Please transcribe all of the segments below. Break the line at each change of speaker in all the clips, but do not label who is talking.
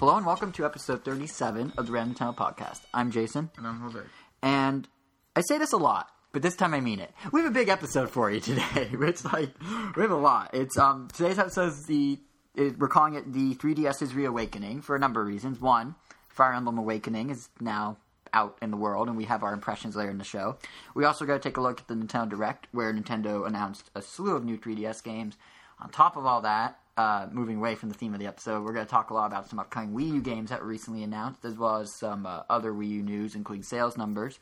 Hello and welcome to episode 37 of the Random Town Podcast. I'm Jason,
And I'm Jose.
and I say this a lot, but this time I mean it. We have a big episode for you today. It's like we have a lot. It's um today's episode is the is, we're calling it the 3DS's reawakening for a number of reasons. One, Fire Emblem Awakening is now out in the world, and we have our impressions later in the show. We also got to take a look at the Nintendo Direct, where Nintendo announced a slew of new 3DS games. On top of all that, uh, moving away from the theme of the episode, we're going to talk a lot about some upcoming Wii U games that were recently announced, as well as some uh, other Wii U news, including sales numbers.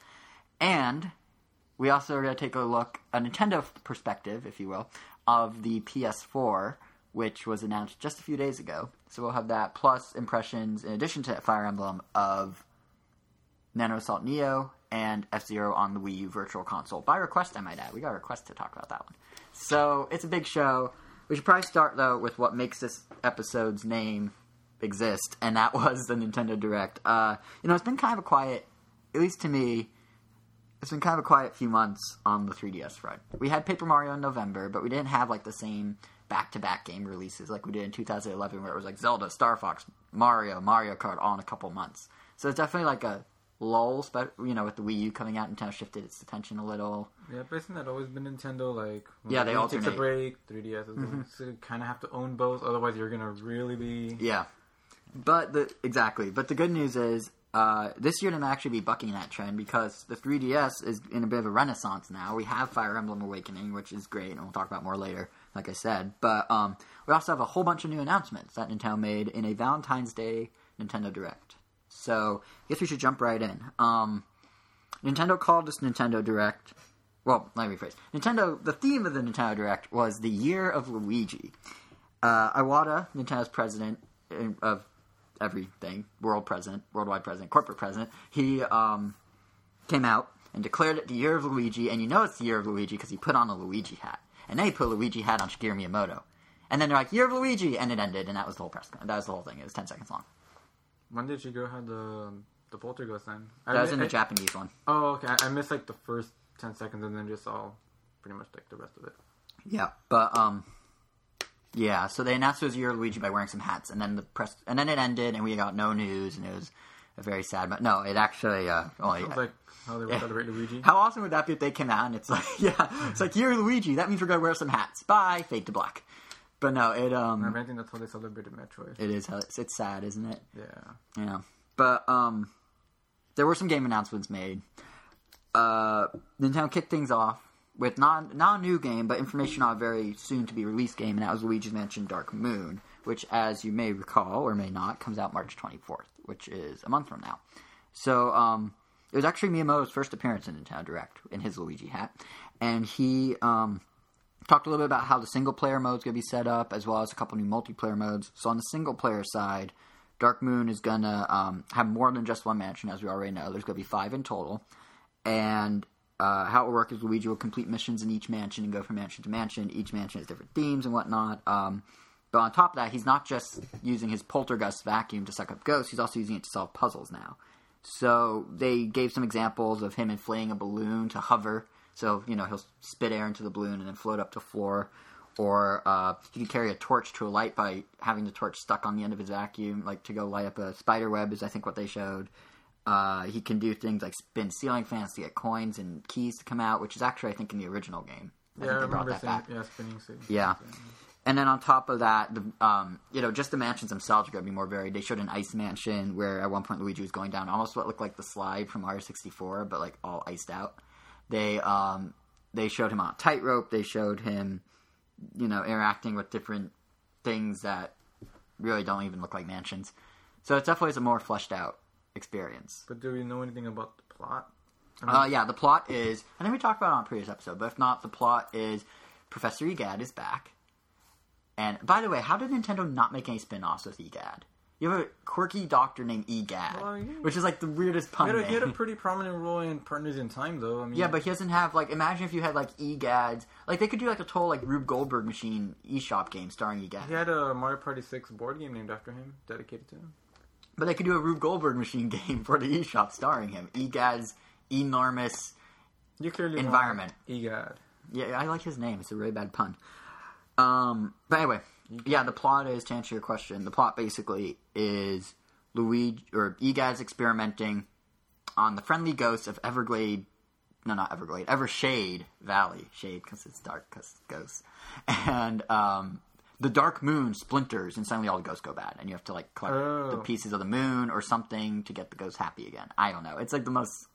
And we also are going to take a look, a Nintendo perspective, if you will, of the PS4, which was announced just a few days ago. So we'll have that, plus impressions, in addition to Fire Emblem, of Nano Assault Neo and F Zero on the Wii U Virtual Console. By request, I might add. We got a request to talk about that one. So it's a big show. We should probably start, though, with what makes this episode's name exist, and that was the Nintendo Direct. Uh, you know, it's been kind of a quiet, at least to me, it's been kind of a quiet few months on the 3DS front. We had Paper Mario in November, but we didn't have like the same back-to-back game releases like we did in 2011, where it was like Zelda, Star Fox, Mario, Mario Kart all in a couple months. So it's definitely like a spe- you know, with the Wii U coming out, Nintendo shifted its attention a little.
Yeah, but isn't that always been Nintendo? Like, when
Yeah, they
Wii takes a break. 3DS is going to kind of have to own both, otherwise you're gonna really be.
Yeah, but the exactly. But the good news is. Uh, this year, to actually be bucking that trend because the 3DS is in a bit of a renaissance now. We have Fire Emblem Awakening, which is great, and we'll talk about more later, like I said. But um, we also have a whole bunch of new announcements that Nintendo made in a Valentine's Day Nintendo Direct. So I guess we should jump right in. Um, Nintendo called this Nintendo Direct. Well, let me rephrase. Nintendo. The theme of the Nintendo Direct was the year of Luigi. Uh, Iwata, Nintendo's president of everything, world president, worldwide president, corporate president, he um, came out and declared it the year of Luigi. And you know it's the year of Luigi because he put on a Luigi hat, and then he put a Luigi hat on Shigeru Miyamoto. And then they're like, "Year of Luigi," and it ended, and that was the whole press. That was the whole thing. It was ten seconds long.
When did Shigeru have the the poltergeist then? I
That was
mi-
in the
I-
Japanese one.
Oh, okay. I I missed like the first ten seconds and then just saw pretty much like the rest of it.
Yeah, but um, yeah. So they announced it was Luigi by wearing some hats, and then the press, and then it ended, and we got no news, and it was a very sad. But no, it actually uh, only.
Sounds like how they would
Yeah.
celebrate Luigi.
How awesome would that be if they came out and it's like, yeah, it's like of Luigi. That means we're gonna wear some hats. Bye, fade to black. But no, it um.
If
um,
anything, that's how they celebrated Metroid.
it is how it's, it's sad, isn't it?
yeah.
Yeah. But um there were some game announcements made. Uh Nintendo kicked things off with not not a new game, but information on a very soon to be released game, and that was Luigi's Mansion Dark Moon, which as you may recall or may not, comes out March twenty fourth, which is a month from now. So um it was actually Miyamoto's first appearance in Nintendo Direct in his Luigi hat. And he um talked a little bit about how the single player mode's going to be set up, as well as a couple new multiplayer modes. So on the single player side, Dark Moon is going to um, have more than just one mansion, as we already know. There's going to be five in total. And uh, how it will work is Luigi will complete missions in each mansion and go from mansion to mansion. Each mansion has different themes and whatnot. Um, but on top of that, he's not just using his poltergust vacuum to suck up ghosts, he's also using it to solve puzzles now. So they gave some examples of him inflating a balloon to hover. So, you know, he'll spit air into the balloon and then float up to floor. Or uh, he can carry a torch to a light by having the torch stuck on the end of his vacuum, like to go light up a spider web, is I think what they showed. Uh, he can do things like spin ceiling fans to get coins and keys to come out, which is actually, I think, in the original game. I
Yeah, I
think they brought
remember
that back.
yeah, spinning suit.
Yeah. And then on top of that, the um, you know, just the mansions themselves are going to be more varied. They showed an ice mansion where at one point Luigi was going down almost what looked like the slide from R64, but like all iced out. They um, they showed him on a tightrope. They showed him, you know, interacting with different things that really don't even look like mansions. So it definitely is a more fleshed out experience.
But do we know anything about the plot?
Uh, yeah, the plot is. I think we talked about it on a previous episode, but if not, the plot is Professor Egad is back. And by the way, how did Nintendo not make any spin offs with Egad? You have a quirky doctor named Egad,
Well, yeah.
which is like the weirdest pun
He had, a, he had a pretty prominent role in Partners in Time, though. I mean,
Yeah, but he doesn't have like. Imagine if you had like Egads. Like they could do like a total like Rube Goldberg machine eShop game starring Egad.
he had a Mario Party 6 board game named after him, dedicated to him.
But they could do a Rube Goldberg machine game for the eShop starring him. Egad's enormous.
You clearly
Environment.
EGAD.
Yeah, I like his name. It's a really bad pun. Um, but anyway, yeah, the plot is to answer your question. The plot basically is Luigi or Egad's experimenting on the friendly ghosts of Everglade. No, not Everglade. Evershade Valley. Shade because it's dark because ghosts. And um, the dark moon splinters, and suddenly all the ghosts go bad, and you have to like collect the
Oh.
pieces of the moon or something to get the ghosts happy again. I don't know. It's like the most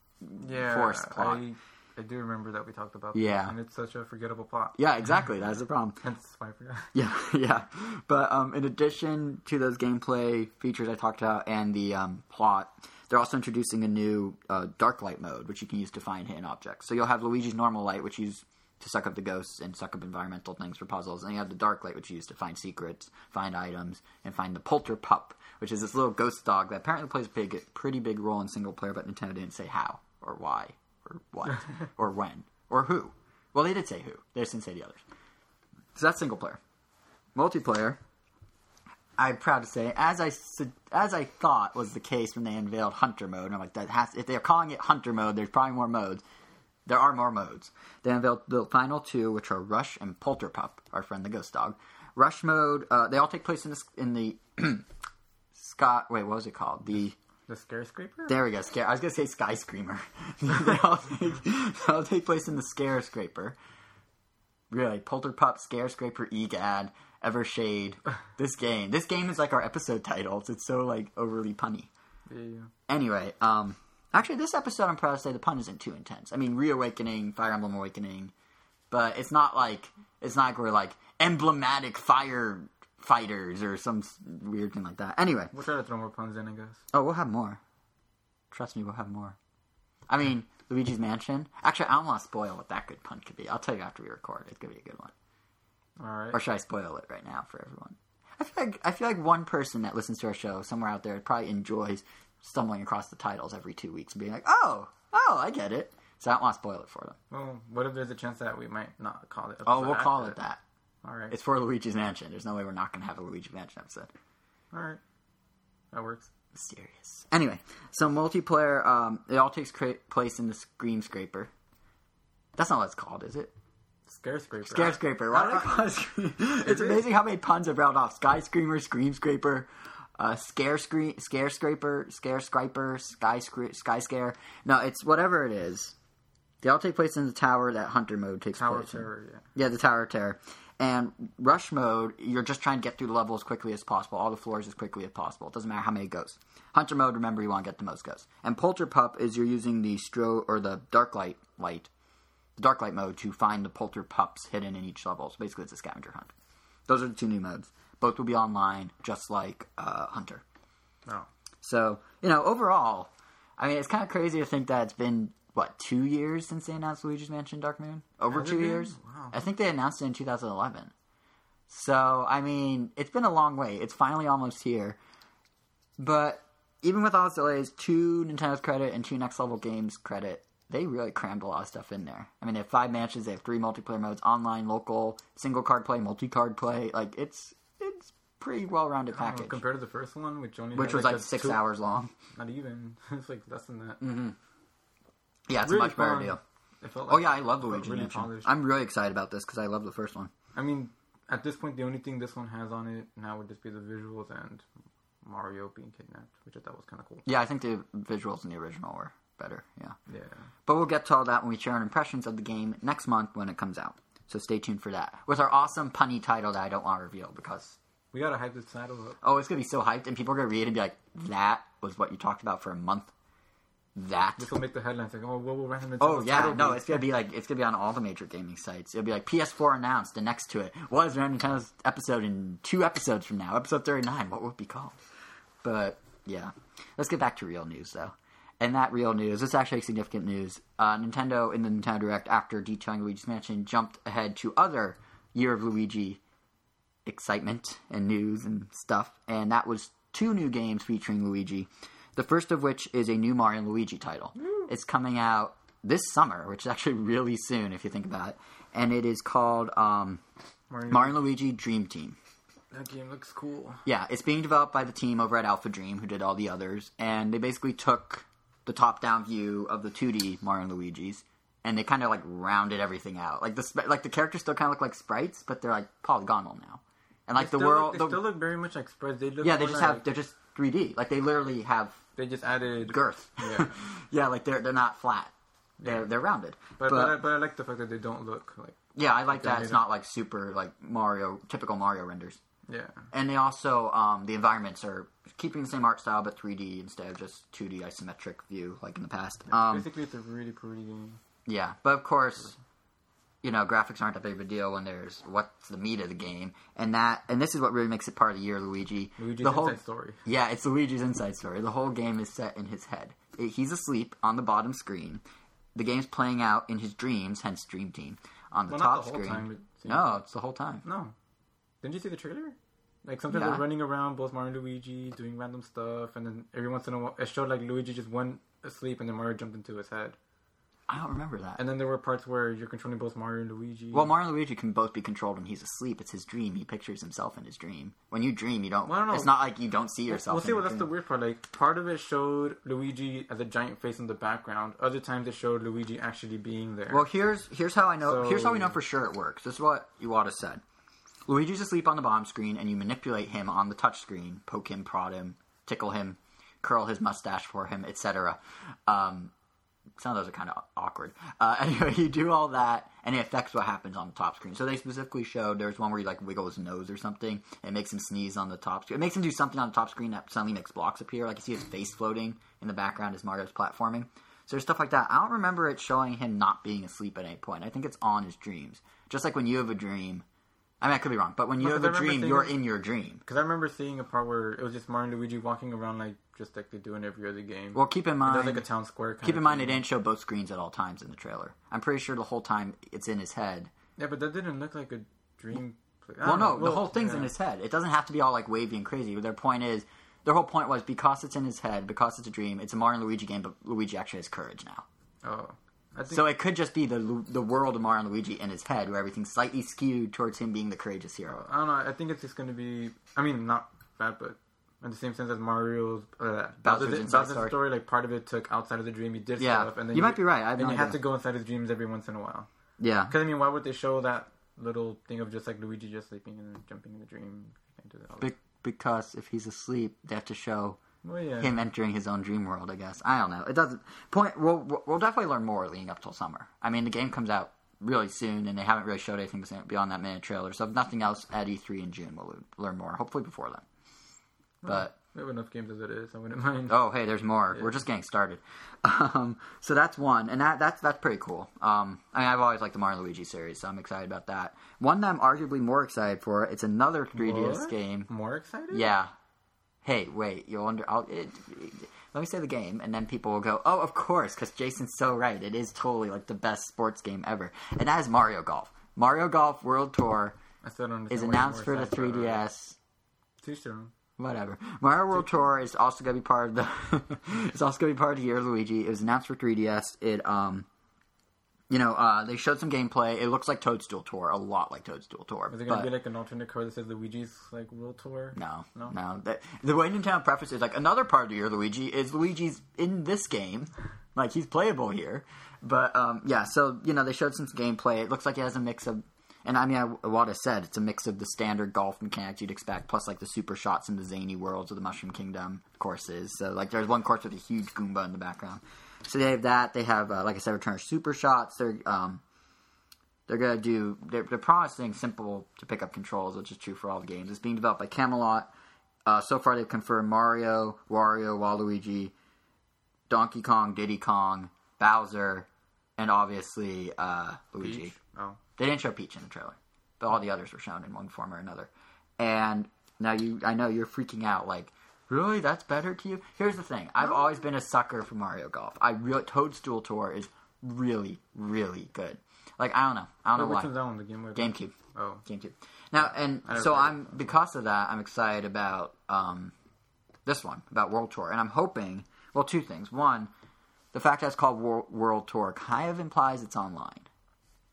Yeah,
forced plot.
I, I do remember that we talked about.
Yeah.
that, and it's such a forgettable plot.
Yeah, exactly. That's the problem.
Hence why I forgot.
Yeah, yeah. But um, in addition to those gameplay features I talked about and the um, plot, they're also introducing a new uh, dark light mode, which you can use to find hidden objects. So you'll have Luigi's normal light, which you use to suck up the ghosts and suck up environmental things for puzzles, and you have the dark light, which you use to find secrets, find items, and find the Polter Pup, which is this little ghost dog that apparently plays a big, pretty big role in single player, but Nintendo didn't say how or why or what or when or who. Well, they did say who. They just didn't say the others. So that's single player. Multiplayer. I'm proud to say, as I as I thought was the case when they unveiled Hunter mode. And I'm like, that has if they're calling it Hunter mode, there's probably more modes. There are more modes. They unveiled the final two, which are Rush and Polterpup, our friend the ghost dog. Rush mode. Uh, they all take place in the in the Scott. Wait, what was it called? The
The scare scraper.
there we go. Scare. I was gonna say Sky Screamer. they, all take, they all take place in the Scare Scraper. Really, Polterpup, Scare Scraper, Egad, Evershade. This game. This game is like our episode titles. It's so like overly punny.
Yeah.
Anyway, um, actually, this episode I'm proud to say the pun isn't too intense. I mean, Reawakening, Fire Emblem Awakening, but it's not like it's not like we're like emblematic fire fighters or some weird thing like that. Anyway,
We'll try to throw more puns in, I guess.
Oh, we'll have more. Trust me, we'll have more. I mean, Luigi's Mansion. Actually, I don't want to spoil what that good pun could be. I'll tell you after we record. It's gonna be a good one.
All right.
Or should I spoil it right now for everyone? I feel like I feel like one person that listens to our show somewhere out there probably enjoys stumbling across the titles every two weeks and being like, "Oh, oh, I get it." So I don't want to spoil it for them.
Well, what if there's a chance that we might not call it?
Oh, we'll call it that.
All right.
It's for Luigi's Mansion. There's no way we're not gonna have a Luigi Mansion episode.
All right. That works.
Mysterious. Anyway, so multiplayer, um, it all takes cra- place in the Scream Scraper. That's not what it's called, is it?
Scare scraper.
Scare Scraper. Why did I call it Scream? It's amazing how many puns have railed off. Sky Screamer, Scream Scraper, uh, Scare Screen, Scare Scraper, Scare Scraper, Sky Scre- Sky Scare. No, it's whatever it is. They all take place in the tower that Hunter mode takes
Tower
place in.
terror. Yeah.
Yeah, the Tower of Terror. And Rush mode, you're just trying to get through the level as quickly as possible, all the floors as quickly as possible. It doesn't matter how many ghosts. Hunter mode, remember, you want to get the most ghosts. And Polterpup is you're using the stro or the dark light light, the dark light mode to find the Polterpups hidden in each level. So basically, it's a scavenger hunt. Those are the two new modes. Both will be online, just like uh, Hunter.
Oh.
So you know, overall, I mean, it's kind of crazy to think that it's been what two years since they announced Luigi's Mansion Dark Moon. Over
Has
two years.
Wow.
I think they announced it in 2011. So I mean, it's been a long way. It's finally almost here. But even with all its delays, to Nintendo's credit and two Next Level Games credit, they really crammed a lot of stuff in there. I mean, they have five matches, they have three multiplayer modes: online, local, single card play, multi card play. Like it's it's pretty well rounded
don't know,
package,
compared to the first one, which only
which
had,
was like
a
six
two-
hours long.
Not even. it's like less than that. Mm-hmm.
Yeah, it's
Really
a much better deal.
It felt
Oh yeah, I love Luigi
really
Mansion. I'm really excited about this because I love the first one.
I mean, at this point, the only thing this one has on it now would just be the visuals and Mario being kidnapped, which I thought was kind of cool.
Yeah, I think the visuals in the original were better. Yeah.
Yeah.
But we'll get to all that when we share our impressions of the game next month when it comes out. So stay tuned for that. With our awesome punny title that I don't want to reveal because
We gotta hype this title up.
oh, it's gonna be so hyped and people are gonna read it and be like, "That was what you talked about for a month." That.
This will make the headlines like, oh, what will random
Oh yeah, no, it's gonna be like it's gonna be on all the major gaming sites. It'll be like PS4 announced, and next to it was Random Nintendo's episode in two episodes from now, episode 39. What would it be called? But yeah, let's get back to real news though. And that real news, this is actually significant news. Uh, Nintendo in the Nintendo Direct, after detailing Luigi's Mansion, jumped ahead to other Year of Luigi excitement and news and stuff, and that was two new games featuring Luigi. The first of which is a new Mario and Luigi title. It's coming out this summer, which is actually really soon if you think about it, and it is called um,
Mario,
Mario and Luigi Dream Team.
That game looks cool.
Yeah, it's being developed by the team over at Alpha Dream, who did all the others, and they basically took the top-down view of the 2D Mario and Luigi's, and they kind of like rounded everything out. Like the sp- like the characters still kind of look like sprites, but they're like polygonal now, and like
They
the world.
Look, they
the-
still look very much like sprites. They look
yeah, they just
like,
have they're just 3D. Like they literally have
They just added
girth.
Yeah.
yeah, like they're they're not flat. They're
Yeah.
they're rounded.
But but, I, but I like the fact that they don't look like
yeah, I like that. It's not like super like Mario typical Mario renders.
yeah.
And they also um, the environments are keeping the same art style but 3D instead of just 2D isometric view like in the past. Um,
Basically, it's a really pretty game.
yeah, but of course, you know, graphics aren't that big of a deal when there's what's the meat of the game, and that and this is what really makes it part of the year, Luigi.
Luigi's
the whole
inside story.
yeah, it's Luigi's inside story. The whole game is set in his head. He's asleep on the bottom screen. The game's playing out in his dreams, hence Dream Team. On the
Well,
top
not the whole
screen,
time. It
no, it's the whole time.
no. Didn't you see the trailer? Like sometimes
Yeah.
they're running around, both Mario and Luigi, doing random stuff, and then every once in a while, it showed like Luigi just went asleep, and then Mario jumped into his head.
I don't remember that.
And then there were parts where you're controlling both Mario and Luigi.
Well, Mario and Luigi can both be controlled when he's asleep. It's his dream. He pictures himself in his dream. When you dream, you don't.
Well, I don't know.
It's not like you don't see yourself.
Well, see,
in
well,
your
that's the weird part. Like, part of it showed Luigi as a giant face in the background. Other times, it showed Luigi actually being there.
Well, here's here's how I know.
So-
Here's how we know for sure it works. This is what Iwata said. Luigi's asleep on the bottom screen, and you manipulate him on the touch screen, poke him, prod him, tickle him, curl his mustache for him, etc. Um, some of those are kind of awkward. Uh, anyway, you do all that, and it affects what happens on the top screen. So they specifically showed there's one where you like wiggle his nose or something. It makes him sneeze on the top screen. It makes him do something on the top screen that suddenly makes blocks appear. Like you see his face floating in the background as Mario's platforming. So there's stuff like that. I don't remember it showing him not being asleep at any point. I think it's on his dreams. Just like when you have a dream. I mean, I could be wrong, but when you have a dream,
seeing-
you're in your dream.
Because I remember seeing a part where it was just Mario and Luigi walking around like just like they do in every other game.
Well, keep in mind.
there's like a town square. Kind
Keep in mind, it didn't show both screens at all times in the trailer. I'm pretty sure the whole time it's in his head.
Yeah, but that didn't look like a dream.
Well, no,
know.
the whole thing's
yeah.
in his head. It doesn't have to be all like wavy and crazy. Their point is, their whole point was because it's in his head, because it's a dream. It's a Mario and Luigi game, but Luigi actually has courage now.
Oh,
So it could just be the the world of Mario and Luigi in his head, where everything's slightly skewed towards him being the courageous hero.
I don't know. I think it's just going to be. I mean, not bad, but in the same sense as Mario's uh,
Bowser's
Bowser's, Bowser's
story.
story. Like part of it took outside of the dream. He did
Yeah,
stuff, and then
you might be right. I have
and
no
you have to go inside his dreams every once in a while.
Yeah,
Because I mean, why would they show that little thing of just like Luigi just sleeping and jumping in the dream? You can't do that. all the
Be- because if he's asleep, they have to show
Well, yeah.
him entering his own dream world. I guess I don't know. It doesn't point. We'll we'll- definitely learn more leading up till summer. I mean, the game comes out really soon, and they haven't really showed anything beyond that minute trailer. So if nothing else, at E3 in June, we'll learn more. Hopefully before then. But
We have enough games as it is. I wouldn't mind.
oh, hey, there's more. We're just getting started. Um, so that's one, and that that's that's pretty cool. Um, I mean, I've always liked the Mario Luigi series, so I'm excited about that. One that I'm arguably more excited for. It's another 3DS
What?
game.
More excited?
Yeah. Hey, wait. You'll under. I'll, it, let me say the game, and then people will go, "Oh, of course," because Jason's so right. It is totally like the best sports game ever, and that is Mario Golf. Mario Golf World Tour
I still don't
is
understand why you're
announced for the
excited about it.
3DS.
Too strong.
Whatever. Mario World Tour is also going to be part of the. it's also going to be part of the year of Luigi. It was announced for 3DS. It um. You know, uh, they showed some gameplay. It looks like Toadstool Tour, a lot like Toadstool Tour.
Is it gonna be like an alternate card that says Luigi's like World Tour?
No,
No?
no. The, the way Nintendo prefaces like another part of your Luigi is Luigi's in this game, like he's playable here. But um, yeah, so you know they showed some gameplay. It looks like it has a mix of, and I mean, I said, it's a mix of the standard golf mechanics you'd expect, plus like the super shots and the zany worlds of the Mushroom Kingdom courses. So like there's one course with a huge Goomba in the background. So they have that. They have, uh, like I said, return super shots. They're um, they're gonna do. They're, they're promising simple to pick up controls, which is true for all the games. It's being developed by Camelot. Uh, so far, they've confirmed Mario, Wario, Waluigi, Donkey Kong, Diddy Kong, Bowser, and obviously uh, Luigi.
Oh.
They didn't show Peach in the trailer, but all the others were shown in one form or another. And now you, I know you're freaking out. Like, really? That's better to you? Here's the thing. I've always been a sucker for Mario Golf. I real Toadstool Tour is really, really good. Like, I don't know. I don't know
which
why.
one's that one? The Game
GameCube.
Oh.
GameCube. Now, and so. I'm because of that, I'm excited about um, this one about World Tour, and I'm hoping. Well, two things. One, the fact that it's called Wor- World Tour kind of implies it's online.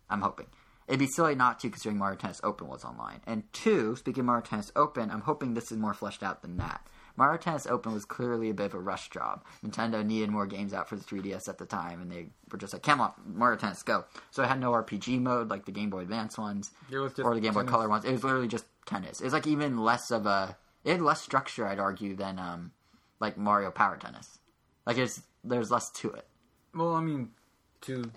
I'm hoping. It'd be silly not to, considering Mario Tennis Open was online. And two, speaking of Mario Tennis Open, I'm hoping this is more fleshed out than that. Mario Tennis Open was clearly a bit of a rush job. Nintendo needed more games out for the 3DS at the time, and they were just like, "Come on, Mario Tennis, go!" So it had no RPG mode like the Game Boy Advance ones
It was just
or the Game Boy. Color ones. It was literally just tennis. It was like even less of a it had less structure, I'd argue, than um, like Mario Power Tennis. Like it's there's less to it.
Well, I mean, to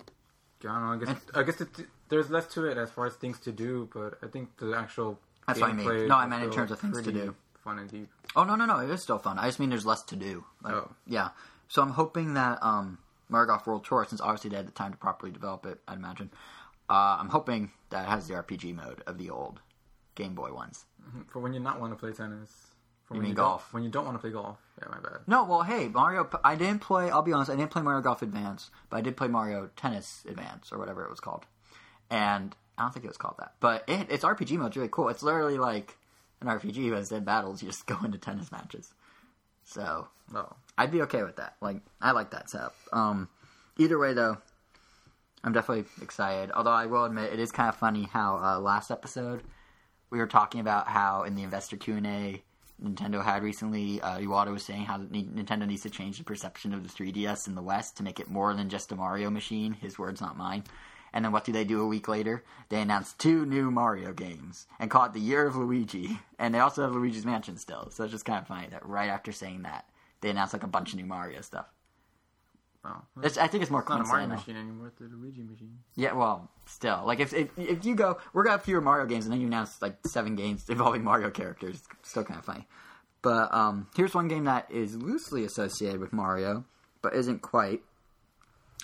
I don't know. I guess I guess it, there's less to it as far as things to do, but I think the actual
That's what I mean. No, I meant in terms of things to do.
Fun and deep.
Oh no no no! It is still fun. I just mean there's less to do. Like,
Oh.
yeah. So I'm hoping that um, Mario Golf World Tour, since obviously they had the time to properly develop it, I'd imagine. Uh, I'm hoping that it has the RPG mode of the old Game Boy ones.
For when you not want to play tennis. For
You
when
mean
don't-
golf?
When you don't want to play golf. Yeah, my bad.
No, well, hey, Mario. I didn't play. I'll be honest. I didn't play Mario Golf Advance, but I did play Mario Tennis Advance or whatever it was called. And I don't think it was called that, but it, its RPG mode. It's really cool. It's literally like an RPG, but instead of battles, you just go into tennis matches. So
No.
I'd be okay with that. Like I like that setup. Um, either way, though, I'm definitely excited. Although I will admit, it is kind of funny how uh, last episode we were talking about how in the investor Q and A Nintendo had recently, uh, Iwata was saying how Nintendo needs to change the perception of the 3DS in the West to make it more than just a Mario machine. His words, not mine. And then what do they do a week later? They announce two new Mario games and call it the Year of Luigi. And they also have Luigi's Mansion still. So it's just kind of funny that right after saying that, they announce like a bunch of new Mario stuff.
Oh.
It's, I think it's more
It's not a Mario machine anymore. It's a Luigi machine.
Yeah, well, still, like if, if if you go, we're gonna have fewer Mario games, and then you announce like seven games involving Mario characters. It's still kind of funny. But um, here's one game that is loosely associated with Mario, but isn't quite.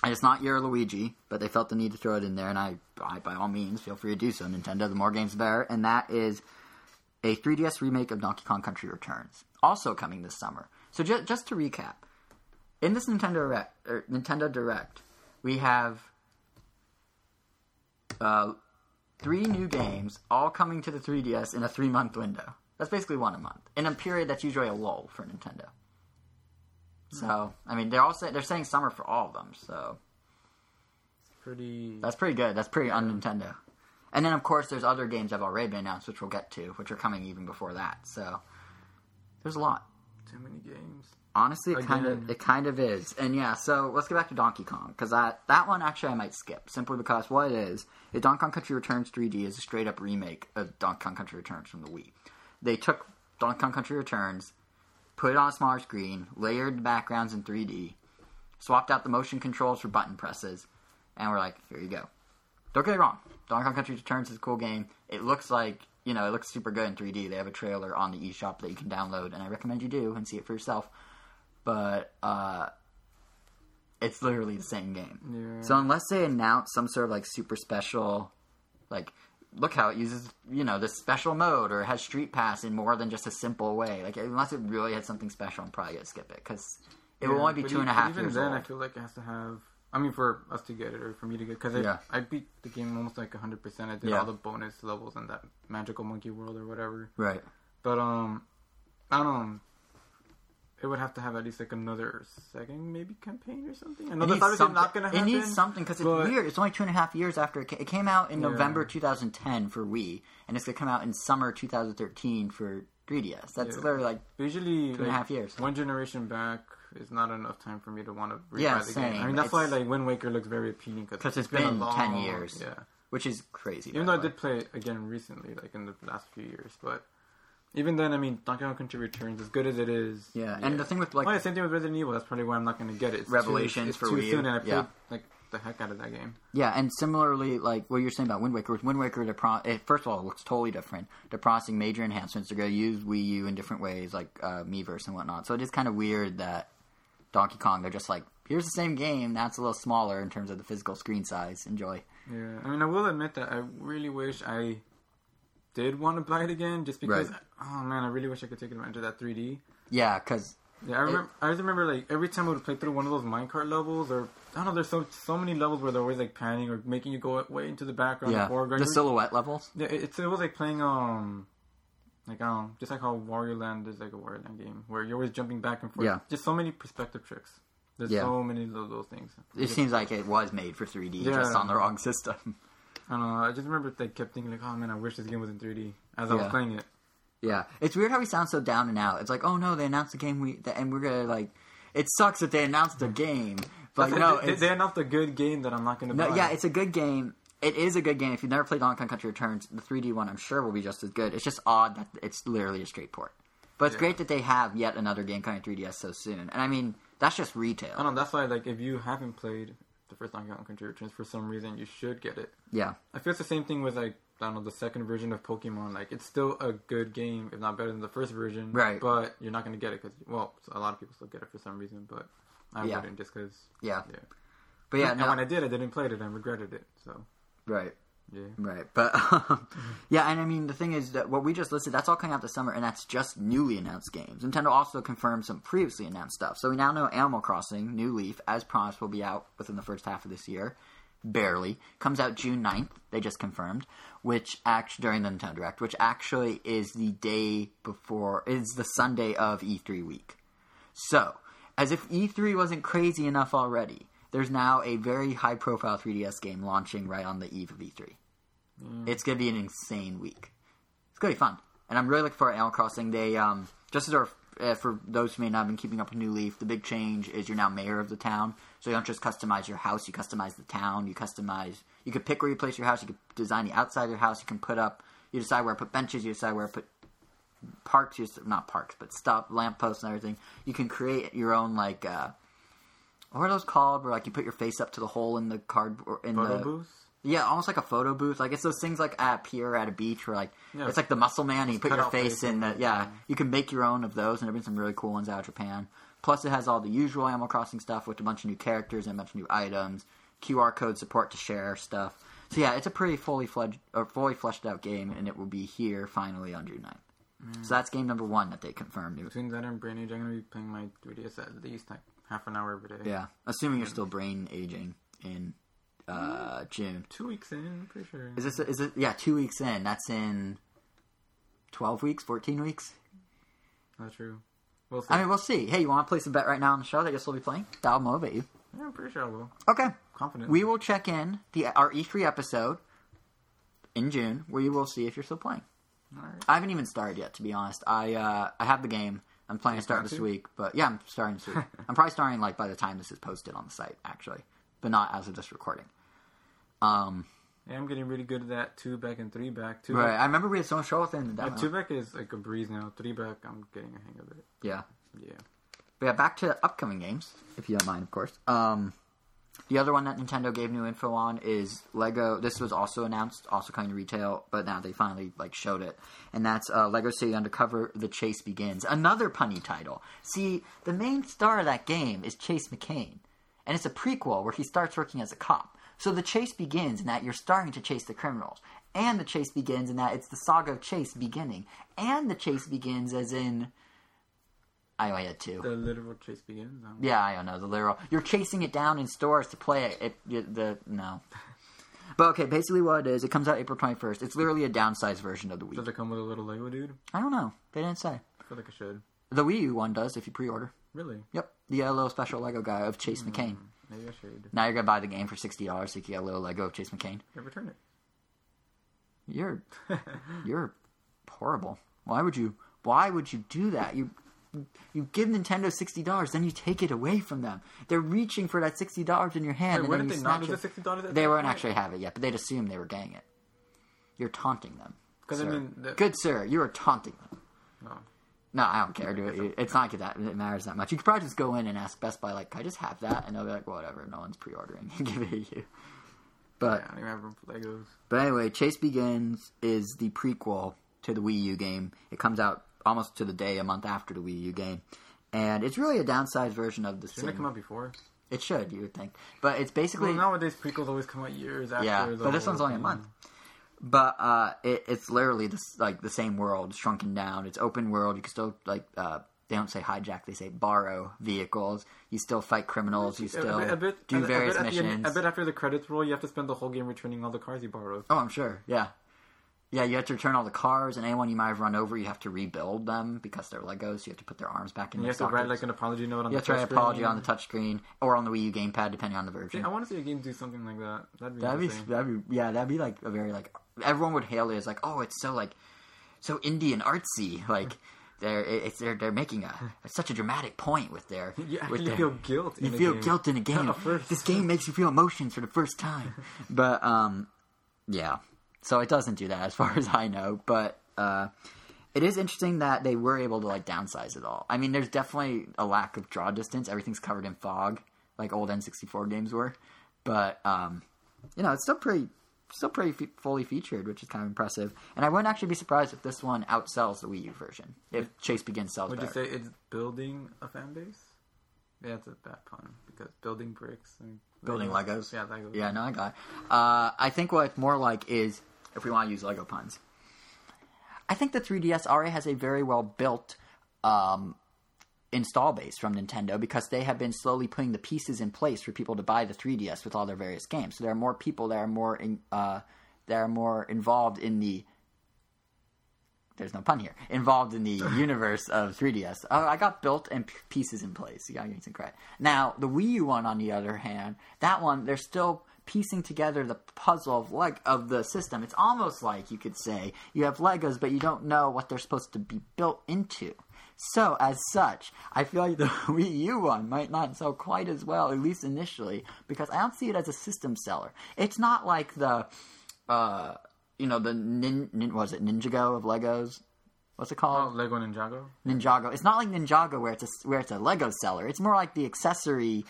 And it's not your Luigi, but they felt the need to throw it in there, and I, I by all means, feel free to do so. Nintendo, the more games, the better. And that is a 3DS remake of Donkey Kong Country Returns, also coming this summer. So ju- just to recap, in this Nintendo Direct, er, Nintendo Direct, we have uh, three new games all coming to the 3DS in a three month window. That's basically one a month in a period that's usually a lull for Nintendo. So I mean, they're all say, they're saying summer for all of them. So
Pretty.
that's pretty good. That's pretty on Nintendo. And then of course there's other games that have already been announced, which we'll get to, which are coming even before that. So there's a lot.
too many games.
Honestly, it
Again.
kind of it kind of is, and yeah. So let's get back to Donkey Kong because that that one actually I might skip simply because what it is, is Donkey Kong Country Returns 3D is a straight up remake of Donkey Kong Country Returns from the Wii. They took Donkey Kong Country Returns, put it on a smaller screen, layered the backgrounds in 3D, swapped out the motion controls for button presses, and we're like, here you go. Don't get me wrong, Donkey Kong Country Returns is a cool game. It looks like you know it looks super good in 3D. They have a trailer on the eShop that you can download, and I recommend you do and see it for yourself but uh, it's literally the same game.
Yeah.
So unless they announce some sort of like super special, like look how it uses you know this special mode or it has Street Pass in more than just a simple way, like unless it really had something special, I'm probably gonna skip it because it will only be two
e-
and a half
Even
years
then,
old.
I feel like it has to have. I mean, for us to get it or for me to get, because
Yeah.
I beat the game almost like 100. percent I did
Yeah.
all the bonus levels in that magical monkey world or whatever.
Right.
But um, I don't know. It would have to have at least like another second, maybe campaign or something. I know that's obviously
something.
not gonna happen.
It needs something because it's
but-
weird. It's only two and a half years after it, ca- it came out in
Yeah.
November 2010 for Wii, and it's gonna come out in summer 2013 for 3DS. That's
Yeah.
literally like
Usually,
two and a half years.
One generation back is not enough time for me to want to retry
Yeah,
the game. I mean, that's why like Wind Waker looks very appealing
because
it's
it's been,
a
10 years.
Yeah,
which is crazy.
even though I did play it again recently, like in the last few years, but even then, I mean, Donkey Kong Country Returns, as good as it is.
Yeah, and the thing with like
oh, yeah, same thing with Resident Evil. That's probably why I'm not going to get it. It's
Revelations
too, it's
for
too
Wii U.
soon, and I played
Yeah.
like the heck out of that game.
yeah, and similarly, like what you're saying about Wind Waker, with Wind Waker, the pro- it, first of all, it looks totally different. They're promising major enhancements. They're going to use Wii U in different ways, like uh, Miiverse and whatnot. So it is kind of weird that Donkey Kong, they're just like, here's the same game, that's a little smaller in terms of the physical screen size. Enjoy.
Yeah, I mean, I will admit that I really wish I did want to buy it again, just because.
Right.
Oh man, I really wish I could take advantage of that 3D.
Yeah, because
Yeah, I remember. I always remember like every time I would play through one of those minecart levels, or I don't know. There's so so many levels where they're always like panning or making you go way into the background,
yeah,
or foreground.
the silhouette levels.
Yeah, it- it's it was like playing um, like I don't just like how Wario Land is like a Wario Land game where you're always jumping back and forth.
Yeah.
just so many perspective tricks. There's
Yeah.
so many of those things.
It seems like it was made for 3D,
Yeah.
just on the wrong system.
I don't know. I just remember like kept thinking like, oh man, I wish this game was in 3D as I was
Yeah.
playing it.
Yeah, it's weird how we sound so down and out. It's like, oh no, they announced the game, we and we're gonna like. It sucks that they announced the game, but
That's-
no,
they,
it's,
they announced a good game that I'm not gonna
no,
buy.
yeah, it's a good game. It is a good game. If you've never played Donkey Kong Country Returns, the 3D one, I'm sure will be just as good. It's just odd that it's literally a straight port. But it's
Yeah.
great that they have yet another game coming to 3DS so soon. And I mean, that's just retail.
I don't know. That's why, like, if you haven't played the first Donkey Kong Country Returns for some reason, you should get it.
Yeah,
I feel it's the same thing with like I don't know the second version of Pokemon. Like, it's still a good game, if not better than the first version.
Right.
But you're not gonna get it because well, a lot of people still get it for some reason, but I
Yeah.
wouldn't just because.
yeah,
Yeah.
but yeah,
and
no,
when I did, I didn't play it and I regretted it. So
right.
Yeah.
Right, but um, yeah, and I mean the thing is that what we just listed that's all coming out this summer, and that's just newly announced games. Nintendo also confirmed some previously announced stuff, so we now know Animal Crossing New Leaf, as promised, will be out within the first half of this year. Barely comes out June 9th, They just confirmed, which actually during the Nintendo Direct, which actually is the day before is the Sunday of E3 week. So, as if E3 wasn't crazy enough already, there's now a very high profile 3DS game launching right on the eve of E3. It's gonna be an insane week. It's gonna be fun, and I'm really looking forward to Animal Crossing. They um, just as our, uh, for those who may not have been keeping up with New Leaf, the big change is you're now mayor of the town. So you don't just customize your house; you customize the town. You customize. You could pick where you place your house. You could design the outside of your house. You can put up. You decide where to put benches. You decide where to put parks. You just, not parks, but stop lampposts and everything. You can create your own like. Uh, what are those called? Where like you put your face up to the hole in the card or in
Photo
the
booth.
Yeah, almost like a photo booth. Like it's those things like at a pier at a beach where like
Yeah.
it's like the muscle man and you put your face
face
in the yeah. You can make your own of those and there've been some really cool ones out of Japan. Plus it has all the usual Animal Crossing stuff with a bunch of new characters and a bunch of new items, QR code support to share stuff. So yeah, it's a pretty fully fledged or fully fleshed out game and it will be here finally on June 9th. Mm. So that's game number one that they confirmed.
Between that and Brain Age, I'm gonna be playing my 3DS at least like half an hour every day.
Yeah, assuming you're still brain aging in uh, June.
Two weeks in, I'm pretty sure.
Is this is it? Yeah, two weeks in. That's in twelve weeks, fourteen weeks.
Not true. We'll see.
I mean, we'll see. Hey, you want to play some bet right now on the show that you'll still be playing? That'll motivate you.
yeah, I'm pretty sure I will.
Okay,
Confident.
we will check in the our E3 episode in June. where you will see if you're still playing.
All right.
I haven't even started yet, to be honest. I uh, I have the game. I'm planning to start this
to?
week, but yeah, I'm starting this week. I'm probably starting like by the time this is posted on the site, actually, but not as of this recording. Um,
Yeah, I'm getting really good at that. Two back and three back. Two
right.
back.
I remember we had someone show us in the
Yeah, two back is like a breeze now. Three back, I'm getting a hang of it.
Yeah.
Yeah.
But yeah, back to upcoming games, if you don't mind, of course. Um, the other one that Nintendo gave new info on is Lego. This was also announced, also coming to retail, but now they finally like showed it, and that's uh, Lego City Undercover: The Chase Begins. Another punny title. See, the main star of that game is Chase McCain, and it's a prequel where he starts working as a cop. So the chase begins in that you're starting to chase the criminals, and the chase begins in that it's the saga of Chase beginning, and the chase begins as in. I only had two.
The literal chase begins. Um,
Yeah, I don't know the literal. You're chasing it down in stores to play it. it the no. But okay, basically what it is, it comes out April 21st. It's literally a downsized version of the Wii.
Does it come with a little Lego dude?
I don't know. They didn't say.
I feel like it should.
The Wii U one does if you pre-order.
Really?
Yep, the little special Lego guy of Chase hmm. McCain.
Maybe I should.
Now you're gonna buy the game for sixty dollars so you can get a little Lego of Chase McCain.
Yeah, return it.
You're you're horrible. Why would you? Why would you do that? You you give Nintendo sixty dollars, then you take it away from them. They're reaching for that sixty dollars in your hand,
Wait,
and then
wouldn't
you
they not
snatch it.
sixty dollars?
They won't actually have it yet, but they'd assume they were getting it. You're taunting them.
Because I mean, the,
Good sir, you are taunting them.
No.
No, I don't care, dude. It's not like that. It matters that much. You could probably just go in and ask Best Buy, like, "Can I just have that?" And they'll be like, "Whatever, no one's pre-ordering." give it to you. But
I don't even have room for Legos.
but anyway, Chase Begins is the prequel to the Wii U game. It comes out almost to the day a month after the Wii U game, and it's really a downsized version of the
Didn't it come out before?
It should, you would think, but it's basically
Well, nowadays prequels always come out years after.
yeah.
the
But this one's only a month. But uh, it, it's literally this, like the same world shrunken down. It's open world. You can still like uh, they don't say hijack, they say borrow vehicles. You still fight criminals. You still
a bit, a bit,
do
a- a
various
bit end-
missions.
I bet after the credits roll, you have to spend the whole game returning all the cars you borrowed.
Oh, I'm sure. Yeah. Yeah, you have to return all the cars, and anyone you might have run over, you have to rebuild them because they're Legos. You have to put their arms back in
And you have to write like an apology note on
you
the
have to write an apology on the touchscreen or on the Wii U gamepad, depending on the version.
I want to see a game do something like that. That'd be
That'd be, that'd be, yeah, that'd be like a very like everyone would hail it as like, oh, it's so like so indie and artsy. Like they're it's they're they're making a such a dramatic point with their
Yeah,
with
you
their,
feel guilt.
you
in a
feel
game.
guilt in a game. This game makes you feel emotions for the first time. but um, yeah. So it doesn't do that as far as I know. But uh, It is interesting that they were able to like downsize it all. I mean, there's definitely a lack of draw distance. Everything's covered in fog, like old N64 games were. But um, you know, it's still pretty, still pretty fe- fully featured, which is kind of impressive. And I wouldn't actually be surprised if this one outsells the Wii U version. If Chase Begins sells
Would you say it's building a fan base? Yeah, it's a bad pun because building bricks and
Building Legos.
Yeah, Legos.
Yeah, no, I got. It. Uh, I think what it's more like is if we want to use Lego puns. I think the 3DS already has a very well built um, install base from Nintendo because they have been slowly putting the pieces in place for people to buy the 3DS with all their various games. So there are more people that are more in, uh, that are more involved in the there's no pun here involved in the universe of 3DS. Oh, I got built and p- pieces in place. You gotta give me some credit. Now the Wii U one, on the other hand, that one they're still piecing together the puzzle of like of the system. It's almost like you could say you have Legos, but you don't know what they're supposed to be built into. So, as such, I feel like the Wii U one might not sell quite as well, at least initially, because I don't see it as a system seller. It's not like the, uh, you know, the nin, nin was it Ninjago of Legos? What's it
Oh,
called?
Lego Ninjago.
Ninjago. It's not like Ninjago where it's a where it's a Lego seller. It's more like the accessory.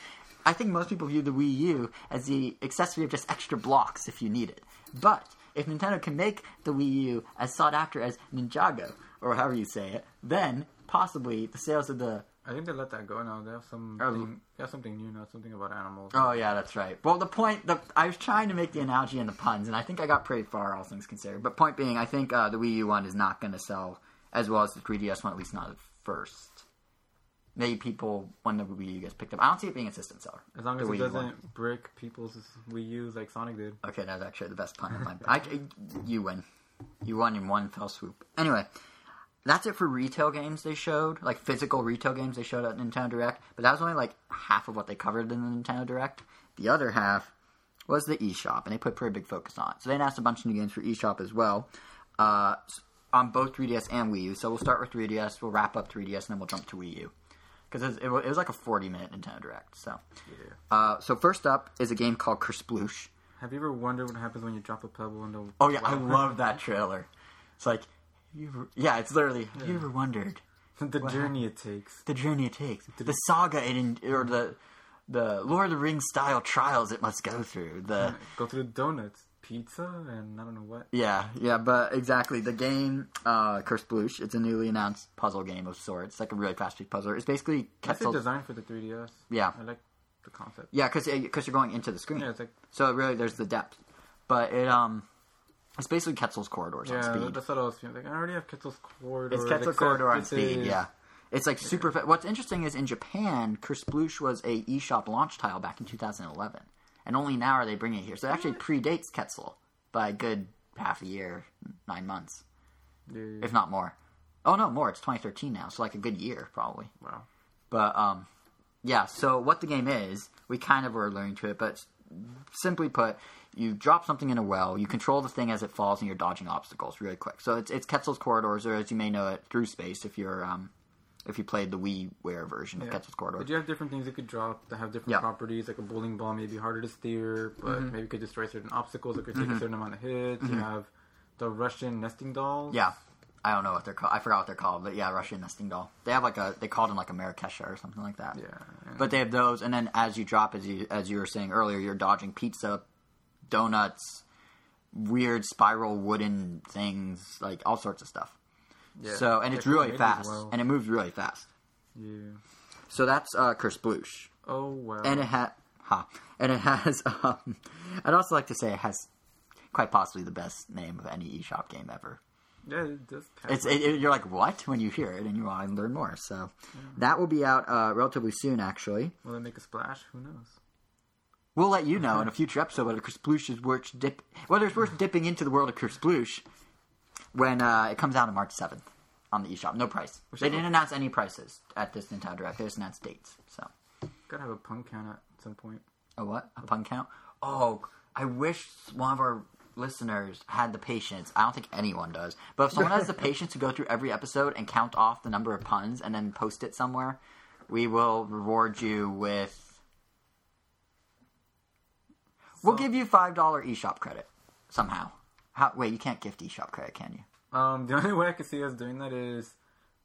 I think most people view the Wii U as the accessory of just extra blocks if you need it. But if Nintendo can make the Wii U as sought after as Ninjago or however you say it, then possibly the sales of the
I think they let that go now. They have some.
Or-
they have something new now. Something about animals.
Oh yeah, that's right. Well, the point, the I was trying to make the analogy and the puns, and I think I got pretty far, all things considered. But point being, I think uh, the Wii U one is not going to sell as well as the 3DS one, at least not at first. Maybe people when the Wii U gets picked up. I don't see it being a system seller.
As long as it doesn't
one.
brick people's Wii U's like Sonic did.
Okay, that's actually the best pun of my. I, you win. You won in one fell swoop. Anyway, that's it for retail games they showed, like physical retail games they showed at Nintendo Direct. But that was only like half of what they covered in the Nintendo Direct. The other half was the eShop, and they put pretty big focus on it. So they announced a bunch of new games for eShop as well, uh, on both 3DS and Wii U. So we'll start with 3DS, we'll wrap up 3DS, and then we'll jump to Wii U. Because it, was- it was like a 40 minute Nintendo Direct. So,
Yeah.
uh, so first up is a game called Kersploosh.
Have you ever wondered what happens when you drop a pebble into?
Oh yeah, I love that trailer. It's like, you ever, yeah, it's literally. Have you ever wondered
the journey it takes.
the journey it takes, the saga it in, or the the Lord of the Rings style trials it must go through? The
Go through the donuts, pizza, and I don't know what.
yeah, yeah, but exactly the game, uh, Kersploosh. It's a newly announced puzzle game of sorts. Like a really fast-paced puzzle. It's basically
That's the
Ketzal's-
design for the 3DS.
Yeah.
I like the concept.
yeah, because because you're going into the screen.
Yeah, it's like
So really, there's the depth, but it um, it's basically Ketzal's corridors
yeah,
on speed.
that's what I was. Like I already have Ketzal's corridor.
It's Ketzal
except
Corridor on speed,
is-
yeah. It's like super. Fa- What's interesting is in Japan, Kersploosh was a eShop launch tile back in 2011, and only now are they bringing it here. So it actually predates Ketzal by a good half a year, nine months,
Yeah,
if not more. Oh no, more. It's 2013 now, so like a good year probably.
wow.
But um, yeah. So what the game is, we kind of were learning to it, but simply put, you drop something in a well, you control the thing as it falls, and you're dodging obstacles really quick. So it's it's Ketzal's corridors, or as you may know it, through space. If you're um, if you played the WiiWare version of
Yeah.
Ketzal's corridor.
But you have different things you could drop that have different
Yeah.
properties. Like a bowling ball may be harder to steer, but
Mm-hmm.
maybe could destroy certain obstacles. It could take a certain amount of hits. You have the Russian nesting dolls.
Yeah. I don't know what they're called. I forgot what they're called, but yeah, Russian nesting doll. They have like a they called them like a Marrakesha or something like that.
Yeah.
But they have those, and then as you drop, as you as you were saying earlier, you're dodging pizza, donuts, weird spiral wooden things, like all sorts of stuff.
yeah.
So and
They're
it's really fast,
well.
and it moves really fast.
yeah.
So that's uh, Kersploosh,
Oh wow.
and it has ha, and it has. Um, I'd also like to say it has quite possibly the best name of any eShop game ever.
yeah, it does. pass
It's it, it- you're like what when you hear it, and you want to learn more. So that will be out uh, relatively soon, actually.
Will it make a splash? Who knows?
We'll let you know in a future episode whether is worth dip, whether it's worth dipping into the world of Kersploosh when uh, it comes out on March seventh on the eShop. No price. They didn't announce any prices at this Nintendo Direct. They just announced dates. So,
Gotta have a punk count at some point.
a what? A pun count? Oh, I wish one of our listeners had the patience. I don't think anyone does. But if someone has the patience to go through every episode and count off the number of puns and then post it somewhere, we will reward you with. We'll give you five dollar eShop credit somehow. How, wait, you can't gift eShop credit, can you?
Um, the only way I could see us doing that is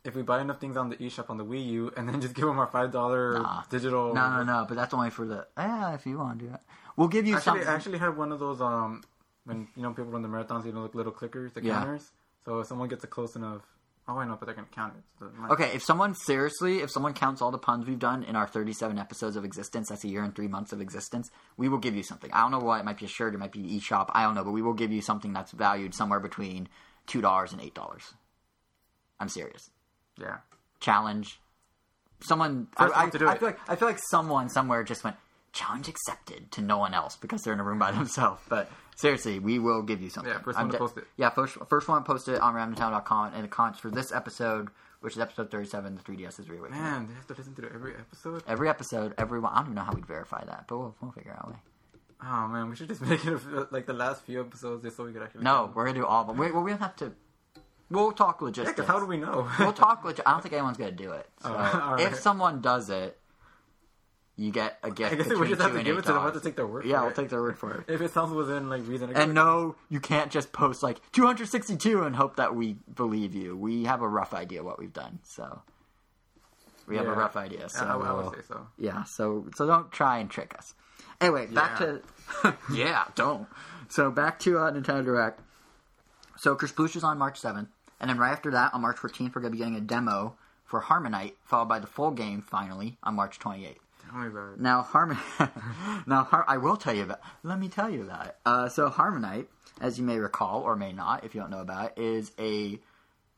if we buy enough things on the eShop on the Wii U, and then just give them our five dollar
Nah.
digital.
No, no, no. But that's only for the. Yeah, if you want to do that, we'll give you
Actually,
something.
I actually have one of those. Um, when you know people run the marathons, you know, like little clickers, the
Yeah.
counters. So if someone gets it close enough, oh, I know, but they're gonna count it.
Okay, if someone seriously, if someone counts all the puns we've done in our 37 episodes of existence, that's a year and three months of existence, we will give you something. I don't know what, it might be a shirt, it might be eShop, I don't know, but we will give you something that's valued somewhere between $2 and $8. I'm serious.
Yeah.
Challenge. Someone, I, I,
to
I
it.
feel like I feel like someone somewhere just went challenge accepted to no one else because they're in a room by themselves. But seriously, we will give you something.
Yeah, first one to post it.
Yeah, first first one to post it on randomtown.com and the comments for this episode, which is episode 37, the 3DS is reawakening.
Man, they have to listen to every episode.
Every episode, everyone. I don't even know how we'd verify that, but we'll, we'll figure out a way.
Oh man, we should just make it a- like the last few episodes just so we could actually.
No, we're gonna do all of them. We, well, we don't have to. We'll talk logistics.
because how do we know?
we'll talk legit. I don't think anyone's gonna do it. Oh, so
Oh, all right.
if someone does it, you get a gift.
I guess we just have to give it to them. We'll have to take their word.
Yeah, we'll
it.
take their word for it.
If it sounds within like reason.
And no, you can't just post like 262 and hope that we believe you. We have a rough idea what we've done, so we have a rough idea. So
I, I would say so.
yeah, so so don't try and trick us. Anyway, back
Yeah.
to yeah, don't. So back to uh, Nintendo Direct. So Kersploosh is on March seventh, and then right after that, on March fourteenth, we're gonna be getting a demo for HarmoKnight, followed by the full game finally on March twenty eighth.
Tell me about it.
Now Harmon, now Har- I will tell you about. Let me tell you about it. Uh, so HarmoKnight, as you may recall or may not, if you don't know about it, is a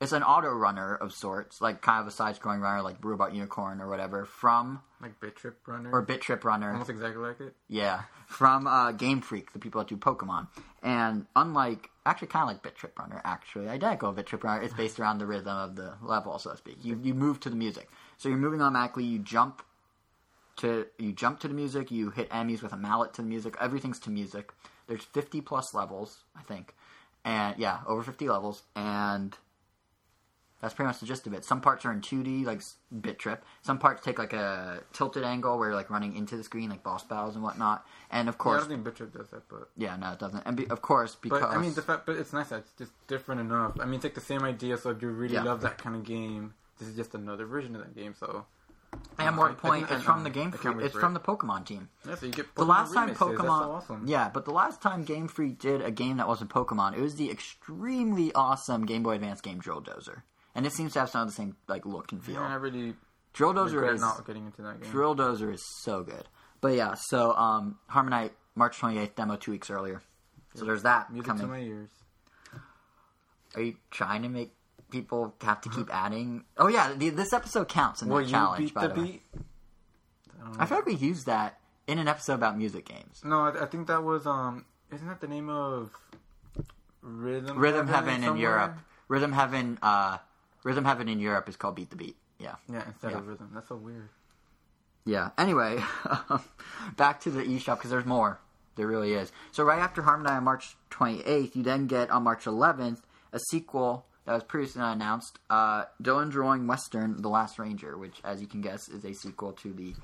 it's an auto runner of sorts, like kind of a side-scrolling runner, like Robot Unicorn or whatever, from
Like Bit Trip Runner.
or Bit Trip Runner.
Almost exactly like it.
Yeah, from uh, Game Freak, the people that do Pokemon. And unlike, actually, kind of like Bit Trip Runner, actually, identical to Bit Trip Runner, it's based around the rhythm of the level, so to speak. You you move to the music, so you're moving automatically. You jump to you jump to the music. You hit enemies with a mallet to the music. Everything's to music. There's 50 plus levels, I think, and yeah, over 50 levels, and that's pretty much the gist of it. Some parts are in 2D, like Bit Trip. Some parts take like a tilted angle where you're like running into the screen, like boss battles and whatnot. And of
Yeah, I
course,
don't think Bit Trip does that, but
yeah, no, it doesn't. And be, of course, because
but I mean the fact, but it's nice that it's just different enough. I mean, it's like the same idea. So if you really
Yeah.
love that kind of game, this is just another version of that game. So
and
I
point, it's from the Game Freak. It's from the Pokemon team.
yeah, so you get
The last time
remixes.
Pokemon,
awesome.
yeah, but the last time Game Freak did a game that wasn't Pokemon, it was the extremely awesome Game Boy Advance game Drill Dozer, and it seems to have some of the same like look and feel.
Yeah, I really
Drill Dozer is
not getting into that game.
Drill Dozer is so good. But yeah, so um, HarmoKnight March 28th demo two weeks earlier. So there's that
Music
coming.
to my ears.
Are you trying to make people have to keep adding? Oh yeah, the, this episode counts in
Will
that
you
challenge.
beat
by
the
the way.
beat? I.
I feel like we used that in an episode about music games.
No, I, I think that was um. Isn't that the name of Rhythm?
Rhythm Heaven in
somewhere?
Europe. Rhythm Heaven. Uh, Rhythm Heaven in Europe is called Beat the Beat. Yeah.
Yeah, instead
Yeah.
of Rhythm. That's so weird.
Yeah. Anyway, back to the eShop because there's more. There really is. So right after Harmony on March 28th, you then get on March 11th a sequel that was previously not announced. Uh, Dillon's Rolling Western: The Last Ranger, which, as you can guess, is a sequel to the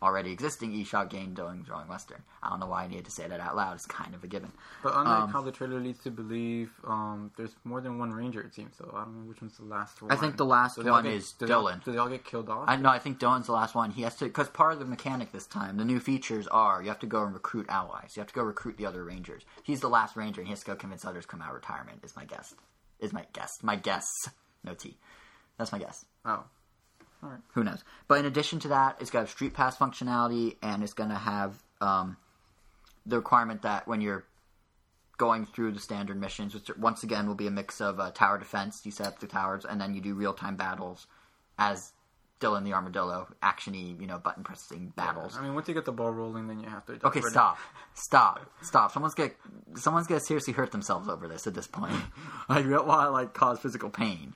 already existing eShop game Dillon's Rolling Western. I don't know why I needed to say that out loud. It's kind of a given.
But unlike
Um,
how the trailer leads to believe, um, there's more than one ranger. It seems so. I don't know which one's the last one.
I think the last
they all
one
get-
is
do they
Dillon.
Do they all get killed off?
I know. I think Dillon's the last one. He has to because part of the mechanic this time, the new features are you have to go and recruit allies. You have to go recruit the other rangers. He's the last ranger, and he has to go convince others to come out of retirement. Is my guess. Is my guess. My guess. No T. That's my guess.
oh, All right.
Who knows? But in addition to that, it's got street pass functionality, and it's going to have um, the requirement that when you're going through the standard missions, which once again will be a mix of uh, tower defense, you set up the towers, and then you do real time battles as Dillon the Armadillo, actiony, you know, button pressing battles.
I mean, once you get the ball rolling, then you have to.
Okay, stop, stop, stop. Someone's gonna, someone's gonna seriously hurt themselves over this at this point. I don't want to like cause physical pain.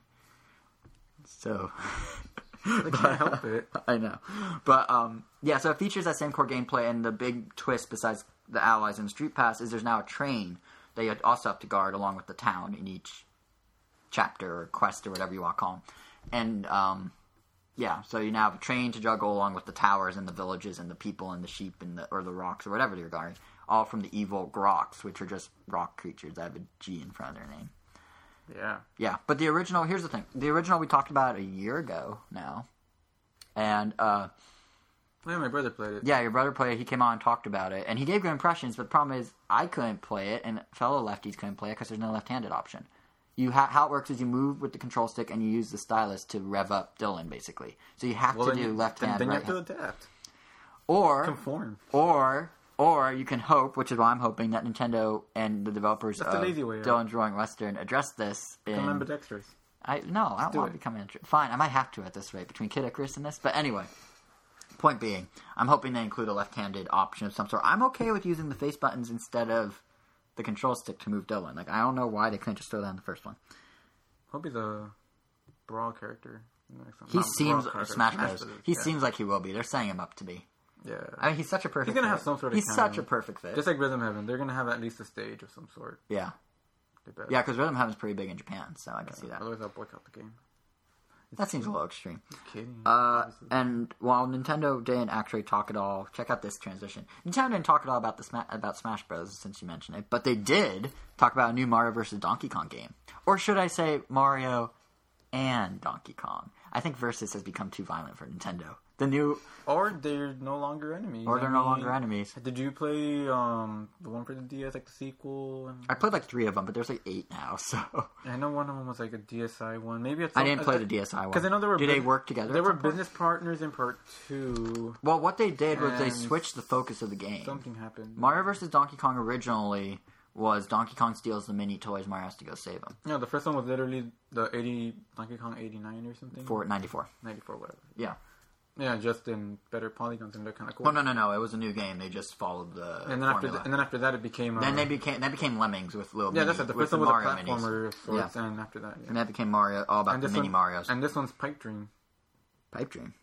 So,
I can't help it.
I know, but um, yeah. So it features that same core gameplay, and the big twist besides the allies and the street pass is there's now a train that you also have to guard along with the town in each chapter or quest or whatever you want to call them. And um, yeah, so you now have a train to juggle along with the towers and the villages and the people and the sheep and the or the rocks or whatever you're guarding, all from the evil Grocks, which are just rock creatures that have a G in front of their name.
Yeah.
Yeah, but the original. Here's the thing: the original we talked about a year ago now, and uh,
Yeah, my brother played it.
yeah, your brother played. it, He came on and talked about it, and he gave good impressions. But the problem is, I couldn't play it, and fellow lefties couldn't play it because there's no left-handed option. You ha- how it works is you move with the control stick and you use the stylus to rev up Dillon, basically. So you have
Well,
to do
you,
left
then,
hand,
then you
right
have
hand,
to adapt,
or
conform.
or or you can hope, which is why I'm hoping that Nintendo and the developers
That's
of
lazy way out.
Dillon's Rolling Western address this in
Become ambidextrous.
I no, I don't
do
want
it.
to become intro. Fine, I might have to at this rate between Kid Icarus and this. But anyway, point being, I'm hoping they include a left-handed option of some sort. I'm okay with using the face buttons instead of the control stick to move Dillon. Like I don't know why they couldn't just throw that in the first one.
Hope he's a brawl character. the next.
He
Not
seems
brawl character,
Smash Bros. He
yeah.
se's like he will be. They're setting him up to be.
Yeah.
I mean, he's such a perfect.
He's gonna
fit.
have some sort of
He's such a perfect fit.
Just like Rhythm Heaven, they're gonna have at least a stage of some sort.
yeah, yeah, because Rhythm Heaven's pretty big in Japan, so I can see that.
Otherwise, I'll boycott the game.
That seems a little extreme.
Kidding.
Uh, and while Nintendo didn't actually talk at all, check out this transition. Nintendo didn't talk at all about the Sma- about Smash Bros. Since you mentioned it, but they did talk about a new Mario vs. Donkey Kong game, or should I say Mario and Donkey Kong? I think versus has become too violent for Nintendo. The new,
or they're no longer enemies.
or they're
I
no
mean,
longer enemies.
Did you play um the one for the DS, like the sequel? And
I played like three of them, but there's like eight now. So
I know one of them was like a DSi one. Maybe it's
I didn't play the DSi one.
because I know they were.
Do they work together?
They were
some point?
business partners in part two.
Well, what they did was they switched the focus of the game.
Something happened.
Mario versus Donkey Kong originally was Donkey Kong steals the mini toys. Mario has to go save them.
No, the first one was literally the eighty Donkey Kong eighty nine or something.
For 94.
ninety four, whatever.
Yeah.
Yeah, just in better polygons and they're kind of cool.
Well, no, no, no. It was a new game. They just followed the
and then after
formula.
that, and then after that, it became. Uh,
then they became that became Lemmings with little
yeah,
mini,
that's it. The first one was
Mario
a platformer sorts, and after that, yeah.
and that became Mario all about the mini
one,
Mario's
And this one's Pipe Dream.
pipe dream.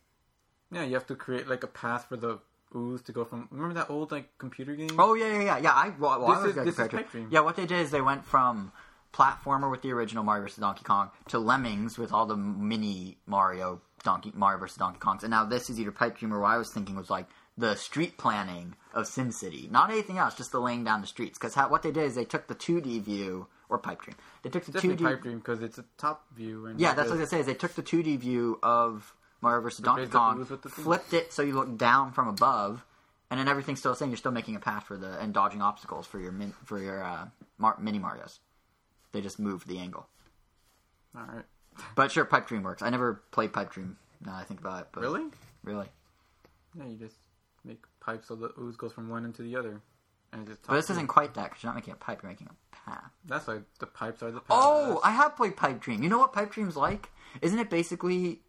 Yeah, you have to create like a path for the ooze to go from. Remember that old like computer game?
Oh yeah, yeah, yeah, yeah. I well, well,
This
I was
is- this is Pipe Dream.
Yeah, what they did is they went from platformer with the original Mario vs Donkey Kong to Lemmings with all the mini Mario Donkey Mario vs Donkey Kongs, and now this is either pipe dream or what I was thinking was like the street planning of SimCity, not anything else, just the laying down the streets. Because what they did is they took the 2D view or pipe dream. They took the 2D.
Pipe Dream because it's a top view. And
Yeah, that's what I
just-
was gonna say. Is they took the 2D view of Mario vs. Donkey Kong,
ooze with the thing.
flipped it so you look down from above, and then everything's still the same. You're still making a path for the and dodging obstacles for your min, for your uh, Mar- mini Mario's. They just moved the angle.
All right.
But sure, Pipe Dream works. I never played Pipe Dream. Now I think about it, but
Really?
really.
Yeah, you just make pipes so the ooze goes from one into the other, and it just.
But this isn't quite that because you're not making a pipe. You're making a path.
That's why the pipes are the. Paths.
Oh, I have played Pipe Dream. You know what Pipe Dream's like? Isn't it basically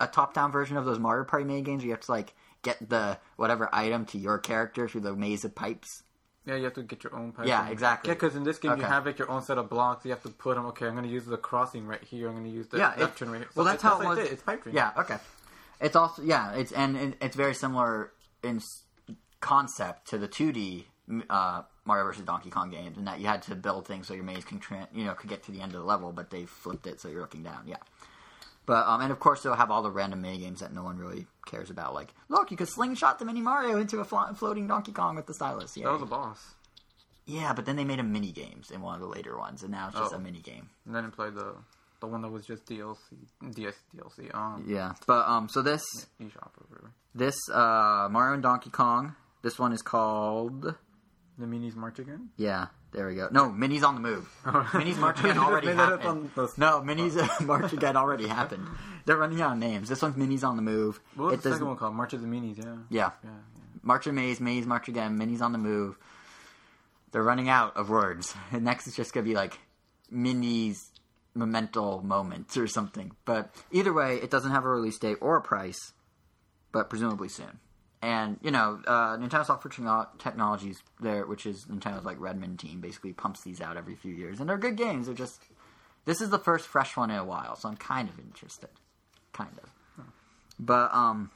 a top-down version of those Mario Party mini games where you have to like get the whatever item to your character through the maze of pipes?
Yeah, you have to get your own pipe.
Yeah, exactly.
Yeah, because in this game you have like your own set of blocks. You have to put them. Okay, I'm going to use the crossing right here. I'm going to use the
Yeah,
left
it-
turn right here.
well,
So
that's how it
like
was-
It's pipe dream.
Yeah, okay. It's also yeah, it's and, and it's very similar in concept to the 2D uh, Mario versus Donkey Kong games, in that you had to build things so your maze can tran you know could get to the end of the level, but they flipped it so you're looking down. Yeah. But um, and of course they'll have all the random mini games that no one really cares about. Like, look, you could slingshot the mini Mario into a flo- floating Donkey Kong with the stylus. Yeah,
That was a boss.
yeah, but then they made a mini games in one of the later ones, and now it's just
Oh.
a mini game.
And then it played the the one that was just DLC, DS DLC. Um,
Yeah, but um, so this
eShop or whatever.
this uh Mario and Donkey Kong. This one is called
The minis march again.
Yeah, there we go. No, Minis on the move. Minis March Again already
made that up
happened. No, Minis uh, March Again already happened. They're running out of names. This one's Minis on the move.
What was
It
the second one called? March of the Minis. Yeah.
Yeah,
Yeah.
March of Maze, Maze March Again, Minis on the move. They're running out of words. And next is just gonna be like Minnie's Memento Moments or something. But either way, it doesn't have a release date or a price, but presumably soon. And you know, uh, Nintendo Software Technologies, there, which is Nintendo's like Redmond team, basically pumps these out every few years, and they're good games. They're just this is the first fresh one in a while, so I'm kind of interested, kind of. But um,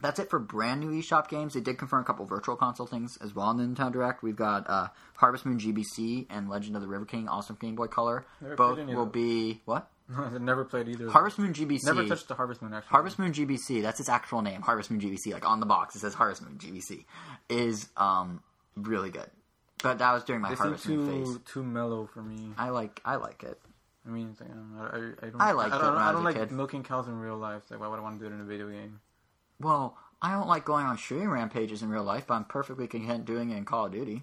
that's it for brand new eShop games. They did confirm a couple virtual console things as well in the Nintendo Direct. We've got uh, Harvest Moon GBC and Legend of the River King, awesome Game Boy Color.
Never
Both
played any of
will be what?
I never played either.
Harvest Moon GBC.
Never touched the Harvest Moon actually.
Harvest Moon GBC, that's its actual name, Harvest Moon GBC, like on the box it says Harvest Moon GBC, is um really good. But that was during my
They
Harvest Moon
too
phase.
too mellow for me.
I like I like it.
I mean, I don't, I, I don't.
I liked
I
it
don't,
I
I don't like
kid.
milking cows in real life. Like, why would I want to do it in a video game?
Well, I don't like going on shooting rampages in real life, but I'm perfectly content doing it in Call of Duty.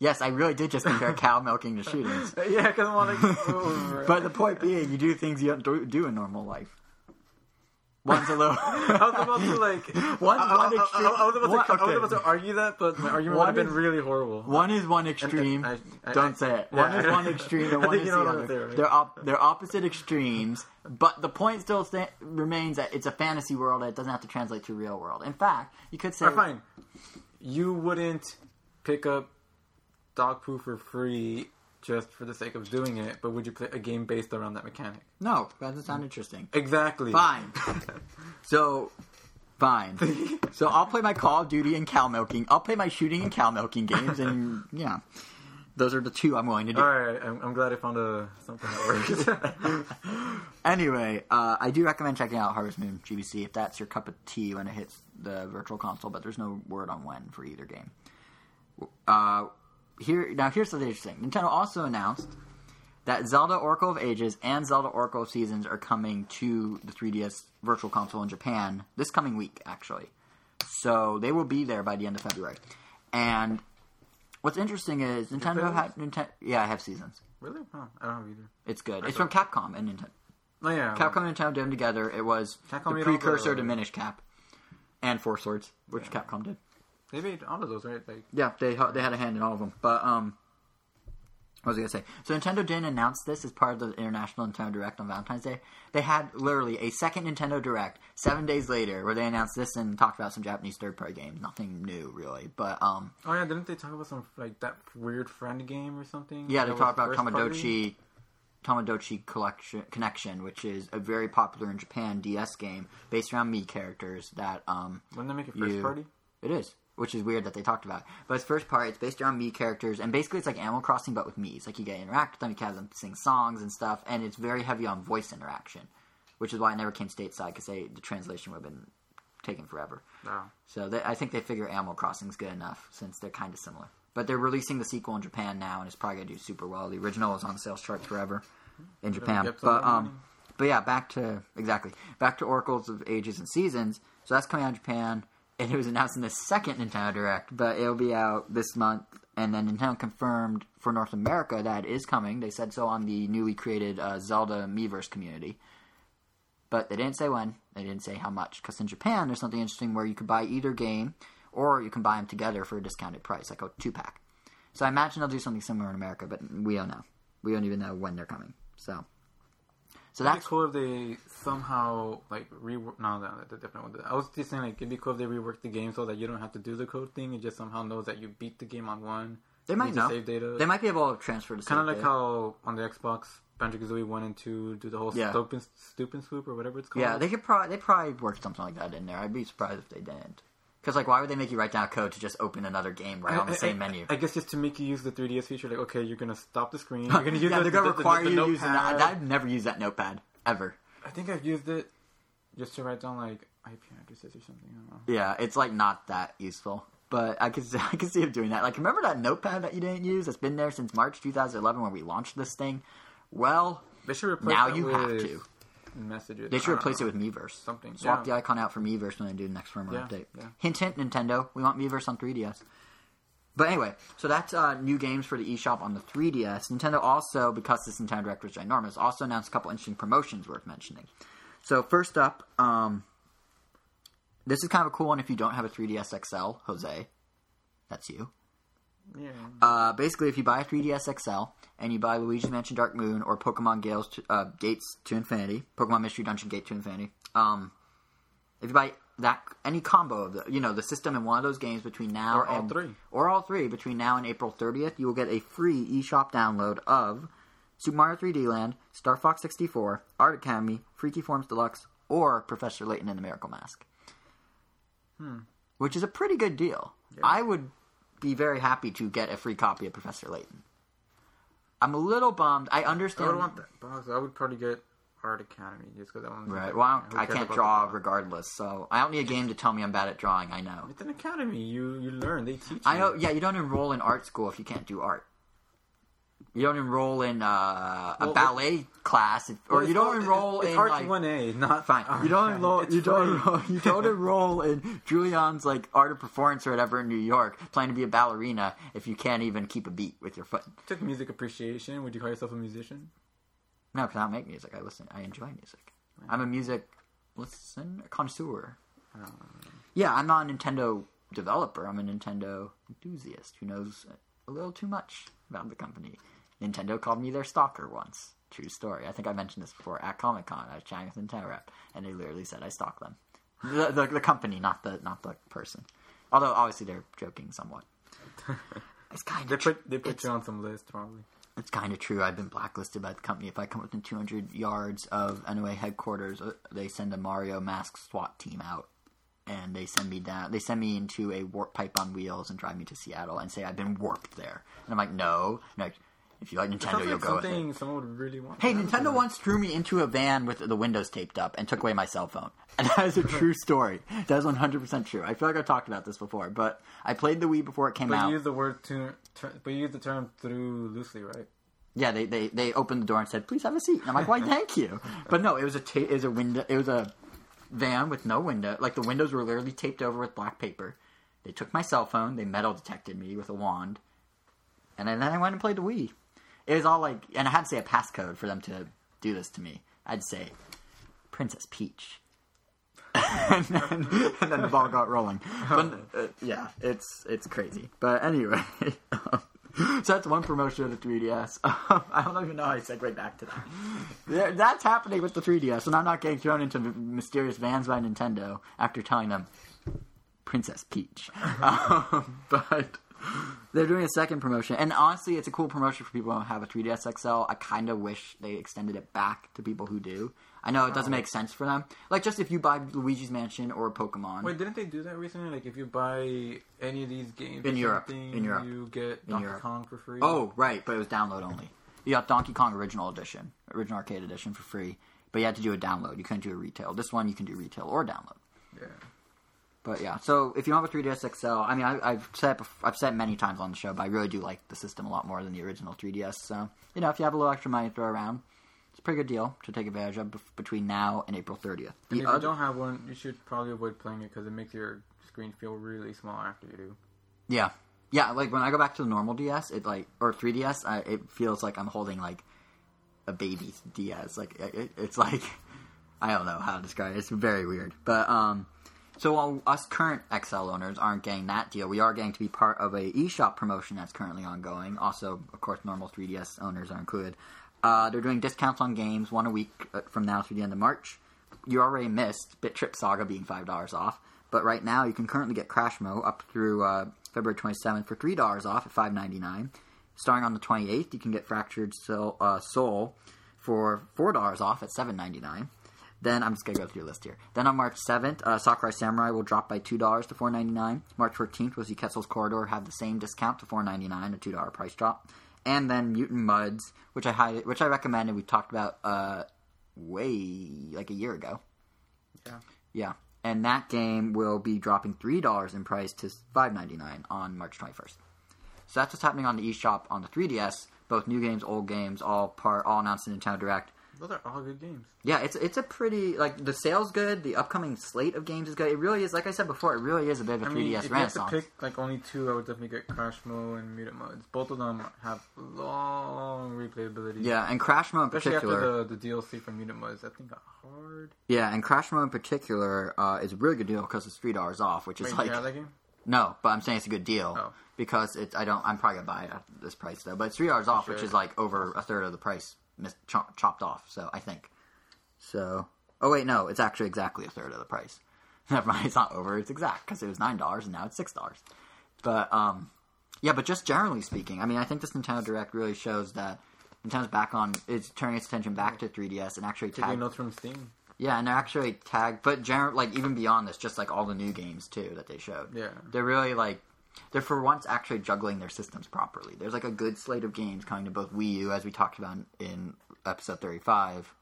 Yes, I really did just compare cow milking to shootings.
yeah, because I want to.
But the point being, you do things you don't do- in normal life. One's a little.
I was about to like.
One's
I,
one
I-
extreme.
I, I was about
one-
to. I was about to argue that, but my argument
One
would have been really horrible.
One is one extreme.
I- I-
don't say it.
yeah,
One is one extreme, and one is the other.
saying, right?
They're op- they're opposite extremes, but the point still sta- remains that it's a fantasy world that doesn't have to translate to real world. In fact, you could say,
Alright, fine. You wouldn't pick up dog poo for free just for the sake of doing it, but would you play a game based around that mechanic?
"No, that doesn't sound interesting."
Exactly.
Fine. so, fine. So I'll play my Call of Duty and cow milking. I'll play my shooting and cow milking games, and yeah, those are the two I'm willing to do.
All right, I'm, I'm glad I found a something that works.
Anyway, uh, I do recommend checking out Harvest Moon GBC if that's your cup of tea when it hits the Virtual Console. But there's no word on when for either game. Uh, here now, here's something interesting. Nintendo also announced that Zelda Oracle of Ages and Zelda Oracle of Seasons are coming to the 3DS Virtual Console in Japan this coming week, actually. So they will be there by the end of February. And what's interesting is Nintendo had Nintendo. Yeah, I have Seasons.
really? Oh, I don't have either.
It's good. It's from Capcom and Nintendo.
Oh yeah.
Capcom and Nintendo did them together. It was
Capcom
the precursor to Minish Cap and Four Swords, which Capcom did.
They made all of those, right? Like,
Yeah, they they had a hand in all of them. But um, what was I gonna say? So Nintendo didn't announce this as part of the International Nintendo Direct on Valentine's Day. They had literally a second Nintendo Direct seven days later, where they announced this and talked about some Japanese third party games. Nothing new really, but um,
oh yeah, didn't they talk about some like that weird friend game or something?
yeah, they talked about
first party?
Tomodachi. Collection Connection, which is a very popular in Japan DS game based around Mii characters that um,
Wouldn't they make it first
you-
party?
It is, which is weird that they talked about. But it's first part. It's based around Mii characters, and basically it's like Animal Crossing, but with me. It's like you get to interact with them, you can have them sing songs and stuff, and it's very heavy on voice interaction, which is why it never came stateside because the translation would have been taken forever.
No.
So they, I think they figure Animal Crossing's good enough since they're kind of similar. But they're releasing the sequel in Japan now, and it's probably gonna do super well. The original was on the sales charts forever in Japan, but um. But yeah, back to exactly back to Oracles of Ages and Seasons. So that's coming out in Japan, and it was announced in the second Nintendo Direct, but it'll be out this month. And then Nintendo confirmed for North America that is coming. They said so on the newly created uh, Zelda Miiverse community, but they didn't say when. They didn't say how much. Because in Japan, there's something interesting where you can buy either game, or you can buy them together for a discounted price, like a two pack. So I imagine they'll do something similar in America, but we don't know. We don't even know when they're coming. So. So
It'd
that's
cool if they somehow like rework. No, no, that's a different one. I was just saying like it'd be cool if they rework the game so that you don't have to do the code thing. It just somehow knows that you beat the game on one.
They might know.
save data.
They might be able to transfer to
kind of like
data.
how on the Xbox Banjo Kazooie one and two do the whole
Yeah.
stoop and, stoop swoop or whatever it's called.
Yeah, they could probably they probably work something like that in there. I'd be surprised if they didn't. Because like, why would they make you write down code to just open another game right on the
I-
same
I-
menu?
I guess just to make you use the 3DS feature, like okay, you're gonna stop the screen. You're gonna use
yeah,
the,
they're gonna
the-
require
the
you to use
notepad.
I've never used that notepad ever.
I think I've used it just to write down like IP addresses or something. I don't know.
Yeah, it's like not that useful. But I could I could see him doing that. Like, remember that notepad that you didn't use? That's been there since March 2011 when we launched this thing. Well,
They should replace
now you
with
have to.
Messages.
They should replace
know.
it with Miiverse.
Something,
Swap
yeah.
the icon out for Miiverse when they do the next firmware
Yeah,
update.
yeah.
Hint, hint, Nintendo. We want Miiverse on 3DS. But anyway, so that's uh, new games for the eShop on the 3DS. Nintendo also, because this Nintendo Direct was ginormous, also announced a couple interesting promotions worth mentioning. So first up, um, this is kind of a cool one if you don't have a 3DS XL, Jose. That's you.
Yeah.
Uh, basically, if you buy a 3DS XL and you buy Luigi's Mansion Dark Moon or Pokemon Gales to, uh, Gates to Infinity, Pokemon Mystery Dungeon Gate to Infinity, um, if you buy that any combo of the you know the system in one of those games between now
Or all three.
or all three between now and April 30th, you will get a free eShop download of Super Mario 3D Land, Star Fox 64, Art Academy, Freaky Forms Deluxe, or Professor Layton and the Miracle Mask. Which is a pretty good deal. I would be very happy to get a free copy of Professor Layton. I'm a little bummed. I understand.
I would want that box. I would probably get Art Academy just because that one's
Right. Well, I, I can't draw regardless, so I don't need a game to tell me I'm bad at drawing. I know.
It's an academy. You you learn. They teach. You.
I know. Yeah, you don't enroll in art school if you can't do art. You don't enroll in uh, a
Well,
ballet class, if, or you don't enroll
it's
in
Arts
like.
one A, not
Fine. You don't enroll. You don't. Enroll, you don't enroll in Juilliard's like art of performance or whatever in New York, planning to be a ballerina if you can't even keep a beat with your foot.
Took music appreciation. Would you call yourself a musician?
No, because I don't make music. I listen. I enjoy music. I'm a music listen connoisseur. Yeah, I'm not a Nintendo developer. I'm a Nintendo enthusiast who knows a little too much about the company. Nintendo called me their stalker once. True story. I think I mentioned this before at Comic Con. I was chatting with Nintendo rep, and they literally said I stalk them. The, the, the company, not the not the person. Although obviously they're joking somewhat. It's kind of They
put they put you on some list probably.
it's kind of true. I've been blacklisted by the company. If I come within 200 yards of NOA headquarters, uh, they send a Mario mask SWAT team out, and they send me down. They send me into a warp pipe on wheels and drive me to Seattle and say I've been warped there. And I'm like, no, no. If you like Nintendo, you'll
like
go with it.
someone would really want.
Hey. Nintendo once threw me into a van with the windows taped up and took away my cell phone. And that is a true story. That is 100% true. I feel like I've talked about this before, but I played the Wii before it came
But
out.
you use the word to, ter- but you use the term through loosely, right?
Yeah, they, they, they opened the door and said, "Please have a seat." And I'm like, "Why, thank you." But no, it was a ta- it was a window. It was a van with no window. Like the windows were literally taped over with black paper. They took my cell phone. They metal detected me with a wand, and then I went and played the Wii. It was all like, and I had to say a passcode for them to do this to me. I'd say Princess Peach. and, then, and then the ball got rolling. But uh, yeah, it's it's crazy. But anyway, so that's one promotion of the 3DS. I don't even know how I segue back to that. That's happening with the 3DS, and I'm not getting thrown into mysterious vans by Nintendo after telling them Princess Peach. um, but they're doing a second promotion, and honestly, it's a cool promotion for people who have a 3DS XL. I kind of wish they extended it back to people who do. I know it doesn't make sense for them. Like, just if you buy Luigi's Mansion or Pokemon.
Wait, didn't they do that recently? Like, if you buy any of these games
In
or
Europe. In Europe.
you get Donkey
Europe.
Kong for free.
Oh, right, but it was download only. You got Donkey Kong Original Edition, Original Arcade Edition for free, but you had to do a download. You couldn't do a retail. This one you can do retail or download.
yeah.
But yeah, so if you don't have a 3DS XL, I mean, I, I've said it bef- I've said it many times on the show, but I really do like the system a lot more than the original 3DS. So you know, if you have a little extra money to throw around, it's a pretty good deal to take advantage of bef- between now and April 30th.
And if you don't have one, you should probably avoid playing it because it makes your screen feel really small after you do.
yeah, yeah, like when I go back to the normal DS, it like or 3DS, I, it feels like I'm holding like a baby DS. Like it, it's like I don't know how to describe it. It's very weird, but um. So while us current XL owners aren't getting that deal, we are getting to be part of a eShop promotion that's currently ongoing. Also, of course, normal 3DS owners are included. Uh, they're doing discounts on games, one a week uh, from now through the end of March. You already missed Bit Trip Saga being five dollars off, but right now you can currently get Crash Crashmo up through uh, February 27th for three dollars off at 5.99. Starting on the 28th, you can get Fractured Soul, uh, Soul for four dollars off at 7.99. Then I'm just gonna go through the list here. Then on March 7th, uh, Sakura Samurai will drop by two dollars to 4.99. March 14th was Ketzal's Corridor have the same discount to 4.99, a two dollar price drop. And then Mutant Mudds, which I highly, which I recommended. We talked about uh, way like a year ago.
Yeah.
Yeah, and that game will be dropping three dollars in price to 5.99 on March 21st. So that's what's happening on the eShop on the 3DS. Both new games, old games, all part, all announced in Nintendo Direct.
Those are all good games.
Yeah, it's it's a pretty like the sales good. The upcoming slate of games is good. It really is, like I said before, it really is a bit of a
I
3DS
mean, if you have to pick like only two, I would definitely get Crashmo and Mutant Mudds. Both of them have long replayability.
yeah, and Crashmo in
Especially
particular.
after the, the DLC from Mutant Mudds, that thing got hard.
Yeah, and Crashmo in particular uh, is a really good deal because it's three dollars off, which is
Wait,
like
that game?
no, but I'm saying it's a good deal
Oh.
because it's I don't I'm probably gonna buy it at this price though, but it's three dollars off, which is like over a third of the price mis- chop, chopped off. So I think so. Oh wait, no, it's actually exactly a third of the price. Never mind, it's not over; it's exact because it was nine dollars and now it's six dollars. But um, yeah, but just generally speaking, I mean, I think this Nintendo Direct really shows that Nintendo's back on, it's turning its attention back to 3DS and actually
Taking notes from Steam.
yeah, and they're actually tag, but general like even beyond this, just like all the new games too that they showed.
Yeah.
they're really like they're for once actually juggling their systems properly. There's like a good slate of games coming to both Wii U, as we talked about in episode 35,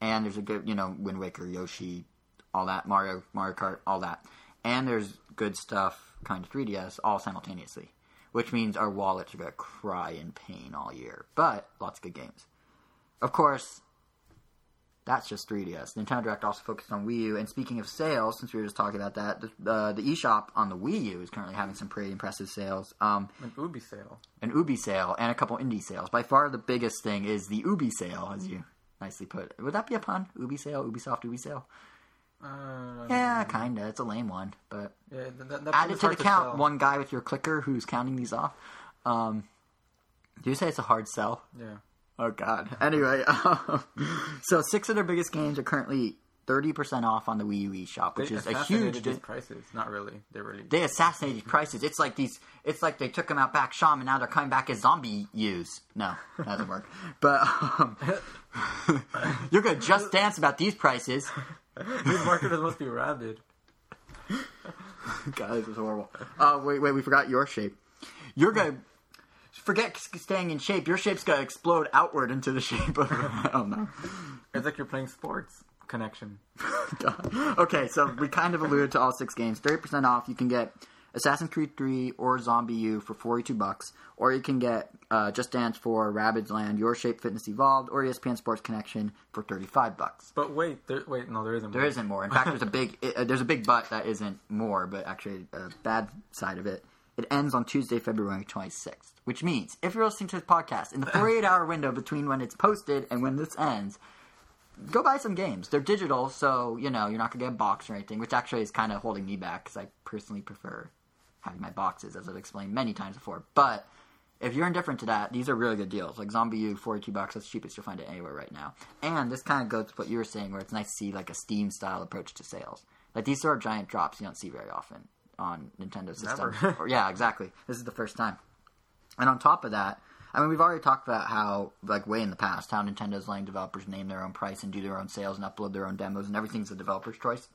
and there's a good, you know, Wind Waker, Yoshi, all that, Mario, Mario Kart, all that, and there's good stuff coming to 3DS all simultaneously, which means our wallets are gonna cry in pain all year. But lots of good games. Of course, that's just 3DS. Nintendo Direct also focused on Wii U. And speaking of sales, since we were just talking about that, the, uh, the eShop on the Wii U is currently having some pretty impressive sales. Um,
An Ubi sale.
an Ubi sale and a couple indie sales. By far, the biggest thing is the Ubi sale, as you nicely put. Would that be a pun? Ubi sale, Ubisoft Ubi sale.
Uh,
Yeah, kinda. It's a lame one, but
yeah that, that, that
add it
is
to the count. One guy with your clicker who's counting these off. Um, do you say it's a hard sell?
Yeah.
Oh God. Anyway, um, so six of their biggest games are currently thirty percent off on the Wii U eShop, which
They
is a huge.
these prices. Not really. They really.
they assassinated prices. It's like these. It's like they took them out back Sham, and now they're coming back as zombie use. No, that doesn't work. But um, you're gonna just dance about these prices.
These marketers must be rabid.
God, this is horrible. Oh wait, wait, we forgot your shape. You're gonna forget staying in shape. Your shape's gonna explode outward into the shape of. I don't know.
It's like you're playing sports. Connection.
Okay, so we kind of alluded to all six games. Thirty percent off. You can get Assassin's Creed Three or ZombiU for forty-two bucks, or you can get uh, Just Dance for Rabbids Land, Your Shape Fitness Evolved, or ESPN Sports Connection for thirty-five bucks.
But wait, there, wait, no, there isn't.
There
more.
isn't more. In fact, there's a big uh, there's a big but that isn't more, but actually a bad side of it. It ends on Tuesday, February 26th, which means if you're listening to this podcast in the 48 hour window between when it's posted and when this ends, go buy some games. They're digital, so you know you're not gonna get a box or anything, which actually is kind of holding me back because I personally prefer having my boxes, as I've explained many times before. But if you're indifferent to that, these are really good deals. Like ZombiU, 42 bucks. That's cheapest you'll find it anywhere right now. And this kind of goes to what you were saying, where it's nice to see like a Steam style approach to sales. Like these sort of giant drops you don't see very often on Nintendo system.
Never.
yeah, exactly. This is the first time. And on top of that, I mean, we've already talked about how, like, way in the past, how Nintendo's letting developers name their own price and do their own sales and upload their own demos, and everything's a developer's choice.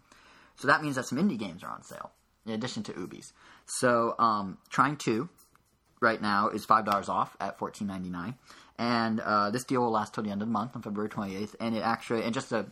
So that means that some indie games are on sale, in addition to Ubi's. So, um, Trine 2 right now is $5 off at fourteen ninety nine, And uh, this deal will last till the end of the month on February 28th. And it actually, and just a,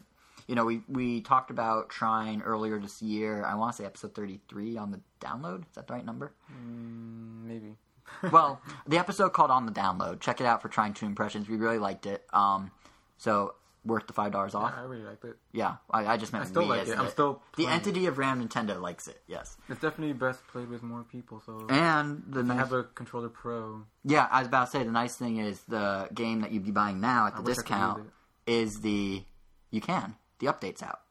you know, we, we talked about Trine earlier this year. I want to say episode 33 on the download. Is that the right number?
Mm, maybe.
well, the episode called "On the Download." Check it out for Trine two impressions. We really liked it. Um, so worth the five dollars off.
I really liked it.
Yeah, I, I just meant
I still
we
like it. I'm
the-
still
the entity of Ram Nintendo likes it. Yes,
It's definitely best played with more people. So
and the
I
nice,
have a controller pro.
yeah, I was about to say the nice thing is the game that you'd be buying now at the
I
discount is the you can the updates out.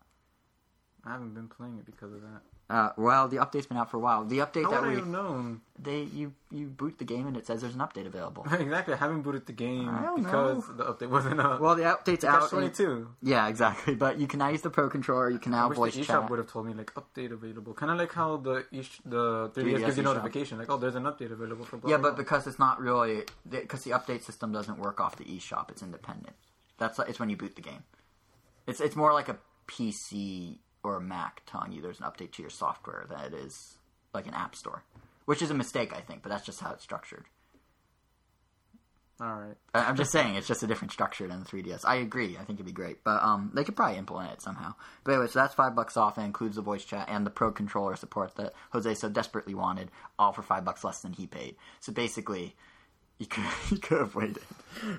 I haven't been playing it because of that.
Uh, well, the update's been out for a while. The update
How
that
would I
we
have known?
they you you boot the game and it says there's an update available.
exactly. I haven't booted the game
I don't
because the update wasn't up.
well, the update's out.
twenty
and- yeah, exactly. But you can now use the Pro controller. You can
I
now
wish
voice
the
chat.
eShop would have told me like update available. Kind of like how the eSh- the 3DS
3DS
gives you notification like oh there's an update available for. Blah,
Yeah,
blah,
but
blah.
because it's not really because the update system doesn't work off the eShop, it's independent. That's it's when you boot the game. It's it's more like a PC or a Mac telling you there's an update to your software than it is like an app store, which is a mistake, I think. But that's just how it's structured.
all right.
I'm just saying it's just a different structure than the 3DS. I agree. I think it'd be great, but um, they could probably implement it somehow. But anyway, so that's five bucks off and includes the voice chat and the Pro controller support that Jose so desperately wanted, all for five bucks less than he paid. So basically, you could you could have waited,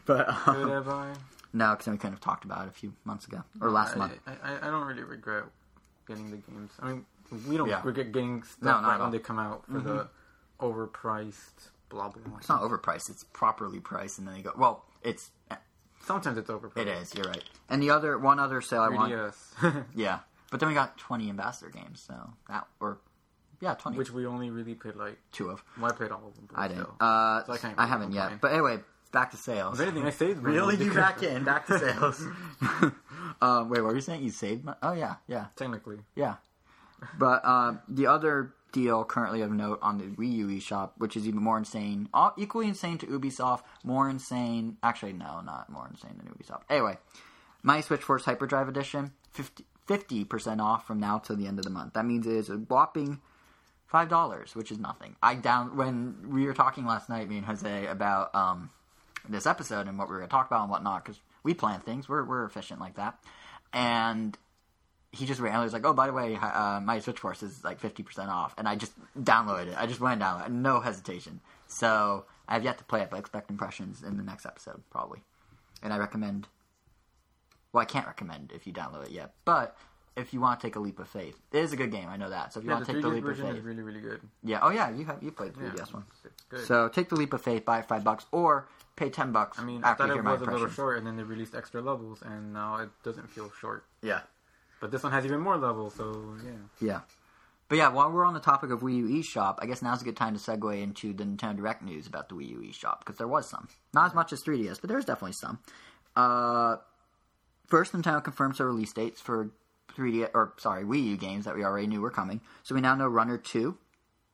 but
Could
um,
have I?
No, because then we kind of talked about it a few months ago or last
I,
month.
I, I, don't really regret getting the games. I mean, we don't
Yeah.
regret getting stuff
No,
right when they come out for the overpriced blah blah. blah.
It's not overpriced; it's properly priced, and then they go. Well, it's
Sometimes it's overpriced.
it is. You're right. And the other one other sale I want,
3DS,
yeah, but then we got 20 ambassador games, so that or yeah, 20.
which we only really played like.
two of.
Well, I played all of them.
I didn't. Uh,
So I can't
I haven't yet. But anyway, back to sales.
if anything, I saved. money
Really, you back in, back to sales. um, wait, what were you saying? You saved? Money? Oh yeah, yeah,
Technically,
yeah. But um, the other deal currently of note on the Wii U eShop, which is even more insane, uh, equally insane to Ubisoft, more insane. Actually, no, not more insane than Ubisoft. Anyway, Mighty Switch Force Hyperdrive Edition, 50 percent off from now till the end of the month. That means it is a whopping five dollars, which is nothing. I down when we were talking last night, me and Jose, about um, this episode and what we were going to talk about and whatnot, because we plan things. We're we're efficient like that, and he just randomly was like, "Oh, by the way, uh, Mighty Switch Force is like fifty percent off," and I just downloaded it. I just went and down, no hesitation. So I have yet to play it, but expect impressions in the next episode probably. And I recommend. Well, I can't recommend if you download it yet, but if you want to take a leap of faith, it is a good game. I know that. So if you
Yeah,
want to take the leap of faith,
is really really good.
yeah. Oh yeah, you have you played the
Yeah,
3DS one.
it's good.
So take the leap of faith, buy it five bucks, or pay ten bucks
I mean, I thought it was a little short, and then they released extra levels, and now it doesn't feel short.
Yeah.
But this one has even more levels, so yeah.
Yeah. But yeah, while we're on the topic of Wii U eShop, I guess now's a good time to segue into the Nintendo Direct news about the Wii U eShop because there was some. Not as much as 3DS, but there's definitely some. Uh, first, Nintendo confirms their release dates for 3D or sorry Wii U games that we already knew were coming. So we now know Runner 2,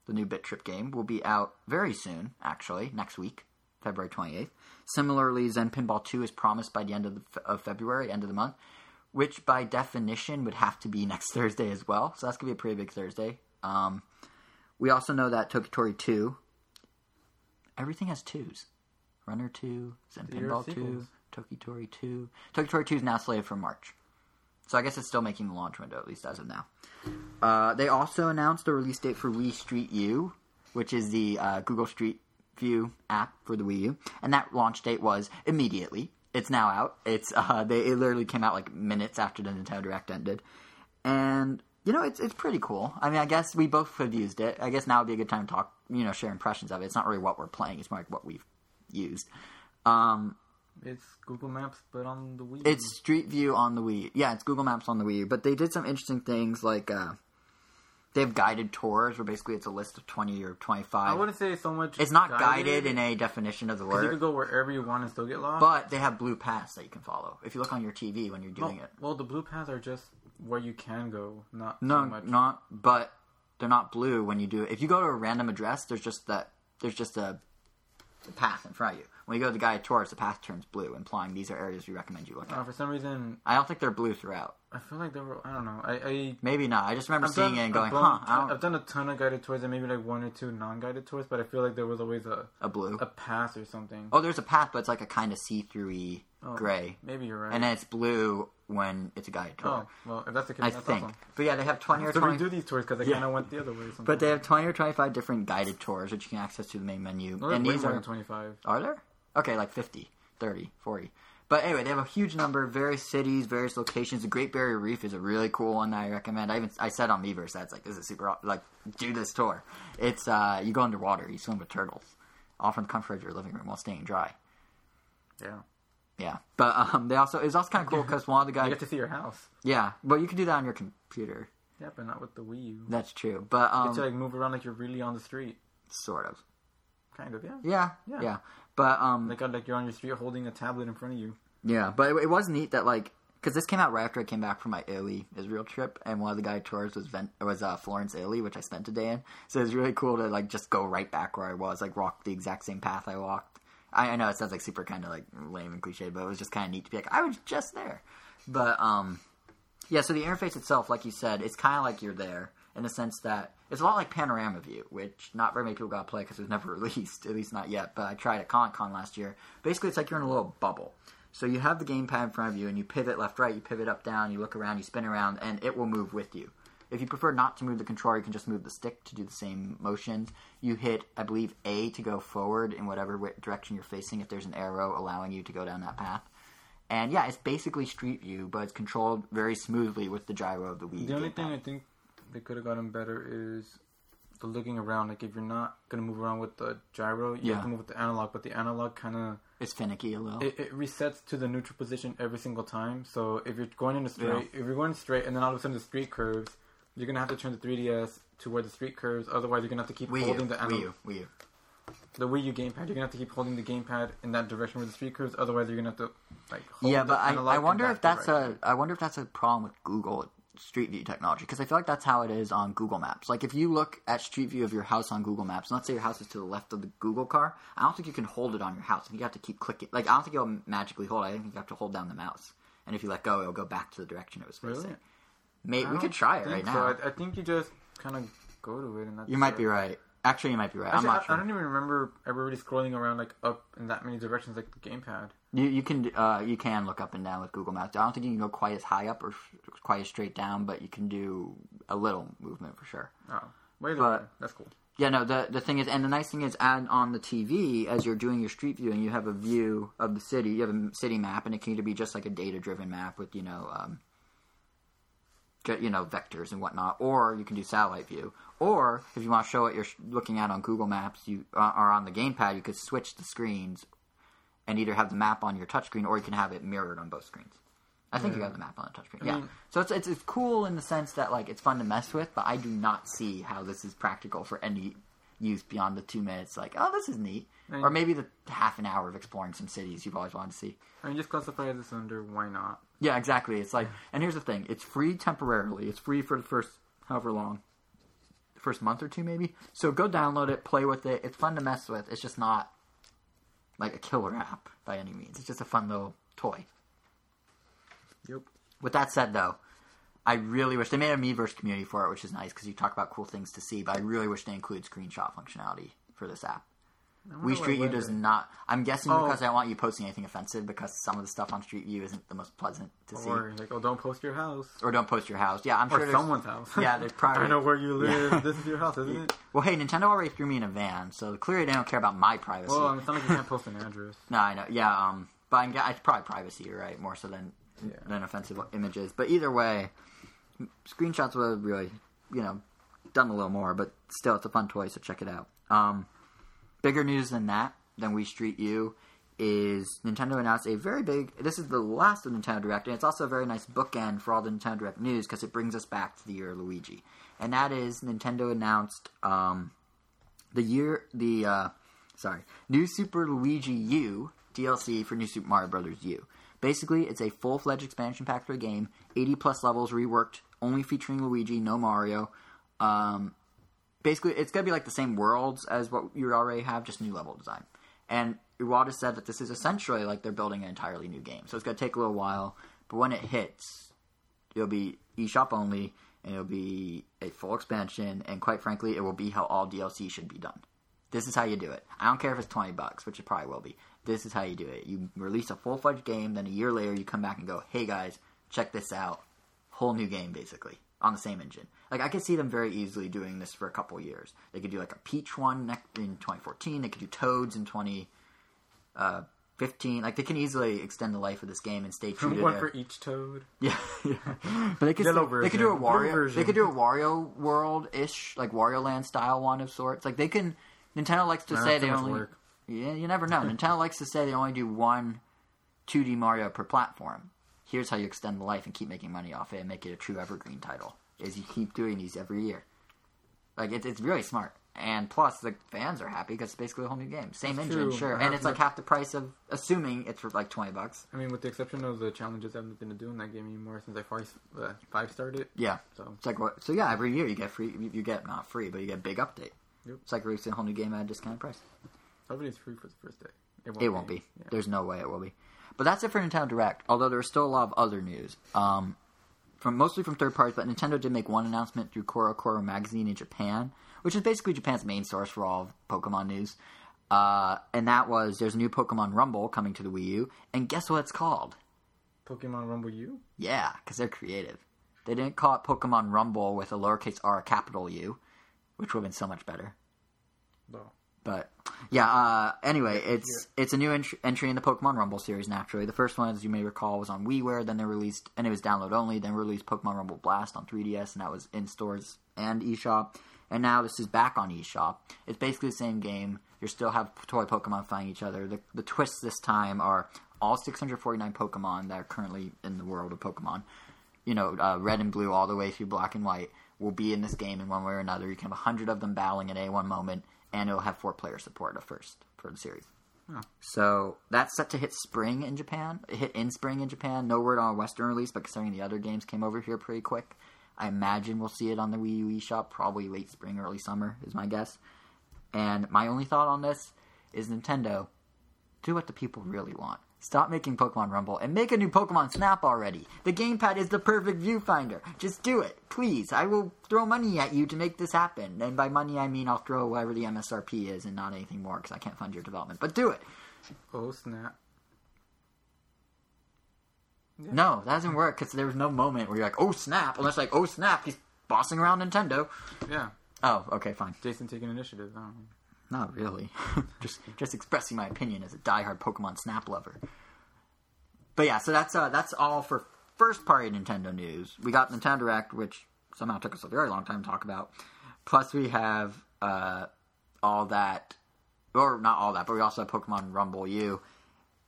the new Bit Trip game, will be out very soon. Actually, next week, February 28th. Similarly, Zen Pinball 2 is promised by the end of, the, of February, end of the month which by definition would have to be next Thursday as well. So that's gonna be a pretty big Thursday. Um, we also know that Toki Tori two. Everything has twos. Runner two, Zen Pinball two.
Toki
Tori two. Toki Tori two is now slated for March. So I guess it's still making the launch window at least as of now. Uh, they also announced the release date for Wii Street U, which is the uh, Google Street View app for the Wii U, and that launch date was immediately. It's now out. It's uh, they it literally came out like minutes after the Nintendo Direct ended, and you know it's it's pretty cool. I mean, I guess we both have used it. I guess now would be a good time to talk. You know, share impressions of it. It's not really what we're playing. It's more like what we've used. Um,
It's Google Maps, but on the Wii.
it's Street View on the Wii. Yeah, it's Google Maps on the Wii. U. But they did some interesting things like uh, they have guided tours where basically it's a list of twenty or twenty-five.
I wouldn't say so much.
It's not guided in a definition of the
'cause You
word,
could go wherever you want and still get lost.
but they have blue paths that you can follow. If you look on your TV when you're
well,
doing it,
well, the blue paths are just where you can go, not
no,
so much.
not. But they're not blue when you do it. If you go to a random address, there's just that. There's just a, a path in front of you. When you go to the guided tours, the path turns blue, implying these are areas we recommend you look at.
Uh, for some reason,
I don't think they're blue throughout.
I feel like there were. I don't know. I, I
Maybe not. I just remember
I've
seeing
done
it and going,
bunch-
"Huh, I
I've done a ton of guided tours and maybe like one or two non-guided tours, but I feel like there was always a
a blue."
a pass or something.
Oh, there's a path, but it's like a kind of see-through
Oh,
gray,
Maybe you're right.
and then it's blue when it's a guided tour.
oh, well, if that's the case,
I
that's
think.
awesome.
But yeah, they have twenty or
So
twenty.
redo these tours because I
Yeah.
kind of went the other way. Sometimes.
But they have twenty or twenty-five different guided tours, which you can access through the main menu.
Well,
and these are
25.
are there? Okay, like 50, 30, 40. But anyway, they have a huge number, various cities, various locations. The Great Barrier Reef is a really cool one that I recommend. I even I said on Miiverse that's like this is super like do this tour. It's uh you go underwater, you swim with turtles, all from the comfort of your living room while staying dry.
Yeah.
Yeah, but um, they also it's also kind of cool because one of the guys You
get to see your house.
yeah, well you can do that on your computer.
Yeah, but not with the Wii U.
That's true, but
You
um,
get to like move around like you're really on the street.
sort of,
Kind of, yeah.
yeah, yeah,
Yeah.
but um,
Like, like you're on your street holding a tablet in front of you.
Yeah, but it, it was neat that like because this came out right after I came back from my Italy Israel trip, and one of the guide tours was Ven- was uh, Florence, Italy, which I spent a day in. So it was really cool to like just go right back where I was, like walk the exact same path I walked. I, I know it sounds like super kind of like lame and cliche, but it was just kind of neat to be like I was just there. But um, yeah. So the interface itself, like you said, it's kind of like you're there in the sense that it's a lot like Panorama View, which not very many people got to play because it was never released, at least not yet. But I tried at Comic Con last year. Basically, it's like you're in a little bubble. So you have the gamepad in front of you, and you pivot left, right, you pivot up, down, you look around, you spin around, and it will move with you. If you prefer not to move the controller, you can just move the stick to do the same motions. You hit, I believe, A to go forward in whatever direction you're facing. If there's an arrow allowing you to go down that path, and yeah, it's basically Street View, but it's controlled very smoothly with the gyro of the Wii.
The only thing I think they could have gotten better is the looking around. Like, if you're not gonna move around with the gyro, you
Yeah.
have to move with the analog. But the analog kind of
it's finicky a little.
it, it resets to the neutral position every single time. So if you're going in a straight, if you're going straight, and then all of a sudden the street curves, you're gonna have to turn the 3ds to where the street curves. Otherwise, you're gonna have to keep
Wii U,
holding the
Wii. U, Wii U.
the Wii U gamepad. You're gonna have to keep holding the gamepad in that direction where the street curves. Otherwise, you're gonna have to like. Hold
Yeah,
the
but I,
analog
I wonder if that's
direction.
a I wonder if that's a problem with Google Street View technology because I feel like that's how it is on Google Maps. Like if you look at Street View of your house on Google Maps, and let's say your house is to the left of the Google car, I don't think you can hold it on your house. I think you have to keep clicking. Like I don't think you'll magically hold. it. I think you have to hold down the mouse, and if you let go, it'll go back to the direction it was facing.
Really?
Mate, we could try it right
so.
now.
I, I think you just kind of go to it, and that's
You might
it.
be right. Actually, you might be right.
Actually,
I'm not
I,
sure.
I don't even remember everybody scrolling around like up in that many directions like the gamepad.
You you can uh, you can look up and down with Google Maps. I don't think you can go quite as high up or quite as straight down, but you can do a little movement for sure.
Oh, wait,
But-
that's cool.
Yeah, no. The the thing is, and the nice thing is, and on the TV as you're doing your street viewing, you have a view of the city. You have a city map, and it can either be just like a data driven map with you know, um, you know, vectors and whatnot, or you can do satellite view. Or if you want to show what you're looking at on Google Maps, you uh, are on the gamepad. You could switch the screens and either have the map on your touchscreen, or you can have it mirrored on both screens. I think you got the map on the touchscreen. yeah.
mean-
So it's, it's it's cool in the sense that like it's fun to mess with, but I do not see how this is practical for any use beyond the two minutes. Like, oh, this is neat,
I mean-
or maybe the half an hour of exploring some cities you've always wanted to see.
I mean, just classify this under why not?
Yeah, exactly. It's like, and here's the thing: it's free temporarily. It's free for the first however long, the first month or two maybe. So go download it, play with it. It's fun to mess with. It's just not like a killer app by any means. It's just a fun little toy.
Yep.
With that said, though, I really wish they made a Miiverse community for it, which is nice because you talk about cool things to see. But I really wish they include screenshot functionality for this app.
I
We Street View does not. I'm guessing
Oh.
because I don't want you posting anything offensive because some of the stuff on Street View isn't the most pleasant to see.
Or like, oh, don't post your house.
Or don't post your house. Yeah, I'm
Or
sure there's
someone's house.
Yeah, there's probably.
I know where you live.
Yeah.
This is your house, isn't it?
Well, hey, Nintendo already threw me in a van, so clearly they don't care about my privacy.
Well, it's not like you can't post an address.
No, I know. Yeah, um, but I'm, it's probably privacy, right? More so than
Yeah.
than offensive images. But either way, screenshots would have really, you know, done a little more. But still, it's a fun toy, so check it out. Um, bigger news than that, than Wii Street U, is Nintendo announced a very big. This is the last of Nintendo Direct, and it's also a very nice bookend for all the Nintendo Direct news because it brings us back to the year of Luigi, and that is Nintendo announced um, the year the uh, sorry New Super Luigi U DLC for New Super Mario Brothers U. Basically, it's a full fledged expansion pack for the game, 80 plus levels reworked, only featuring Luigi, no Mario. Um, basically, it's gonna be like the same worlds as what you already have, just new level design. And Iwata said that this is essentially like they're building an entirely new game, so it's gonna take a little while. But when it hits, it'll be eShop only, and it'll be a full expansion. And quite frankly, it will be how all DLC should be done. This is how you do it. I don't care if it's twenty bucks, which it probably will be. This is how you do it. You release a full fledged game, then a year later you come back and go, "Hey guys, check this out." Whole new game, basically on the same engine. Like I could see them very easily doing this for a couple years. They could do like a Peach one in 2014. They could do Toads in 2015. Uh, like they can easily extend the life of this game and stay true to
One
their
for each toad.
yeah, yeah. But they could still- they could do a
version,
Wario they could do a Wario World ish like Wario Land style one of sorts. Like they can Nintendo likes to
Nah,
say they only
work.
yeah you never know. Nintendo likes to say they only do one 2D Mario per platform. Here's how you extend the life and keep making money off it and make it a true evergreen title. Is you keep doing these every year. Like it, it's really smart. And plus, the fans are happy because it's basically a whole new game. Same
That's
engine,
true.
sure, and it's like half the price of assuming it's for like twenty bucks.
I mean, with the exception of the challenges, I haven't been doing that game anymore since I five, uh, five started.
Yeah,
So
It's like what? So yeah, every year you get free. You get not free, but you get a big update.
Yep.
It's like releasing a whole new game at a discounted price.
hopefully it's free for the first day.
It won't be.
Yeah.
There's no way it will be. But that's it for Nintendo Direct. Although there's still a lot of other news. Um, from mostly from third parties, but Nintendo did make one announcement through CoroCoro magazine in Japan, which is basically Japan's main source for all Pokemon news. Uh, and that was there's a new Pokemon Rumble coming to the Wii U, and guess what it's called?
Pokemon Rumble U.
Yeah, because they're creative. They didn't call it Pokemon Rumble with a lowercase r, a capital U, which would have been so much better.
Well,
But yeah, uh, anyway, it's it's a new ent- entry in the Pokemon Rumble series. Naturally, the first one, as you may recall, was on WiiWare. Then they released, and it was download only. Then released Pokemon Rumble Blast on 3DS, and that was in stores and eShop. And now this is back on eShop. It's basically the same game. You still have toy Pokemon fighting each other. The, the twists this time are all 649 Pokemon that are currently in the world of Pokemon. You know, uh, red and blue all the way through black and white will be in this game in one way or another. You can have 100 of them battling at a one moment, and it'll have four player support at first for the series.
Oh.
So that's set to hit spring in Japan. It hit in spring in Japan. No word on a Western release, but considering the other games came over here pretty quick, I imagine we'll see it on the Wii U eShop probably late spring, early summer is my guess. And my only thought on this is Nintendo, do what the people really want. Stop making Pokemon Rumble and make a new Pokemon Snap already. The gamepad is the perfect viewfinder. Just do it, please. I will throw money at you to make this happen. And by money, I mean I'll throw whatever the MSRP is and not anything more because I can't fund your development. But do it.
oh snap!
No, that doesn't work because there was no moment where you're like, oh snap, unless like, oh snap, he's bossing around Nintendo.
Yeah,
Oh, okay, fine.
Jason taking initiative. I don't know.
Not really. just just expressing my opinion as a diehard Pokemon Snap lover. But yeah, so that's uh, that's all for first party Nintendo news. We got Nintendo Direct, which somehow took us a very long time to talk about. Plus, we have uh, all that, or not all that, but we also have Pokemon Rumble U,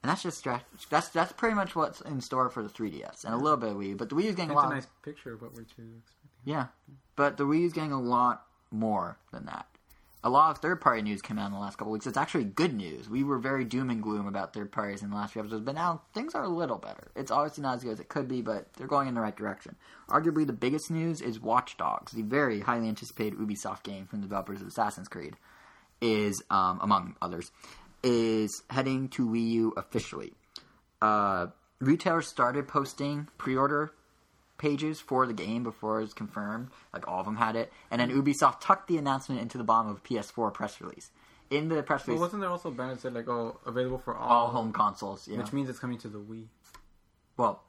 and that's just that's that's pretty much what's in store for the 3DS and a little bit of Wii. U. But the Wii is getting a lot.
a nice picture of what we're expecting.
Yeah, but the Wii is getting a lot more than that. A lot of third party news came out in the last couple weeks. It's actually good news. We were very doom and gloom about third parties in the last few episodes, but now things are a little better. It's obviously not as good as it could be, but they're going in the right direction. Arguably, the biggest news is Watch Dogs, the very highly anticipated Ubisoft game from the developers of Assassin's Creed, is um, among others, is heading to Wii U officially. Uh, retailers started posting pre-order pages for the game before it was confirmed. Like all of them had it, and then Ubisoft tucked the announcement into the bottom of a PS4 press release. In the press release,
wasn't there also a banner that said like, "Oh, available for all,",
all home consoles, yeah.
which means it's coming to the Wii.
well,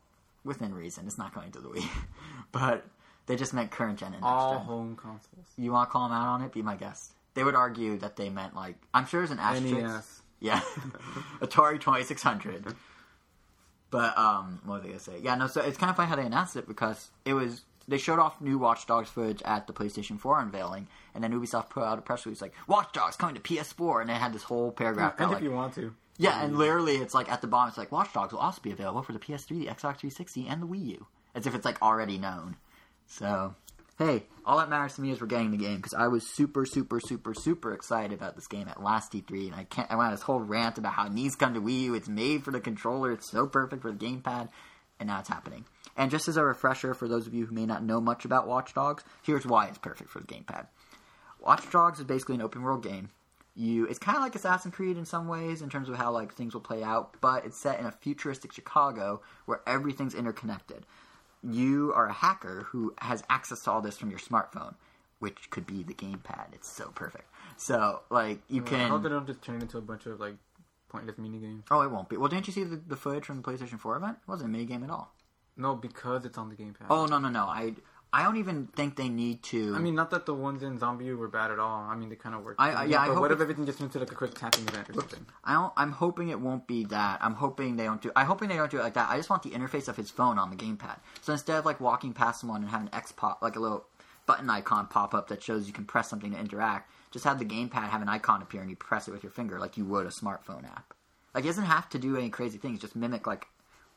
within reason, it's not going to the Wii, but they just meant current gen and next
All
gen.
home consoles.
You want to call them out on it? Be my guest. They would argue that they meant like I'm sure there's an asterisk.
NES.
Yeah, Atari Twenty Six Hundred. But um, what was I gonna say? Yeah, no. So it's kind of funny how they announced it because it was they showed off new Watch Dogs footage at the PlayStation 4 unveiling, and then Ubisoft put out a press release like Watch Dogs coming to PS4, and they had this whole paragraph.
And
about,
if you want to,
yeah, and literally it's like at the bottom it's like Watch Dogs will also be available for the PS3, the Xbox 360, and the Wii U, as if it's like already known. So hey, all that matters to me is we're getting the game because I was super, super, super, super excited about this game at last E3, and I can't. I went on this whole rant about how it needs come to Wii U. It's made for the controller. It's so perfect for the gamepad, and now it's happening. And just as a refresher for those of you who may not know much about Watch Dogs, here's why it's perfect for the gamepad. Watch Dogs is basically an open world game. You, it's kind of like Assassin's Creed in some ways in terms of how like things will play out, but it's set in a futuristic Chicago where everything's interconnected you are a hacker who has access to all this from your smartphone, which could be the gamepad. It's so perfect. So, like, you
I
can.
hope they don't just turn it into a bunch of like pointless mini games.
Oh, it won't be. Well, didn't you see the, the footage from the PlayStation 4 event? It wasn't a mini game at all.
No, because it's on the gamepad.
Oh, no, no, no. I, I don't even think they need to.
I mean, not that the ones in ZombiU were bad at all. I mean, they kind of worked.
I- I- yeah, I hope
what if everything just went to like a quick tapping event or something?
I don't, I'm hoping it won't be that. I'm hoping they don't do. I'm hoping they don't do it like that. I just want the interface of his phone on the gamepad. So instead of like walking past someone and having an X pop, like a little button icon pop up that shows you can press something to interact, just have the gamepad have an icon appear and you press it with your finger like you would a smartphone app. Like it doesn't have to do any crazy things. Just mimic like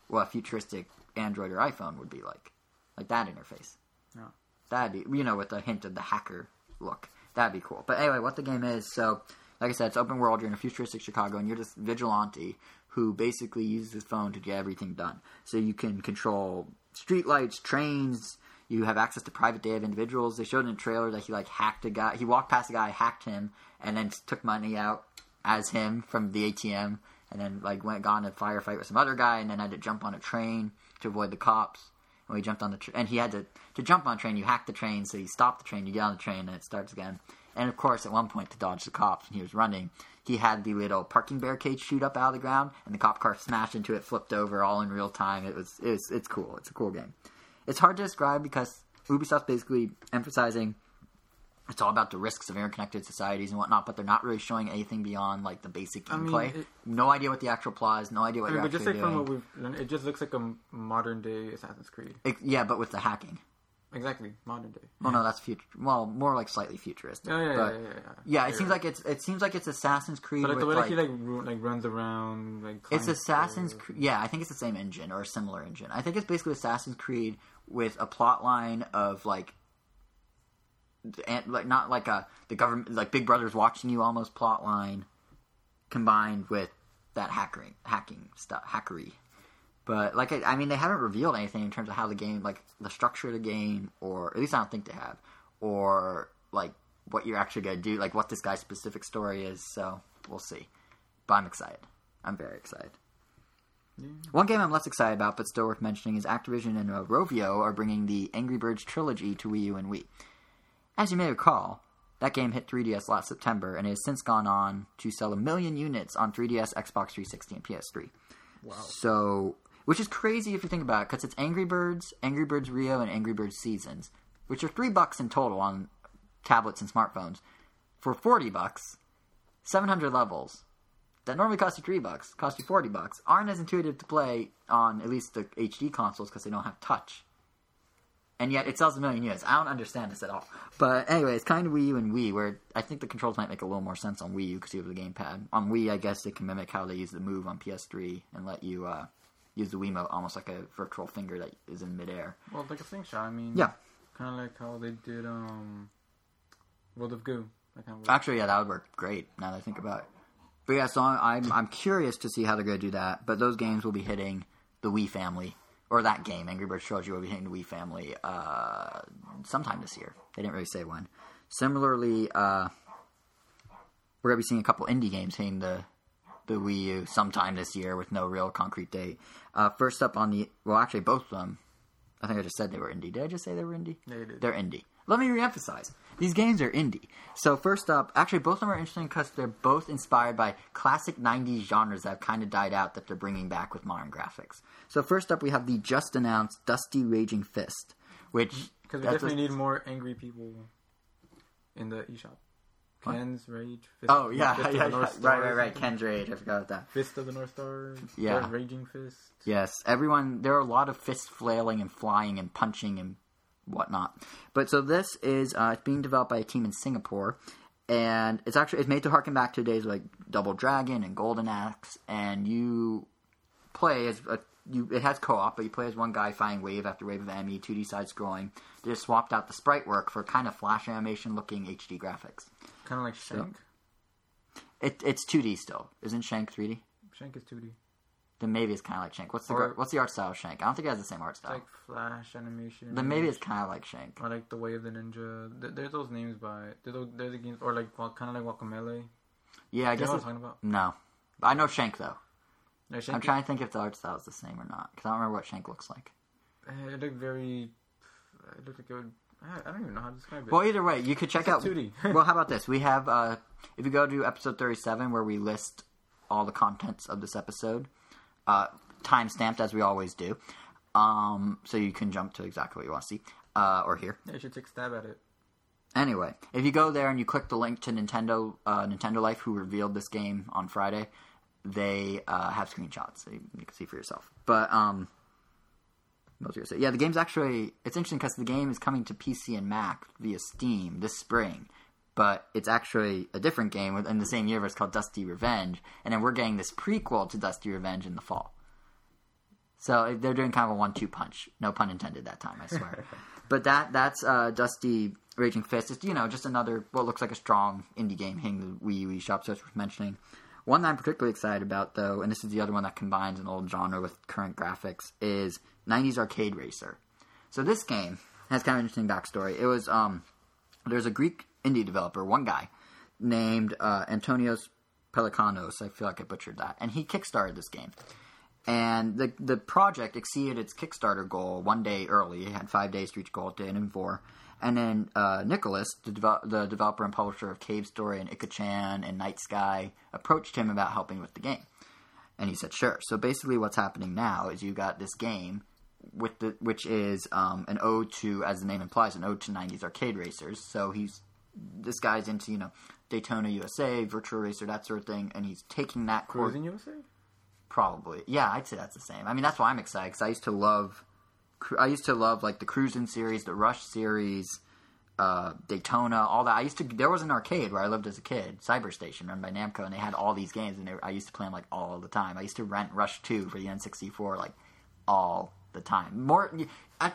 what a futuristic Android or iPhone would be like, like that interface.
Yeah.
That'd be, you know, with a hint of the hacker look. That'd be cool. But anyway, what the game is, so, like I said, it's open world. You're in a futuristic Chicago, and you're this vigilante who basically uses his phone to get everything done. So you can control streetlights, trains. You have access to private data of individuals. They showed in a trailer that he like hacked a guy. He walked past a guy, hacked him, and then took money out as him from the ATM, and then like went gone in a firefight with some other guy, and then had to jump on a train to avoid the cops. When he jumped on the train, and he had to to jump on a train, you hack the train, so you stop the train, you get on the train, and it starts again. And of course, at one point, to dodge the cops, when he was running, he had the little parking barricade shoot up out of the ground, and the cop car smashed into it, flipped over, all in real time. It was, it was it's cool. It's a cool game. It's hard to describe because Ubisoft's basically emphasizing it's all about the risks of interconnected societies and whatnot, but they're not really showing anything beyond like the basic
I mean,
gameplay.
it-
no idea what the actual plot is. No idea what
I mean, but just like
doing.
from what we've it just looks like a modern day Assassin's Creed.
It- yeah, but with the hacking.
Exactly, modern day.
Well, no, that's future. Well, more like slightly futuristic.
Yeah, yeah,
but,
yeah, yeah, yeah.
Yeah, it
You're
seems
right.
like it's it seems like it's Assassin's Creed.
But like the way
like,
he like like runs around, like
it's Assassin's Creed. Yeah, I think it's the same engine or a similar engine. I think it's basically Assassin's Creed with a plot line of like, and like not like a the government like Big Brother's watching you almost plot line, combined with that hackering hacking stuff hackery. But like I, I mean, they haven't revealed anything in terms of how the game, like the structure of the game, or at least I don't think they have, or like what you're actually gonna do, like what this guy's specific story is. So we'll see. But I'm excited. I'm very excited. One game I'm less excited about, but still worth mentioning, is Activision and uh, Rovio are bringing the Angry Birds trilogy to Wii U and Wii. As you may recall, that game hit 3DS last September and it has since gone on to sell a million units on 3DS, Xbox 360, and PS3.
Wow.
So, which is crazy if you think about it, because it's Angry Birds, Angry Birds Rio, and Angry Birds Seasons, which are three bucks in total on tablets and smartphones for 40 bucks, 700 levels that normally cost you 3 bucks, cost you 40 bucks, aren't as intuitive to play on at least the HD consoles because they don't have touch. And yet it sells a million units. I don't understand this at all. But anyway, it's kind of Wii U and Wii, where I think the controls might make a little more sense on Wii U because you have the gamepad. On Wii, I guess they can mimic how they use the Move on PS3 and let you uh, use the Wiimote almost like a virtual finger that is in midair.
Well, like a slingshot. I mean,
Yeah.
kind of like how they did um, World of Goo. Kind of.
Actually, yeah, that would work great now that I think about it. But yeah, so I'm I'm curious to see how they're going to do that. But those games will be hitting the Wii family, or that game, Angry Birds Trilogy, will be hitting the Wii family uh, sometime this year. They didn't really say when. Similarly, uh, we're gonna be seeing a couple indie games hitting the the Wii U sometime this year with no real concrete date. Uh, first up on the well, actually both of them. I think I just said they were indie. Did I just say they were indie?
Yeah, you did.
They're indie. Let me reemphasize. These games are indie. So first up, actually both of them are interesting because they're both inspired by classic 90s genres that have kind of died out that they're bringing back with modern graphics. So first up, we have the just announced Dusty Raging Fist, which
Because we definitely
a-
need more angry people in the eShop. Ken's Rage. Fist,
Oh yeah,
Fist
yeah,
the
yeah. Right, right, right. Ken's Rage. I forgot about that.
Fist of the North Star.
Yeah.
Raging Fist.
Yes, everyone. There are a lot of fist flailing and flying and punching and whatnot. But so this is uh, it's being developed by a team in Singapore, and it's actually it's made to harken back to days like Double Dragon and Golden Axe, and you play as a you. It has co-op, but you play as one guy fighting wave after wave of enemy, 2D side scrolling. They just swapped out the sprite work for kind of flash animation looking HD graphics.
Kind of like Shank.
It, it's 2D still, isn't Shank 3D?
Shank is 2D.
Then maybe it's kind of like Shank. What's the
Or-
gar- what's the art style of Shank? I don't think it has the same art
It's
style.
like Flash animation.
then maybe it's kind of like Shank.
Or like the Way of the Ninja. Th- There's those names by. There's those, there's the games, or like kind of like Guacamelee.
Yeah, I
You
guess
know what I'm
it's,
talking about?
no. I know Shank though.
Shank
I'm trying to think if the art style is the same or not because I don't remember what Shank looks like.
Uh, It looked very. It looked like it would. I I don't even know how to describe it.
Well, either way, you could check out.
2D.
well, how about this? We have uh, if you go to episode 37 where we list all the contents of this episode, uh, time stamped as we always do, um, so you can jump to exactly what you want to see uh, or hear.
yeah, you should take a stab at it.
Anyway, if you go there and you click the link to Nintendo uh, Nintendo Life, who revealed this game on Friday, they uh, have screenshots so you, you can see for yourself. But um, what was I gonna say? Yeah, the game's actually it's interesting because the game is coming to PC and Mac via Steam this spring, but it's actually a different game in the same universe called Dusty Revenge, and then we're getting this prequel to Dusty Revenge in the fall. So they're doing kind of a one-two punch. No pun intended that time, I swear. but that that's uh, Dusty Raging Fist. It's you know just another what looks like a strong indie game hitting the Wii U eShop. So it's worth mentioning. One that I'm particularly excited about, though, and this is the other one that combines an old genre with current graphics, is 90s Arcade Racer. So this game has kind of an interesting backstory. It was um, there's a Greek indie developer, one guy named uh, Antonios Pelekanos. I feel like I butchered that, and he kickstarted this game. And the the project exceeded its Kickstarter goal one day early. It had five days to reach goal, did in four. And then uh, Nicalis, the, the developer and publisher of Cave Story and Ikachan and Night Sky, approached him about helping with the game. And he said, sure. So basically, what's happening now is you got this game with the which is um, an ode to, as the name implies, an ode to '90s arcade racers. So he's this guy's into you know Daytona USA, Virtual Racer, that sort of thing, and he's taking that core
Cruis'n USA?
probably. Yeah, I'd say that's the same. I mean, that's why I'm excited because I used to love, I used to love like the Cruis'n series, the Rush series, uh, Daytona, all that. I used to. There was an arcade where I lived as a kid, Cyber Station, run by Namco, and they had all these games, and they, I used to play them like all the time. I used to rent Rush Two for the N64 like all the time, more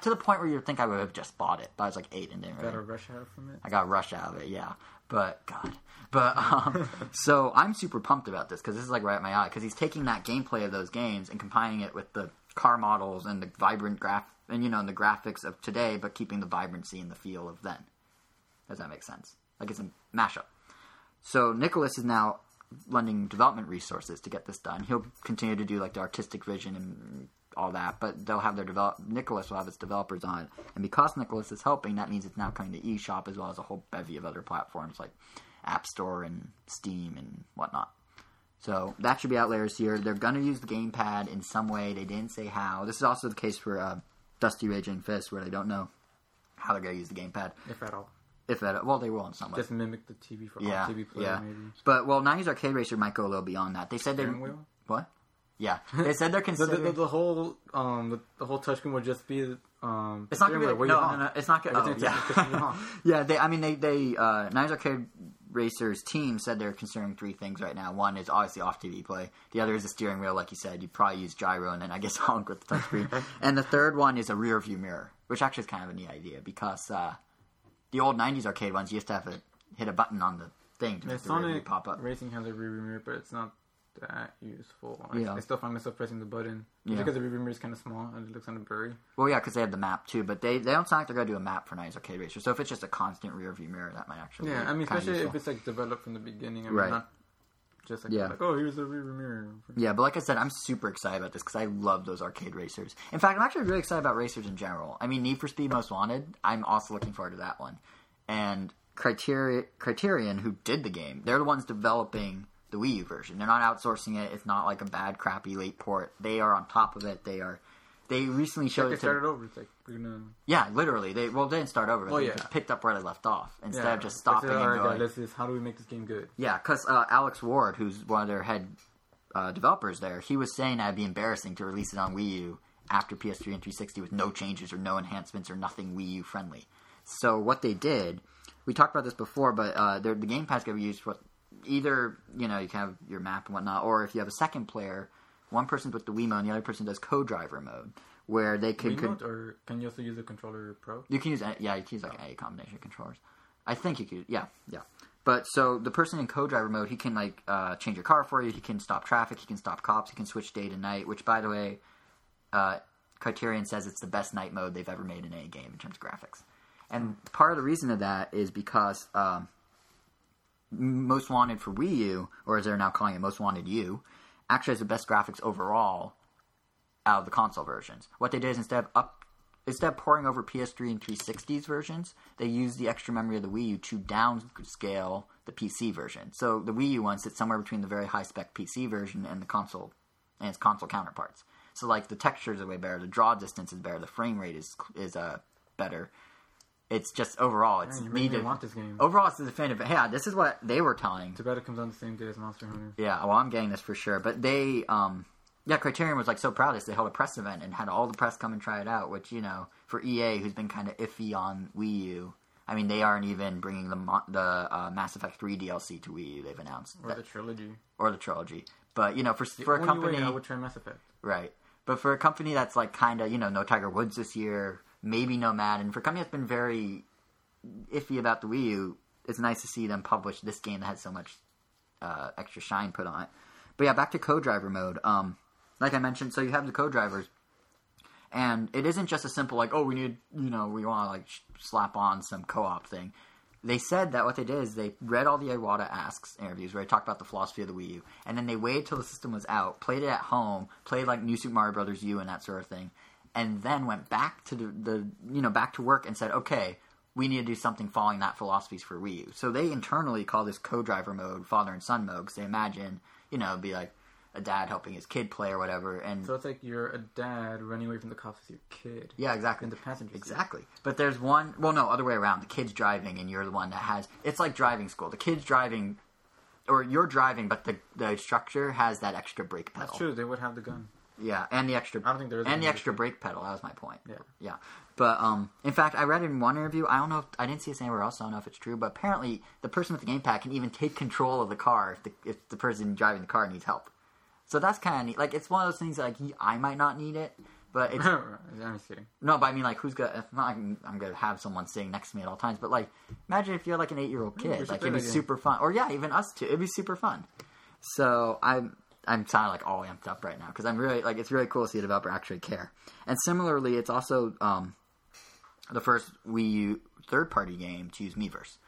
to the point where you'd think I would have just bought it, but I was like eight and didn't really
Got a rush out from it?
I got rush out of it, yeah. But God, but um, so I'm super pumped about this because this is like right up my eye Because he's taking that gameplay of those games and combining it with the car models and the vibrant graph and you know and the graphics of today, but keeping the vibrancy and the feel of then. Does that make sense? Like it's a mashup. So Nicalis is now lending development resources to get this done. He'll continue to do like the artistic vision and all that, but they'll have their develop. Nicalis will have its developers on it, and because Nicalis is helping, that means it's now coming to eShop as well as a whole bevy of other platforms like App Store and Steam and whatnot. So that should be out later this year. They're going to use the gamepad in some way. They didn't say how. This is also the case for uh, Dusty Raging Fist, where they don't know how they're going to use the gamepad.
If at all.
if at all. well, they will in some way.
Just mimic the TV for
yeah,
TV player,
yeah.
maybe.
But well, '90s arcade racer might go a little beyond that. They said they
Steering wheel?
what? Yeah, they said they're
The,
considering.
the, the, the whole um the, the whole touchscreen would just be um.
It's not gonna be like,
where
no, no, no, it's not gonna. Oh, yeah,
just pushes you on.
yeah. They, I mean, they, they, uh, Nines Arcade Racers team said they're considering three things right now. One is obviously off TV play. The other is the steering wheel, like you said. You probably use gyro and then I guess honk with the touchscreen. and the third one is a rear view mirror, which actually is kind of a neat idea because uh, the old '90s arcade ones you used to have to hit a button on the thing to
Yeah,
make the rear view pop up.
Racing has a rear view mirror, but it's not that useful. I,
Yeah.
I still find myself pressing the button
Yeah.
because the rear mirror is kind of small and it looks kind of blurry.
Well, yeah, because they have the map too, but they, they don't sound like they're going to do a map for Nines Arcade Racer. So if it's just a constant rear view mirror, that might actually
Yeah, I mean, especially if it's like developed from the beginning. I mean,
Right.
not just like,
Yeah.
like oh, here's the rear view mirror.
Yeah, but like I said, I'm super excited about this because I love those arcade racers. In fact, I'm actually really excited about racers in general. I mean, Need for Speed Most Wanted, I'm also looking forward to that one. And Criteria, Criterion, who did the game, they're the ones developing the Wii U version. They're not outsourcing it. It's not like a bad, crappy late port. They are on top of it. They are. They recently showed
Like
it to
started over. It's like gonna.
yeah, literally. They well, they didn't start over.
Oh,
they
yeah.
just picked up where they left off instead
yeah,
of just stopping
said,
and
right,
going.
guys, let's just how do we make this game good?
Yeah, because uh, Alex Ward, who's one of their head uh, developers there, he was saying that it'd be embarrassing to release it on Wii U after PS3 and 360 with no changes or no enhancements or nothing Wii U friendly. So what they did, we talked about this before, but uh, the gamepad's going to be used for either you know you can have your map and whatnot, or if you have a second player, one person's with the Wiimote and the other person does co-driver mode, where they
can.
Could
or can you also use a controller pro?
you can use yeah, you can use like a combination of controllers. I think you could yeah, yeah. But so the person in co-driver mode, he can like uh, change your car for you. He can stop traffic. He can stop cops. He can switch day to night. Which, by the way, uh, Criterion says it's the best night mode they've ever made in any game in terms of graphics. And part of the reason of that is because um, Most Wanted for Wii U, or as they're now calling it, Most Wanted U, actually has the best graphics overall out of the console versions. What they did is instead of up instead of pouring over PS3 and 360s versions, they used the extra memory of the Wii U to downscale the PC version. So the Wii U one sits somewhere between the very high spec PC version and the console and its console counterparts. So like the textures are way better, the draw distance is better, the frame rate is is uh better. It's just overall it's
Man, made me
needed.
want this game.
Overall, it's a definitive. Yeah, this is what they were telling.
Too bad it comes on the same day as Monster Hunter.
Yeah, well, I'm getting this for sure. But they, um, yeah, Criterion was like so proud of this. They held a press event and had all the press come and try it out. Which you know, for EA, who's been kind of iffy on Wii U, I mean, they aren't even bringing the mo- the uh, Mass Effect 3 DLC to Wii U. They've announced
Or
that-
the trilogy.
or the trilogy. But you know, for
The
for a company,
I would try Mass Effect.
Right. But for a company that's like kind of, you know, no Tiger Woods this year, maybe no Madden, for company that's been very iffy about the Wii U, it's nice to see them publish this game that had so much uh, extra shine put on it. But yeah, back to co-driver mode. Um, like I mentioned, so you have the co-drivers, and it isn't just a simple like, oh, we need, you know, we want to like sh- slap on some co-op thing. They said that what they did is they read all the Iwata Asks interviews where he talked about the philosophy of the Wii U, and then they waited till the system was out, played it at home, played like New Super Mario Brothers U and that sort of thing, and then went back to the, the you know back to work and said, okay, we need to do something following that philosophies for Wii U. So they internally call this co-driver mode father and son mode because they imagine you know it'd be like a dad helping his kid play or whatever, and
So it's like you're a dad running away from the cops with your kid.
yeah, exactly.
In the passenger seat.
Exactly. But there's one. Well, no, other way around. The kid's driving, and you're the one that has. It's like driving school. The kid's driving, or you're driving, but the the instructor has that extra brake pedal.
That's true. They would have the gun.
Yeah, and the extra.
I don't think there is
And the extra brake pedal. That was my point.
Yeah.
Yeah. But um, in fact, I read in one interview. I don't know. if I didn't see this anywhere else. I don't know if it's true. But apparently, the person with the gamepad can even take control of the car if the if the person driving the car needs help. So that's kind of neat. Like it's one of those things that like I might not need it, but it's
I'm just kidding.
no, but I mean, like, who's gonna? Not like I'm, gonna have someone sitting next to me at all times. But like, imagine if you're like an eight year old kid. Like, it'd be super fun. Or yeah, even us too. It'd be super fun. So I'm I'm kind of like all amped up right now because I'm really like it's really cool to see a developer actually care. And similarly, it's also um, the first Wii U third party game to use Miiverse.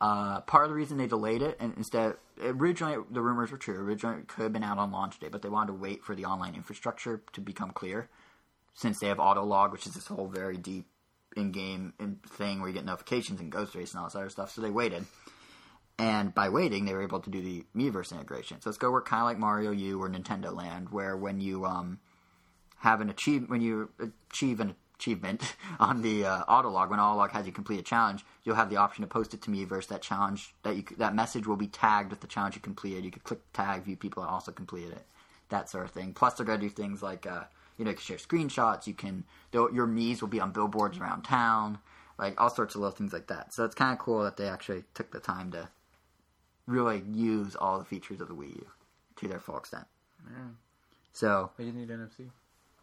Uh, part of the reason they delayed it, and instead, originally the rumors were true. Originally, it could have been out on launch day, but they wanted to wait for the online infrastructure to become clear, since they have Autolog, which is this whole very deep in-game thing where you get notifications and Ghost Race and all this other stuff. So they waited, and by waiting, they were able to do the Miiverse integration. So it's going to work kind of like Mario U or Nintendo Land, where when you um, have an achieve when you achieve an achievement on the uh, Autolog, when Autolog has you complete a challenge, you'll have the option to post it to Miiverse that challenge. That you that message will be tagged with the challenge you completed. You could click tag, view people that also completed it, that sort of thing. Plus, they're gonna do things like uh, you know you can share screenshots. You can your Mii's will be on billboards around town, like all sorts of little things like that. So it's kind of cool that they actually took the time to really use all the features of the Wii U to their full extent.
Yeah.
So
But you need NFC.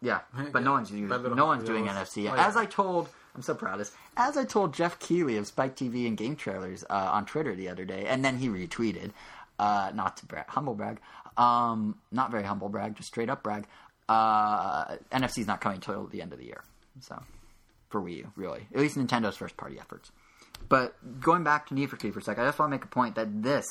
yeah, but no one's using, no one's doing. NFC yet.
Oh, yeah.
As I told, I'm so proud of this. As I told Geoff Keighley of Spike TV and Game Trailers uh, on Twitter the other day, and then he retweeted, uh, not to brag, humble brag, um, not very humble brag, just straight up brag. Uh, NFC's not coming until the end of the year, so for Wii U, really, at least Nintendo's first party efforts. But going back to Need for Speed for a sec, I just want to make a point that this,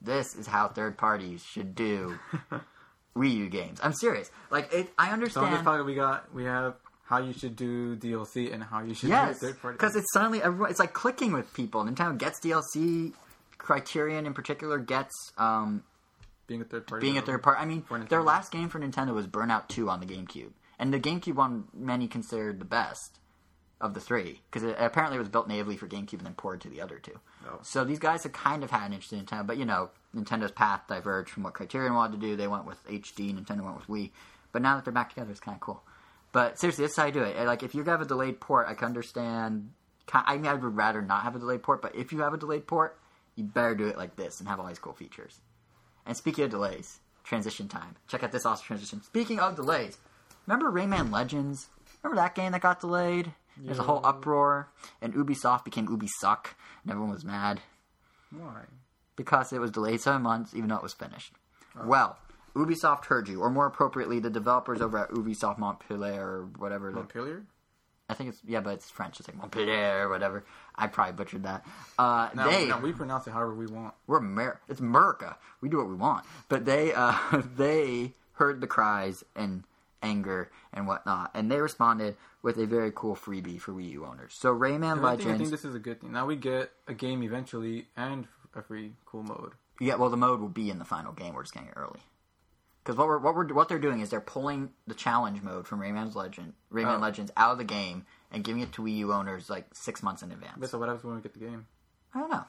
this is how third parties should do Wii U games. I'm serious. Like, it, I
So on this
understand.
podcast we got we have how you should do DLC and how you should
Yes,
do third party.
because it's suddenly everyone. It's like clicking with people. Nintendo gets DLC. Criterion in particular gets um,
being a third party.
being a third party. I mean, their last game for Nintendo was Burnout Two on the GameCube, and the GameCube one many considered the best of the three because it apparently it was built natively for GameCube and then ported to the other two.
Oh.
So these guys have kind of had an interest in Nintendo, but you know, Nintendo's path diverged from what Criterion wanted to do. They went with HD. Nintendo went with Wii. But now that they're back together, it's kind of cool. But seriously, this is how I do it. Like, if you have a delayed port, I can understand. I mean, I would rather not have a delayed port, but if you have a delayed port, you better do it like this and have all these cool features. And speaking of delays, transition time. Check out this awesome transition. Speaking of delays, remember Rayman Legends? Remember that game that got delayed? There's a whole uproar, and Ubisoft became Ubisuck, and everyone was mad
Why?
because it was delayed seven months, even though it was finished. Well, Ubisoft heard you, or more appropriately, the developers over at Ubisoft Montpellier or whatever.
Montpellier?
I think it's yeah, but it's French. It's like Montpellier or whatever. I probably butchered that. Uh,
No,
they
no, we pronounce it however we want.
we're Amer- it's America. We do what we want. But they uh, they heard the cries and anger and whatnot, and they responded with a very cool freebie for Wii U owners. So Rayman
I think, I think this is a good thing. Now we get a game eventually and a free cool mode.
Yeah, well, the mode will be in the final game. We're just getting it early. Because what we're what we're what they're doing is they're pulling the challenge mode from Rayman's Legend, Rayman
Oh.
Legends, out of the game and giving it to Wii U owners like six months in advance.
But so what happens when we get the game?
I don't know.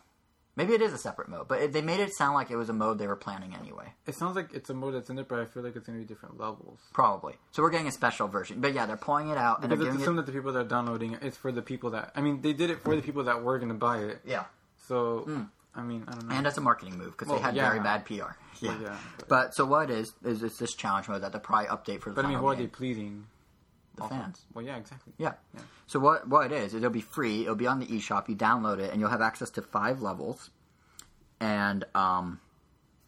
Maybe it is a separate mode, but it, they made it sound like it was a mode they were planning anyway.
It sounds like it's a mode that's in it, but I feel like it's going to be different levels.
Probably. So we're getting a special version. But yeah, they're pulling it out and they're
Because it's
giving
assumed
it.
that the people that are downloading it, it's for the people that. I mean, they did it for the people that were going to buy it.
Yeah,
So, hmm. I mean, I don't know.
and that's a marketing move because
Well,
they had
yeah.
very bad PR. Yeah.
Yeah, but-
But so what it is is it's this challenge mode that they'll probably update for the
But I mean,
final
who are they pleasing?
The
Also-
fans.
Well, yeah, exactly.
Yeah.
Yeah.
So what what it is, it'll be free. It'll be on the eShop. You download it, and you'll have access to five levels. And um,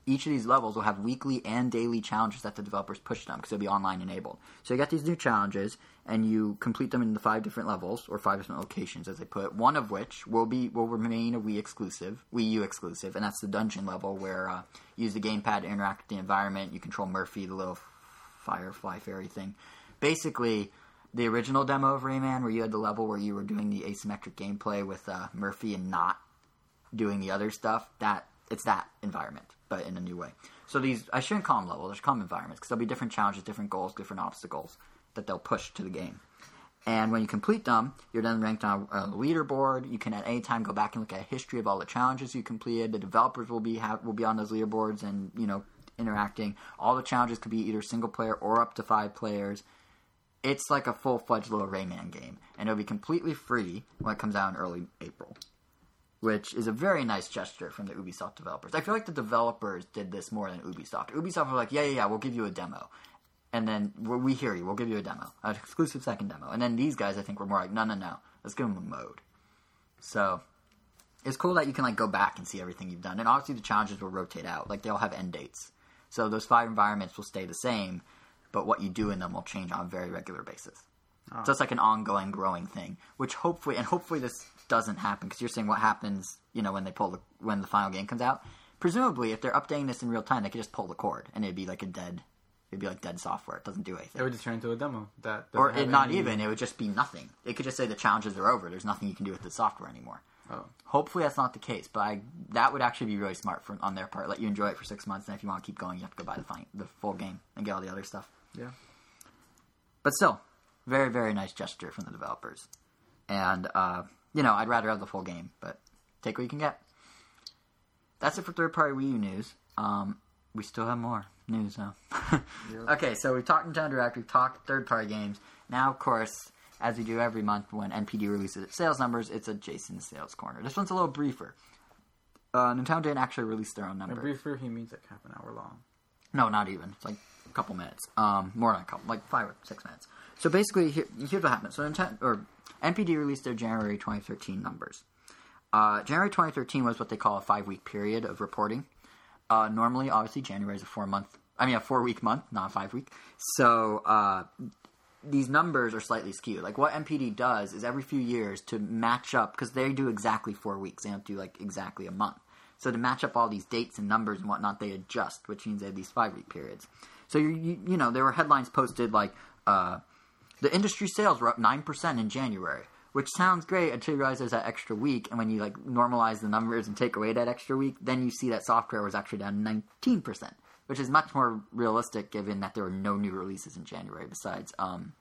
each of these levels will have weekly and daily challenges that the developers push them because it'll be online enabled. So you get these new challenges, and you complete them in the five different levels or five different locations, as they put. it, One of which will be will remain a Wii exclusive, Wii U exclusive, and that's the dungeon level where uh, you use the gamepad to interact with the environment. You control Murphy, the little firefly fairy thing. Basically, the original demo of Rayman, where you had the level where you were doing the asymmetric gameplay with uh, Murphy and not doing the other stuff. That it's that environment, but in a new way. So these I shouldn't call them levels; should call them environments because there'll be different challenges, different goals, different obstacles that they'll push to the game. And when you complete them, you're then ranked on a leaderboard. You can at any time go back and look at a history of all the challenges you completed. The developers will be have, will be on those leaderboards and you know interacting. All the challenges could be either single player or up to five players. It's like a full fledged little Rayman game, and it'll be completely free when it comes out in early April, which is a very nice gesture from the Ubisoft developers. I feel like the developers did this more than Ubisoft. Ubisoft were like, yeah, yeah, yeah, we'll give you a demo and then we hear you. We'll give you a demo, an exclusive second demo. And then these guys, I think, were more like, no, no, no, let's give them a mode. So it's cool that you can like go back and see everything you've done. And obviously, the challenges will rotate out. Like they'll have end dates, so those five environments will stay the same, but what you do in them will change on a very regular basis. Ah. So it's like an ongoing, growing thing. Which hopefully, and hopefully, this doesn't happen because you're saying what happens, you know, when they pull the when the final game comes out. Presumably, if they're updating this in real time, they could just pull the cord, and it'd be like a dead. It'd be like dead software. It doesn't do anything
It would just turn into a demo. That
or it, not
any-
even. It would just be nothing. It could just say the challenges are over. There's nothing you can do with the software anymore.
Oh.
Hopefully that's not the case, but I, that would actually be really smart for, on their part. Let you enjoy it for six months, and if you want to keep going, you have to go buy the, fine, the full game and get all the other stuff.
Yeah.
But still, very very nice gesture from the developers, and uh, you know I'd rather have the full game, but take what you can get. That's it for third party Wii U news. Um, we still have more news though. Okay, so we've talked Nintendo Direct, we've talked third party games. Now, of course, as we do every month when NPD releases its sales numbers, it's a Jason Sales Corner. This one's a little briefer. Uh, Nintendo didn't actually release their own number.
briefer, he means like half an hour long.
No, not even. It's like a couple minutes. Um, more than a couple, like five or six minutes. So basically, here, here's what happened. So Nintendo or NPD released their January 2013 numbers. Uh, January 2013 was what they call a five week period of reporting. Uh, normally, obviously, January is a four month. I mean, a four week month, not a five week. So uh, these numbers are slightly skewed. Like what NPD does is every few years to match up because they do exactly four weeks. They don't do like exactly a month. So to match up all these dates and numbers and whatnot, they adjust, which means they have these five week periods. So you, you know there were headlines posted like uh, the industry sales were up nine percent in January, which sounds great until you realize there's that extra week, and when you like normalize the numbers and take away that extra week, then you see that software was actually down nineteen percent, which is much more realistic given that there were no new releases in January besides um,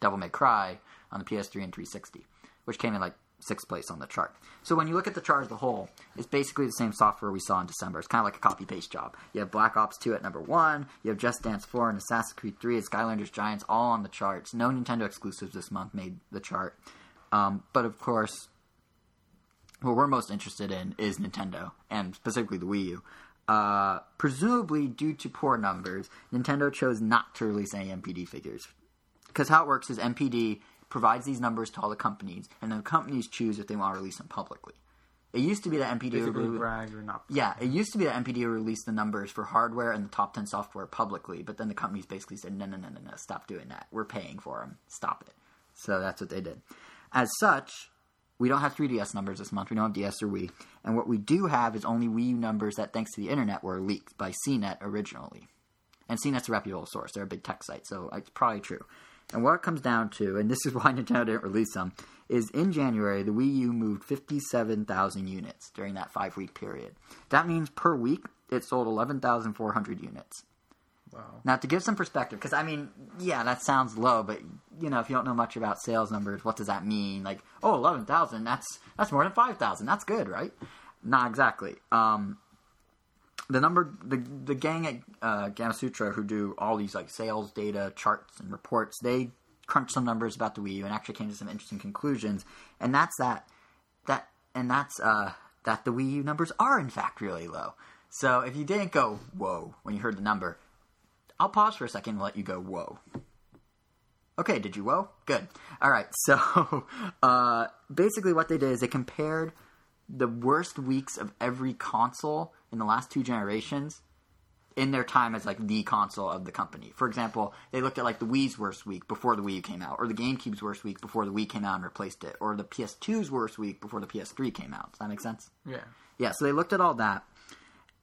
Devil May Cry on the PS3 and 360, which came in like sixth place on the chart. So when you look at the chart as a whole, it's basically the same software we saw in December. It's kind of like a copy paste job. You have Black Ops 2 at number one, you have Just Dance 4 and Assassin's Creed 3 and Skylanders Giants all on the charts. No Nintendo exclusives this month made the chart. Um, but of course, what we're most interested in is Nintendo, and specifically the Wii U. Uh, presumably, due to poor numbers, Nintendo chose not to release any NPD figures. Because how it works is NPD provides these numbers to all the companies, and then the companies choose if they want to release them publicly. It used to be that NPD would
brag or not.
yeah, it used to be that NPD would release the numbers for hardware and the top 10 software publicly, but then the companies basically said, no, no, no, no, no, stop doing that. We're paying for them. Stop it. So that's what they did. As such, we don't have 3DS numbers this month. We don't have DS or Wii. And what we do have is only Wii U numbers that, thanks to the internet, were leaked by CNET originally. And CNET's a reputable source. They're a big tech site, so it's probably true. And what it comes down to, and this is why Nintendo didn't release them, is in January, the Wii U moved 57,000 units during that five week period. That means per week, it sold 11,400 units.
Wow.
Now, to give some perspective, because I mean, yeah, that sounds low, but you know, if you don't know much about sales numbers, what does that mean? Like, oh, 11,000, that's that's more than 5,000. That's good, right? Not exactly. Um, the number, the the gang at uh, Gamasutra who do all these like sales data charts and reports, they crunched some numbers about the Wii U and actually came to some interesting conclusions. And that's that that and that's uh, that the Wii U numbers are in fact really low. So if you didn't go whoa when you heard the number, I'll pause for a second and let you go whoa. Okay, did you whoa? Good. All right. So uh, basically, what they did is they compared the worst weeks of every console in the last two generations in their time as like the console of the company. For example, they looked at like the Wii's worst week before the Wii U came out, or the GameCube's worst week before the Wii came out and replaced it, or the PS2's worst week before the PS3 came out. Does that make sense?
Yeah.
Yeah, so they looked at all that,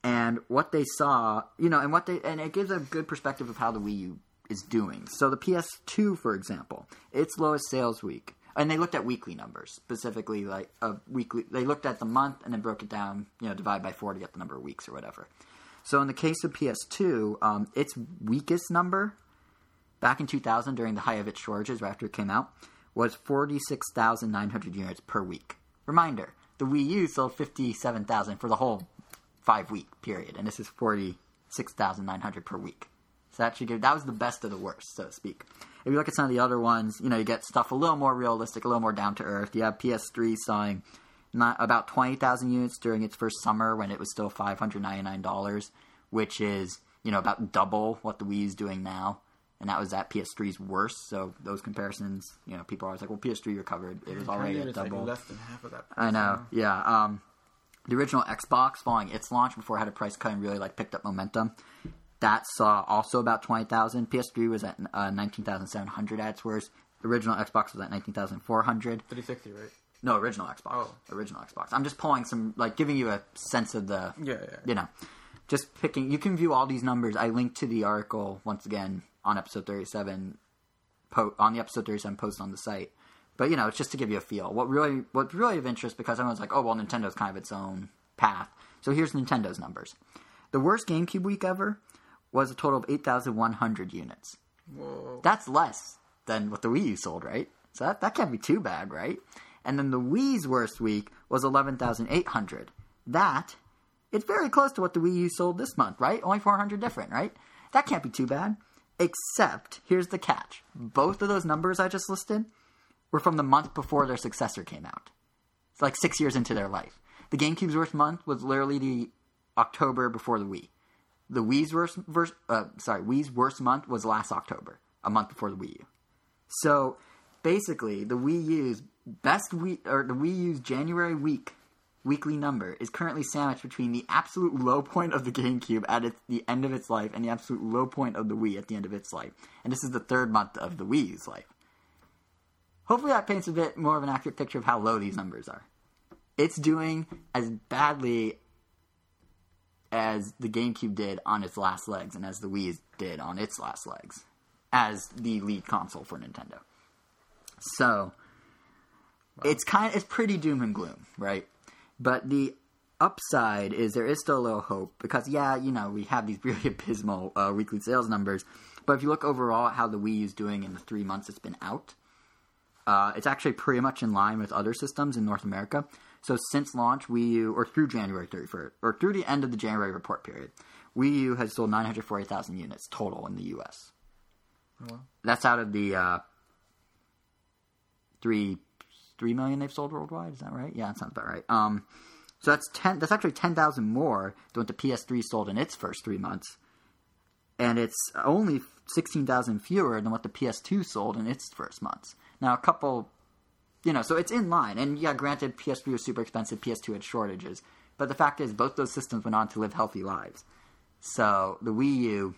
and what they saw, you know, and what they, and it gives a good perspective of how the Wii U is doing. So the PS2, for example, its lowest sales week, and they looked at weekly numbers specifically, like a weekly. They looked at the month and then broke it down, you know, divide by four to get the number of weeks or whatever. So in the case of PS2, um, its weakest number back in 2000 during the height of its shortages, right after it came out, was 46,900 units per week. Reminder: the Wii U sold 57,000 for the whole five week period, and this is 46,900 per week. So that should give that was the best of the worst, so to speak. If you look at some of the other ones, you know, you get stuff a little more realistic, a little more down to earth. You have PS3 selling not about 20,000 units during its first summer when it was still $599, which is, you know, about double what the Wii is doing now. And that was at PS3's worst. So those comparisons, you know, people are always like, well, PS3 recovered. It was already at
it's like
double.
less than half of that.
I know. Yeah. Um, the original Xbox, following its launch before it had a price cut and really like picked up momentum, that saw also about twenty thousand. PS3 was at uh, nineteen thousand seven hundred at its worst. Original Xbox was at nineteen thousand four hundred.
360, right?
No, original Xbox.
Oh.
Original Xbox. I'm just pulling some, like, giving you a sense of the,
Yeah, yeah.
you know, just picking. You can view all these numbers. I linked to the article once again on episode 37, po- on the episode 37 post on the site. But you know, it's just to give you a feel. What really, what's really of interest because everyone's like, oh well, Nintendo's kind of its own path. So here's Nintendo's numbers. The worst GameCube week ever was a total of 8,100 units.
Whoa.
That's less than what the Wii U sold, right? So that, that can't be too bad, right? And then the Wii's worst week was 11,800. That it's very close to what the Wii U sold this month, right? Only 400 different, right? That can't be too bad. Except, here's the catch. Both of those numbers I just listed were from the month before their successor came out. It's like six years into their life. The GameCube's worst month was literally the October before the Wii. The Wii's worst, uh, sorry, Wii's worst month was last October, a month before the Wii U. So basically, the Wii U's best week or the Wii U's January week weekly number is currently sandwiched between the absolute low point of the GameCube at its, the end of its life and the absolute low point of the Wii at the end of its life. And this is the third month of the Wii's life. Hopefully, that paints a bit more of an accurate picture of how low these numbers are. It's doing as badly as the GameCube did on its last legs and as the Wii did on its last legs as the lead console for Nintendo. So, it's kind of, it's pretty doom and gloom, right? But the upside is there is still a little hope because yeah, you know we have these really abysmal uh, weekly sales numbers, but if you look overall at how the Wii is doing in the three months it's been out, uh, it's actually pretty much in line with other systems in North America. So since launch, Wii U or through January 31st or through the end of the January report period, Wii U has sold 940,000 units total in the U.S. Oh, That's out of the uh, three three million they've sold worldwide. Is that right? Yeah, that sounds about right. Um, so that's ten. That's actually ten thousand more than what the PS3 sold in its first three months, and it's only sixteen thousand fewer than what the PS2 sold in its first months. Now, a couple, you know, so it's in line. And yeah, granted, PS3 was super expensive. PS2 had shortages, but the fact is, both those systems went on to live healthy lives. So the Wii U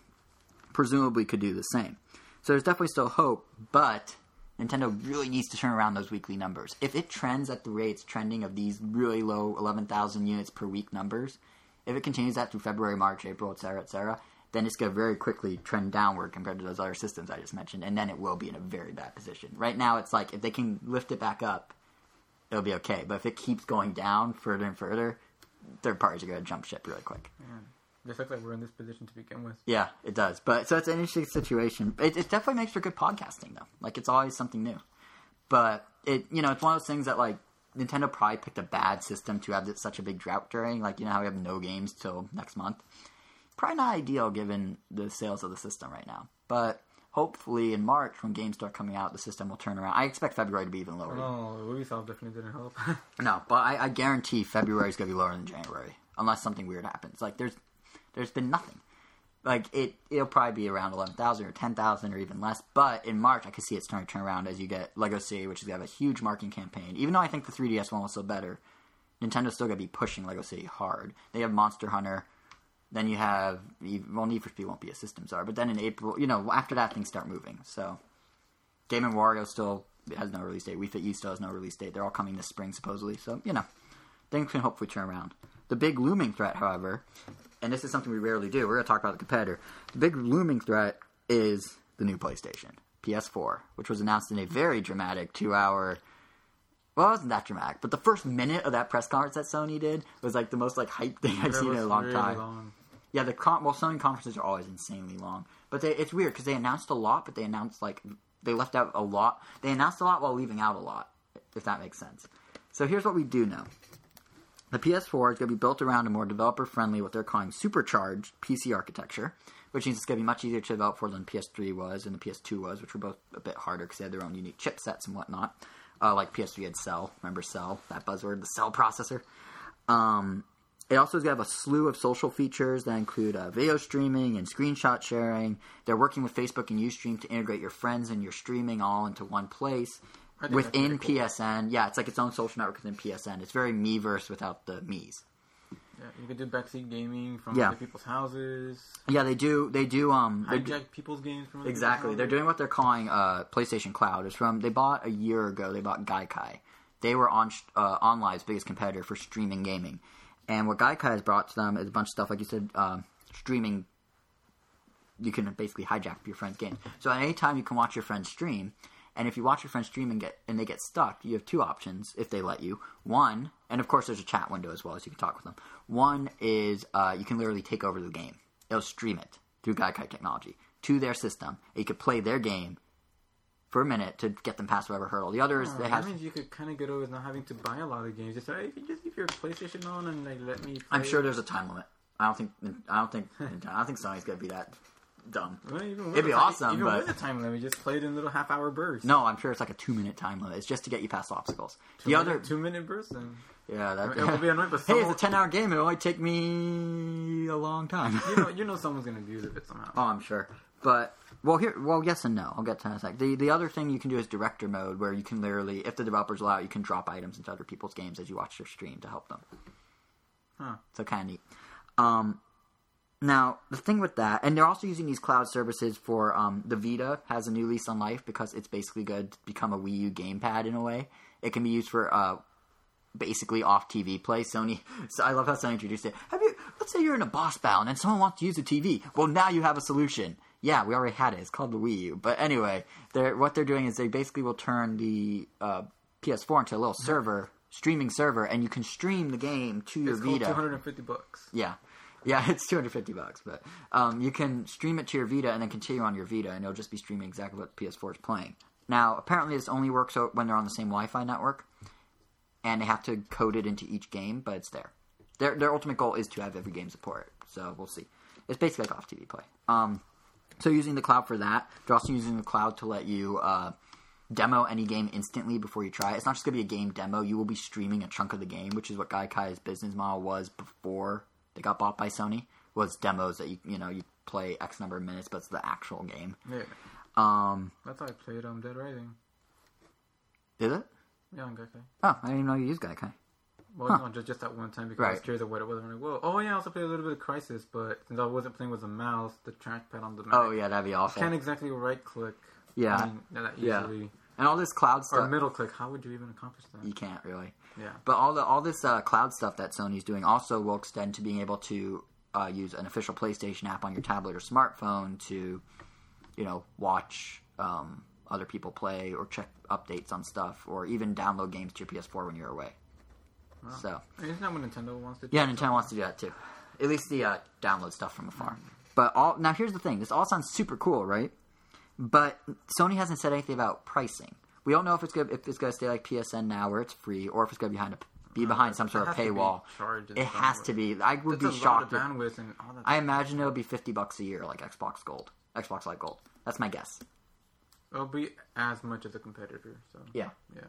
presumably could do the same. So there's definitely still hope, but Nintendo really needs to turn around those weekly numbers. If it trends at the rates trending of these really low 11,000 units per week numbers, if it continues that through February, March, April, etc., etc., then it's going to very quickly trend downward compared to those other systems I just mentioned, and then it will be in a very bad position. Right now, it's like if they can lift it back up, it'll be okay. But if it keeps going down further and further, third parties are going to jump ship really quick.
Yeah. This looks like we're in this position to begin with.
Yeah, it does. But so it's an interesting situation. It, it definitely makes for good podcasting, though. Like it's always something new. But it, you know, it's one of those things that like Nintendo probably picked a bad system to have such a big drought during. Like you know how we have no games till next month. Probably not ideal given the sales of the system right now. But hopefully in March when games start coming out, the system will turn around. I expect February to be even lower.
Oh, Ubisoft definitely didn't help.
no, but I, I guarantee February is going to be lower than January unless something weird happens. Like there's there's been nothing. Like it, it'll probably be around eleven thousand or ten thousand or even less. But in March, I could see it starting to turn around as you get Lego City, which is gonna have a huge marketing campaign. Even though I think the 3DS one was still better, Nintendo's still gonna be pushing Lego City hard. They have Monster Hunter. Then you have well, Need for Speed won't be a systems czar, but then in April, you know, after that things start moving. So, Game and Wario still has no release date. Wii Fit U still has no release date. They're all coming this spring supposedly. So you know, things can hopefully turn around. The big looming threat, however, and this is something we rarely do. We're going to talk about the competitor. The big looming threat is the new PlayStation, PS4, which was announced in a very dramatic two-hour. Well, it wasn't that dramatic, but the first minute of that press conference that Sony did was like the most like hype thing I've seen in a long really time. Long. Yeah, the con- well, Sony conferences are always insanely long, but they, it's weird because they announced a lot, but they announced like they left out a lot. They announced a lot while leaving out a lot, if that makes sense. So here's what we do know: the PS4 is going to be built around a more developer friendly, what they're calling supercharged PC architecture, which means it's going to be much easier to develop for than PS3 was and the PS2 was, which were both a bit harder because they had their own unique chipsets and whatnot. Uh, like PS3 had Cell, remember Cell, that buzzword, the Cell processor. Um, it also is going to have a slew of social features that include uh, video streaming and screenshot sharing. They're working with Facebook and Ustream to integrate your friends and your streaming all into one place within cool. PSN. Yeah, it's like its own social network within PSN. It's very Miiverse without the Mii's.
Yeah, you can do backseat gaming from yeah. other people's houses.
Yeah, they do. They do. Um,
hijack people's games from
exactly. They're doing what they're calling uh, PlayStation Cloud. It's from they bought a year ago. They bought Gaikai. They were on uh, OnLive's biggest competitor for streaming gaming, and what Gaikai has brought to them is a bunch of stuff like you said, uh, streaming. You can basically hijack your friend's game. So at any time you can watch your friend stream and if you watch your friend stream and get and they get stuck, you have two options if they let you. One, and of course there's a chat window as well, so you can talk with them. One is uh, you can literally take over the game. They'll stream it through Gaikai technology to their system. And you could play their game for a minute to get them past whatever hurdle. The others
Oh,
they have.
that means you could kind of get away with not having to buy a lot of games. Just hey, you just leave your PlayStation on and like let me.
I'm sure there's a time limit. I don't think I don't think I don't think Sony's gonna be that dumb.
Well,
It'd be awesome,
Even
but-
with the time limit, We just play it in little half hour bursts.
No, I'm sure it's like a two minute time limit. It's just to get you past obstacles.
two
the
minute,
other,
two minute bursts. Then
yeah, that
it will be annoying, but
hey, it's a ten hour game. It only take me a long time.
you know, you know, someone's gonna abuse it somehow.
Oh, I'm sure. But well, here, well, yes and no. I'll get to that in a sec. The the other thing you can do is director mode, where you can literally, if the developers allow, it, you can drop items into other people's games as you watch their stream to help them.
Huh.
So kind of neat. Um, now the thing with that, and they're also using these cloud services for um, the Vita has a new lease on life because it's basically going to become a Wii U gamepad in a way. It can be used for uh, basically off TV play. Sony, so I love how Sony introduced it. Have you? Let's say you're in a boss battle and someone wants to use a TV. Well, now you have a solution. Yeah, we already had it. It's called the Wii U. But anyway, they're, what they're doing is they basically will turn the uh, PS4 into a little server, streaming server, and you can stream the game to your
It's
Vita.
two hundred and fifty bucks.
Yeah. Yeah, it's 250 bucks, but um, you can stream it to your Vita and then continue on your Vita, and it'll just be streaming exactly what PS4 is playing. Now, apparently, this only works when they're on the same Wi-Fi network, and they have to code it into each game, but it's there. Their their ultimate goal is to have every game support so we'll see. It's basically like off TV play. Um, so using the cloud for that, they're also using the cloud to let you uh, demo any game instantly before you try it. It's not just going to be a game demo. You will be streaming a chunk of the game, which is what Gaikai's business model was before they got bought by Sony. Was demos that you you know you play X number of minutes, but it's the actual game.
Yeah,
Um,
that's how I played um Dead Rising.
Did it?
Yeah, on Gaikai.
Oh, I didn't even know you used Gaikai.
Well,
Huh.
no, just just that one time because I was curious of what it was. I'm like, whoa. Oh yeah, I also played a little bit of Crysis, but since I wasn't playing with a mouse, the trackpad on the mouse.
Oh yeah, that'd be awful.
Can't exactly right click.
Yeah.
I mean, that
Yeah. And all this cloud stuff.
Or middle click. How would you even accomplish that?
you can't really.
Yeah.
But all the all this uh, cloud stuff that Sony's doing also will extend to being able to uh, use an official PlayStation app on your tablet or smartphone to, you know, watch um, other people play or check updates on stuff, or even download games to your PS4 when you're away. So
I mean, isn't that what Nintendo wants to do?
yeah, Nintendo wants to do that too. At least the uh, download stuff from afar. But all now here's the thing. This all sounds super cool, right? But Sony hasn't said anything about pricing. We don't know if it's gonna if it's gonna stay like PSN now, where it's free, or if it's gonna be behind a, be behind some sort of
to
paywall. It has to be. I would
That's
be shocked.
lot
if-
of bandwidth and all that.
I imagine it would be fifty bucks a year, like Xbox Gold, Xbox Live Gold. That's my guess.
It'll be as much as a competitor. So
Yeah,
yeah.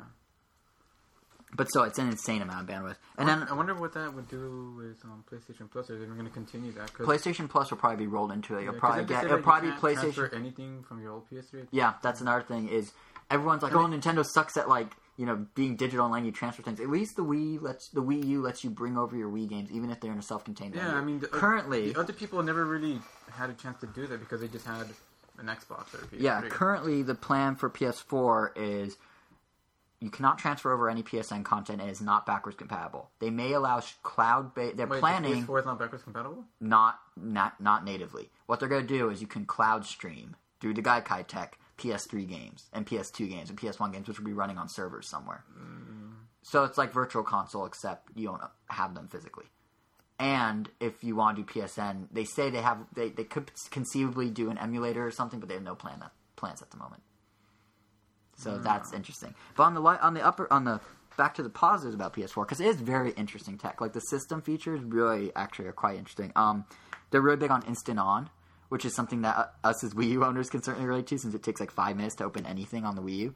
But so it's an insane amount of bandwidth. And then
I wonder what that would do with um, PlayStation Plus. Are they going to continue that? 'Cause-
PlayStation Plus will probably be rolled into it. You'll
yeah,
probably get it'll probably be PlayStation.
transfer anything from your old PS3.
Yeah, that's another thing. Is everyone's like, oh, Nintendo sucks at like you know being digital and letting you transfer things. At least the Wii lets the Wii U lets you bring over your Wii games, even if they're in a self-contained.
Yeah. I mean, the,
currently,
the other people never really had a chance to do that because they just had an Xbox or a PS3.
yeah, currently the plan for PS4 is you cannot transfer over any PSN content and is not backwards compatible. They may allow sh- cloud based. They're
Wait,
planning
the PS4 is not backwards compatible.
not not not natively. What they're going to do is you can cloud stream through the Gaikai tech PS3 games and PS2 games and PS1 games, which will be running on servers somewhere. Mm. So it's like Virtual Console, except you don't have them physically. And if you want to do PSN, they say they have they, they could conceivably do an emulator or something, but they have no plan that, plans at the moment. So that's interesting. But on the li- on the upper on the back to the positives about PS4 because it is very interesting tech. Like the system features really actually are quite interesting. Um, they're really big on instant on, which is something that uh, us as Wii U owners can certainly relate to since it takes like five minutes to open anything on the Wii U.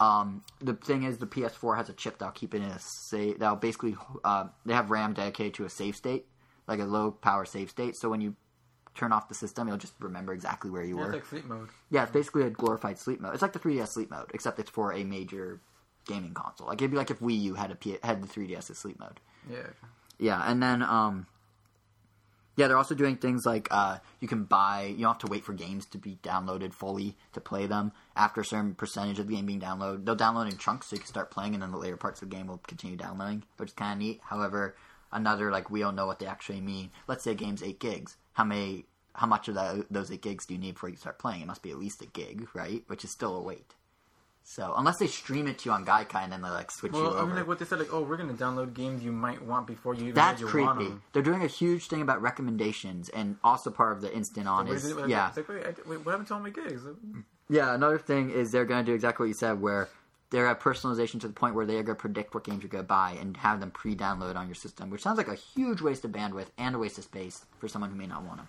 Um, the thing is, the PS4 has a chip that'll keep it in a save. That'll basically uh, they have RAM dedicated to a save state, like a low power save state. So when you turn off the system, it'll just remember exactly where you
Yeah,
were.
it's like sleep mode.
Yeah, it's basically a glorified sleep mode. It's like the 3DS sleep mode, except it's for a major gaming console. Like it'd be like if Wii U had a P- had the 3DS sleep mode.
Yeah.
Yeah, and then um, yeah, they're also doing things like uh, you can buy. You don't have to wait for games to be downloaded fully to play them. After a certain percentage of the game being downloaded, they'll download in chunks so you can start playing, and then the later parts of the game will continue downloading, which is kind of neat. However, another like we don't know what they actually mean. Let's say a game's eight gigs. How many? How much of that, those eight gigs do you need before you start playing? It must be at least a gig, right? Which is still a wait. So unless they stream it to you on Gaikai and then they like switch you over.
I mean, like what they said, like, oh, we're gonna download games you might want before you even
That's
you
creepy. They're doing a huge thing about recommendations, and also part of the instant on
What
is
it?
yeah,
like, wait, I, wait, what happened to all my gigs?
Yeah, another thing is they're going to do exactly what you said, where they're at personalization to the point where they are going to predict what games you're going to buy and have them pre-download on your system, which sounds like a huge waste of bandwidth and a waste of space for someone who may not want them.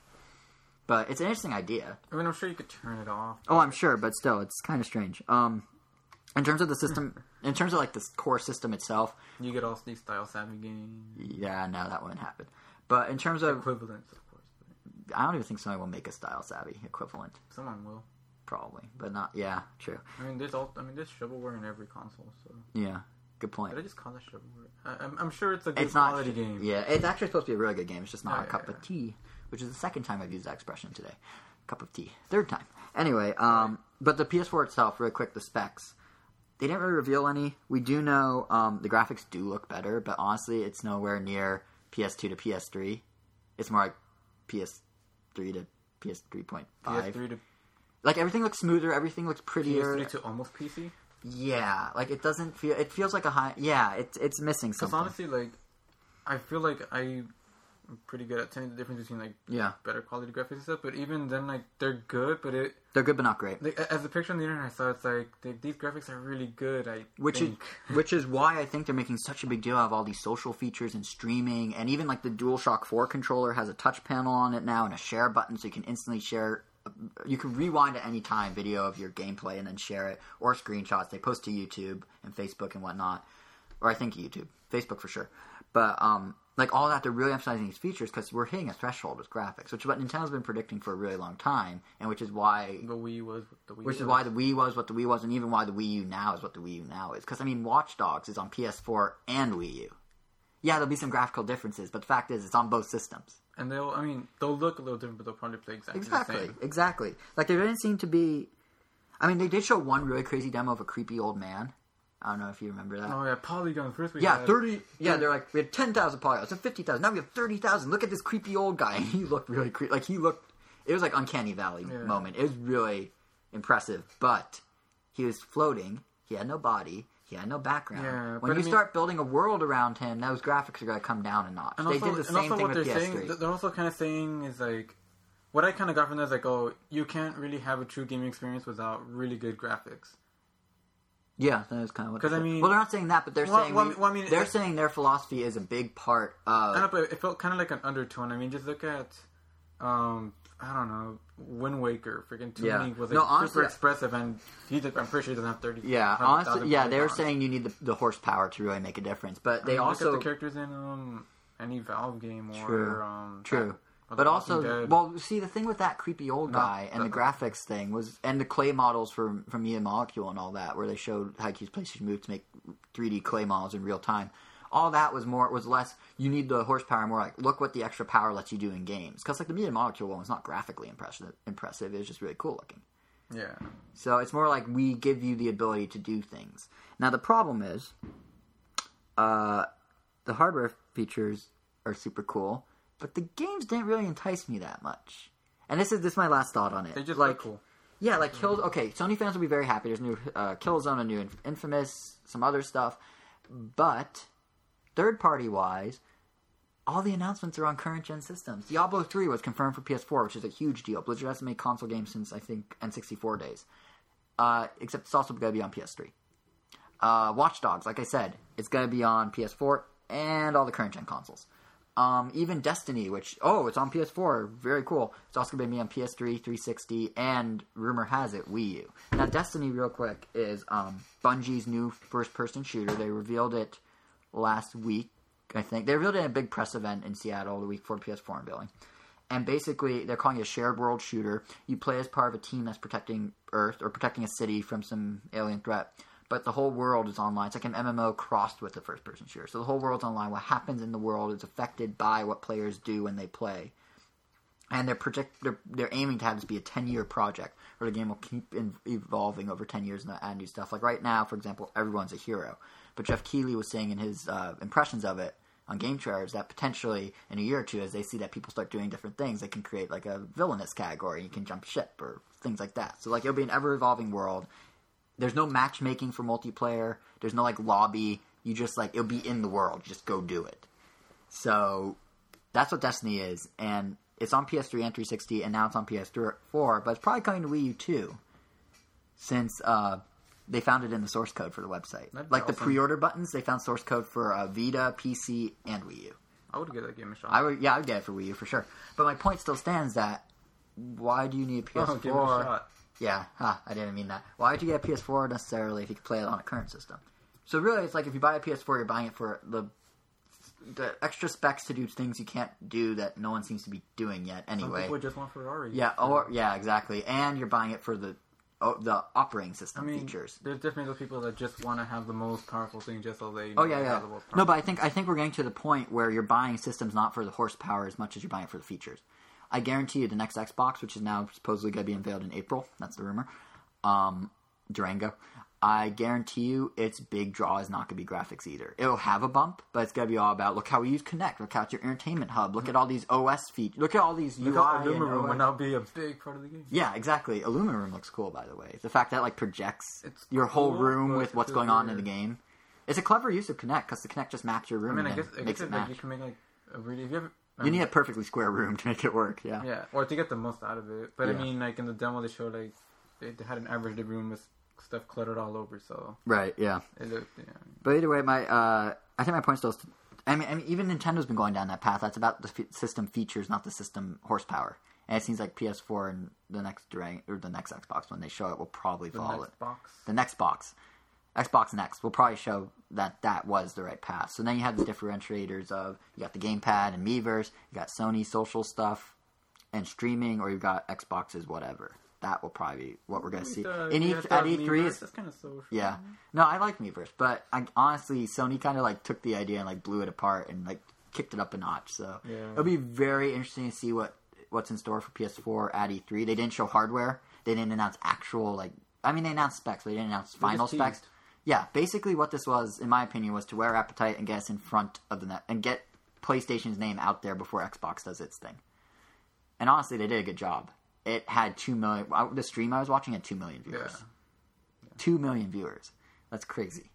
But it's an interesting idea.
I mean, I'm sure you could turn it off.
Oh, I'm sure, but still, it's kind of strange. Um, in terms of the system, in terms of like the core system itself,
You get all these style savvy games.
yeah, no, that wouldn't happen. But in terms of,
Equivalents, of course. But
I don't even think someone will make a style savvy equivalent,
someone will.
Probably, but not. Yeah, true.
I mean, there's all. I mean, there's shovelware in every console. So
Yeah, good point.
did I just call it shovelware? I, I'm, I'm sure it's a good
It's not
quality game.
Yeah, it's actually supposed to be a really good game. It's just not
Yeah,
a cup
yeah,
of tea, which is the second time I've used that expression today. Cup of tea, third time. Anyway, um, but the PS4 itself, real quick, the specs. They didn't really reveal any. We do know um, the graphics do look better, but honestly, it's nowhere near PS2 to PS3. It's more like PS3 to PS3.5.
PS3 to
Like everything looks smoother, everything looks prettier.
PS3 to almost PC.
Yeah, like it doesn't feel. It feels like a high. Yeah, it's it's missing something.
Because honestly, like, I feel like I'm pretty good at telling the difference between like
yeah,
better quality graphics and stuff. But even then, like, they're good. But it,
they're good but not great.
like, as a picture on the internet I saw, it's like they, these graphics are really good. I
which
think.
is which is why I think they're making such a big deal out of all these social features and streaming, and even like the DualShock Four controller has a touch panel on it now and a share button, so you can instantly share. You can rewind at any time video of your gameplay and then share it, or screenshots. They post to YouTube and Facebook and whatnot, or I think YouTube, Facebook for sure. But um, like all that, they're really emphasizing these features because we're hitting a threshold with graphics, which is what Nintendo's been predicting for a really long time, and which is why
the Wii was what the Wii
which is
was.
why the Wii was what the Wii was, and even why the Wii U now is what the Wii U now is. Because I mean, Watch Dogs is on PS4 and Wii U. Yeah, there'll be some graphical differences, but the fact is, it's on both systems.
And they'll. I mean, they'll look a little different, but they'll probably play exactly, the same.
exactly. Like there didn't seem to be. I mean, they did show one really crazy demo of a creepy old man. I don't know if you remember that.
Oh yeah, Polygon. First we
yeah,
had,
thirty. Yeah, they're like we had ten thousand polygons, and fifty thousand. Now we have thirty thousand. Look at this creepy old guy. And he looked really creepy. Like he looked. It was like uncanny valley
Yeah.
moment. It was really impressive. But he was floating. He had no body. Had no background.
Yeah,
when you
I mean-
start building a world around him, those graphics are going to come down a notch.
And
they
also,
did the
and
same thing
what
with
they're
PS3.
saying, they're also kind of saying is like, what I kind of got from that is like, oh, you can't really have a true gaming experience without really good graphics.
Yeah, that is kind of what.
'Cause,
they
I mean-
well, they're not saying that, but they're
Well,
saying
well,
we-
well, I mean,
they're saying their philosophy is a big part of.
I know, but it felt kind of like an undertone. I mean, just look at, um, I don't know, Wind Waker. Freaking Toon
Yeah.
Link was like
No,
super expressive, and he did, I'm pretty sure he doesn't have thirty.
Yeah, honestly, yeah, they were saying you need the, the horsepower to really make a difference, but
I
they
mean,
also
look at the characters in um any Valve game or
True.
um
true.
or
But also,
Dead.
well, see, the thing with that creepy old
No,
guy and the graphics thing was, and the clay models from from Media Molecule and all that, where they showed how Haikyuu's PlayStation Move to make 3D clay models in real time. All that was more was less. You need the horsepower. More like look what the extra power lets you do in games. Because like the Media Molecule one was not graphically impressive. Impressive. It was just really cool looking.
yeah,
So it's more like we give you the ability to do things. Now the problem is, uh, the hardware features are super cool, but the games didn't really entice me that much. And this is this is my last thought on it.
they just
like
look cool.
yeah, like Kill. Okay, Sony fans will be very happy. There's new uh, Killzone, a new Inf- Infamous, some other stuff, but third party wise, all the announcements are on current gen systems. Diablo 3 was confirmed for PS4, which is a huge deal. Blizzard hasn't made console games since I think N64 days. Uh, except it's also going to be on PS3. Uh, Watch Dogs, like I said, it's going to be on PS4 and all the current gen consoles. Um, even Destiny, which oh, it's on PS4, very cool. It's also going to be on PS3, 360, and rumor has it Wii U. Now, Destiny, real quick, is um, Bungie's new first-person shooter. They revealed it last week, I think. They revealed it at a big press event in Seattle the week before PS4 unveiling. And basically, they're calling it a shared world shooter. You play as part of a team that's protecting Earth or protecting a city from some alien threat. But the whole world is online. It's like an MMO crossed with a first person shooter. So the whole world's online. What happens in the world is affected by what players do when they play. And they're project they're, they're aiming to have this be a ten year project where the game will keep in, evolving over ten years and add new stuff. Like right now, for example, everyone's a hero. But Geoff Keighley was saying in his uh, impressions of it on game trailers that potentially in a year or two, as they see that people start doing different things, they can create like a villainous category. You can jump ship or things like that. So like it'll be an ever evolving world. There's no matchmaking for multiplayer. There's no like lobby. You just like it'll be in the world. Just go do it. So that's what Destiny is, and it's on PS3 and 360, and now it's on PS4. But it's probably coming to Wii U too. since uh, they found it in the source code for the website.
That'd
like the pre-order buttons, they found source code for uh, Vita, PC, and Wii U.
I would give that game a shot.
I would, yeah, I'd get it for Wii U for sure. But my point still stands that why do you need a PS4?
Oh, give a shot.
Yeah, huh, I didn't mean that. Why would you get a PS4 necessarily if you could play it on a current system? So really, it's like if you buy a PS4, you're buying it for the the extra specs to do things you can't do that no one seems to be doing yet.
Some
Anyway,
people just want Ferrari.
yeah, or yeah, exactly. And you're buying it for the oh, the operating
I
system
mean,
features.
there's definitely those people that just want to have the most powerful thing just so they.
Oh yeah, yeah.
have the most
No, but I think I think we're getting to the point where you're buying systems not for the horsepower as much as you're buying it for the features. I guarantee you, the next Xbox, which is now supposedly going to be unveiled in April, that's the rumor. Um, Durango. I guarantee you, its big draw is not going to be graphics either. It'll have a bump, but it's going to be all about look how we use Kinect, look how it's your entertainment hub, look at all these OS features, look at all these
Look
UI.
how
and
Illuma Room
OS.
would now be a big part of the game.
Yeah, exactly. IllumiRoom looks cool, by the way. The fact that like projects
It's
your whole room with what's going on in the game. It's a clever use of Kinect because the Kinect just maps your room
I mean, I
and
guess,
then
I
makes
guess
it
like,
match.
you can make like a really. If you ever, I
You need a perfectly square room to make it work. Yeah.
Yeah, or to get the most out of it. But
Yeah.
I mean, like in the demo, they showed like they, they had an average room with stuff cluttered all over, so
Right. Yeah.
it looked. Yeah.
But either way, my uh, I think my point still. Is I mean, I mean, even Nintendo's been going down that path. That's about the f- system features, not the system horsepower. And it seems like PS4 and the next Durang- or the next Xbox when they show it will probably
The
follow
next
it.
box.
the next box, Xbox Next, will probably show that that was the right path. So then you have the differentiators of you got the gamepad and Miiverse, you got Sony social stuff and streaming, or you've got Xboxes, whatever. That will probably be what we're gonna see.
Uh,
In e- at E3 is
that's kind of social.
yeah. No, I like Miiverse, but I, honestly, Sony kind of like took the idea and like blew it apart and like kicked it up a notch. So
Yeah.
it'll be very interesting to see what what's in store for PS4 at E3. They didn't show hardware. They didn't announce actual like. I mean, they announced specs, but they didn't announce final specs.
teased.
Yeah, basically what this was, in my opinion, was to wear appetite and get us in front of the net and get PlayStation's name out there before Xbox does its thing. And honestly, they did a good job. It had two million. The stream I was watching had two million viewers.
Yeah.
Two million viewers. That's crazy.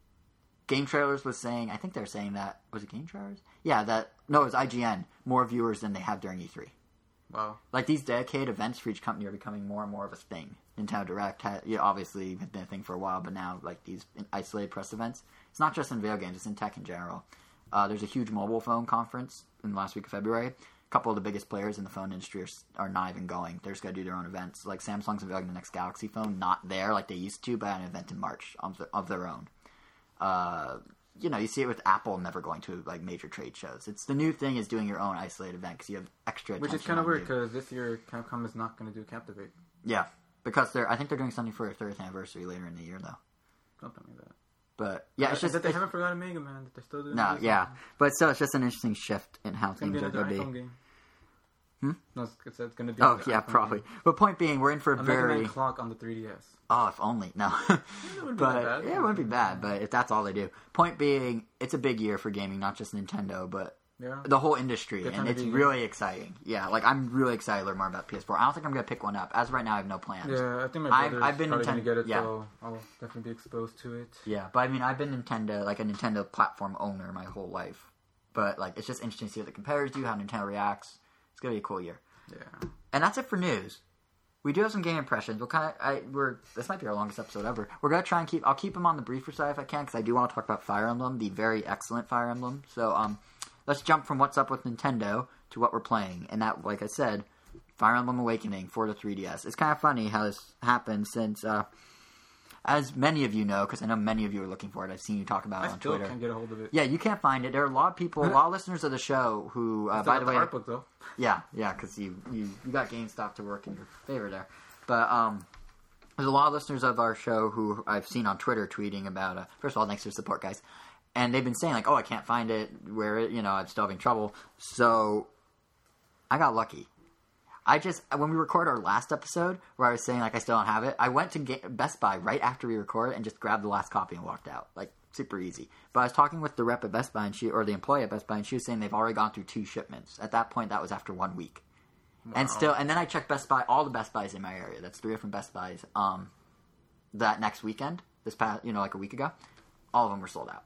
Game Trailers was saying, I think they're saying that was it Game Trailers? Yeah, that no, it was IGN. More viewers than they have during E3.
Wow.
Like these dedicated events for each company are becoming more and more of a thing. Nintendo Direct, had, yeah, obviously had been a thing for a while, but now like these isolated press events, it's not just in video games; it's in tech in general. Uh, there's a huge mobile phone conference in the last week of February. A couple of the biggest players in the phone industry are, are not even going. They're just going to do their own events. Like Samsung's unveiling the next Galaxy phone, not there like they used to, but at an event in March of, the, of their own. Uh, you know, you see it with Apple never going to like major trade shows. It's the new thing is doing your own isolated event because you have extra.
Which is kind of weird because this year Capcom is not going to do Captivate.
Yeah, because they're. I think they're doing something for their 30th anniversary later in the year, though.
Something like that.
But yeah, it's just
that they haven't forgotten Mega Man. That they're still doing.
no, yeah, but still, it's just an interesting shift in how
It's
things are going to be.
game.
Hmm?
No, it's, it's, it's going to be.
Oh yeah, probably.
game.
But point being, we're in for a
A Mega
very.
Man clock on the 3DS.
Oh, if only no. but
bad.
yeah, it wouldn't be bad. But if that's all they do, point being, it's a big year for gaming, not just Nintendo, but
Yeah.
the whole industry,
Good
and it's really exciting. Yeah, like I'm really excited to learn more about PS4. I don't think I'm gonna pick one up. As of right now, I have no plans.
Yeah, I think my brother's
I've been
probably gonna get it,
yeah.
so I'll definitely be exposed to it.
Yeah, but I mean, I've been Nintendo, like a Nintendo platform owner my whole life. But like, it's just interesting to see what the competitors do, how Nintendo reacts. It's gonna be a cool year.
Yeah.
And that's it for news. We do have some game impressions. We'll kind of, I, we're this might be our longest episode ever. We're gonna try and keep. I'll keep them on the briefer side if I can, because I do want to talk about Fire Emblem, the very excellent Fire Emblem. So, um, let's jump from what's up with Nintendo to what we're playing, and that, like I said, Fire Emblem Awakening for the 3DS. It's kind of funny how this happened since, uh, as many of you know, because I know many of you are looking for it. I've seen you talk about it
I
on
still
Twitter.
can't get a hold of it.
Yeah, you can't find it. There are a lot of people, a lot of listeners of the show who, uh, by the way,
art book though.
yeah, yeah, because you, you you got GameStop to work in your favor there. But um, there's a lot of listeners of our show who I've seen on Twitter tweeting about. Uh, first of all, thanks for the support, guys. And they've been saying like, "Oh, I can't find it. Where it, you know, I'm still having trouble." So I got lucky. I just when we record our last episode where I was saying like I still don't have it, I went to Ga- Best Buy right after we recorded and just grabbed the last copy and walked out. Like super easy. But I was talking with the rep at Best Buy and she or the employee at Best Buy and she was saying they've already gone through two shipments. At that point, that was after one week. And still, and then I checked Best Buy, all the Best Buys in my area. That's three different Best Buys. Um, that next weekend, this past, you know, like a week ago, all of them were sold out.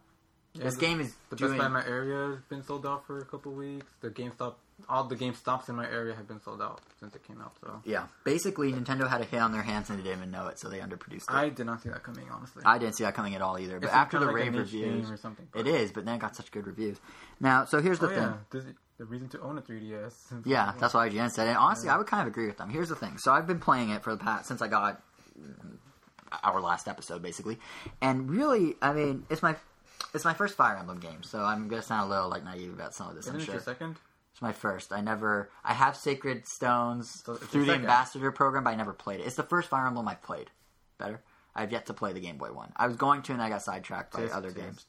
Yeah,
this game is
The
doing
Best Buy in my area has been sold out for a couple weeks. The GameStop, all the GameStops in my area have been sold out since it came out. So
yeah. Basically, Nintendo had a hit on their hands and they didn't even know it, so they underproduced it.
I did not see that coming, honestly.
I didn't see that coming at all either. But
It's
after the
like
rave reviews,
or something.
it is. But then it got such good reviews. Now, so here's the
Oh
thing.
yeah, This- the reason to own a 3DS.
Yeah, that's what IGN said. And honestly, I would kind of agree with them. Here's the thing. So I've been playing it for the past since I got our last episode, basically. And really, I mean, it's my it's my first Fire Emblem game, so I'm gonna sound a little like naive about some of this.
Isn't
I'm
it
sure.
your second?
It's my first. I never. I have Sacred Stones
So
through the
second.
Ambassador program, but I never played it. It's the first Fire Emblem I've played. Better. I've yet to play the Game Boy one. I was going to, and I got sidetracked by
Tisk,
other
tisk.
games.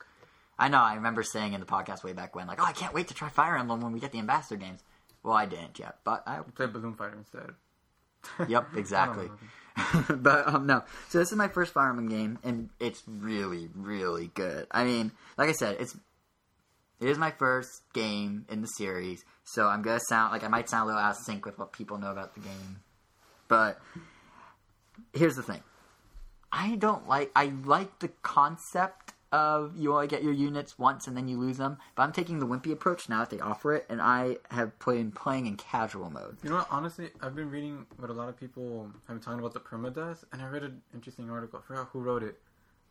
I know. I remember saying in the podcast way back when, like, "Oh, I can't wait to try Fire Emblem when we get the Ambassador games." Well, I didn't yet, but I
Play Balloon Fighter instead.
Yep, exactly. but um, no, so this is my first Fire Emblem game, and it's really, really good. I mean, like I said, it's it is my first game in the series, so I'm gonna sound like I might sound a little out of sync with what people know about the game. But here's the thing: I don't like. I like the concept of you only get your units once and then you lose them, but I'm taking the wimpy approach now that they offer it, and I have played playing in casual mode.
You know what? Honestly, I've been reading what a lot of people have been talking about the permadeath, and I read an interesting article. I forgot who wrote it,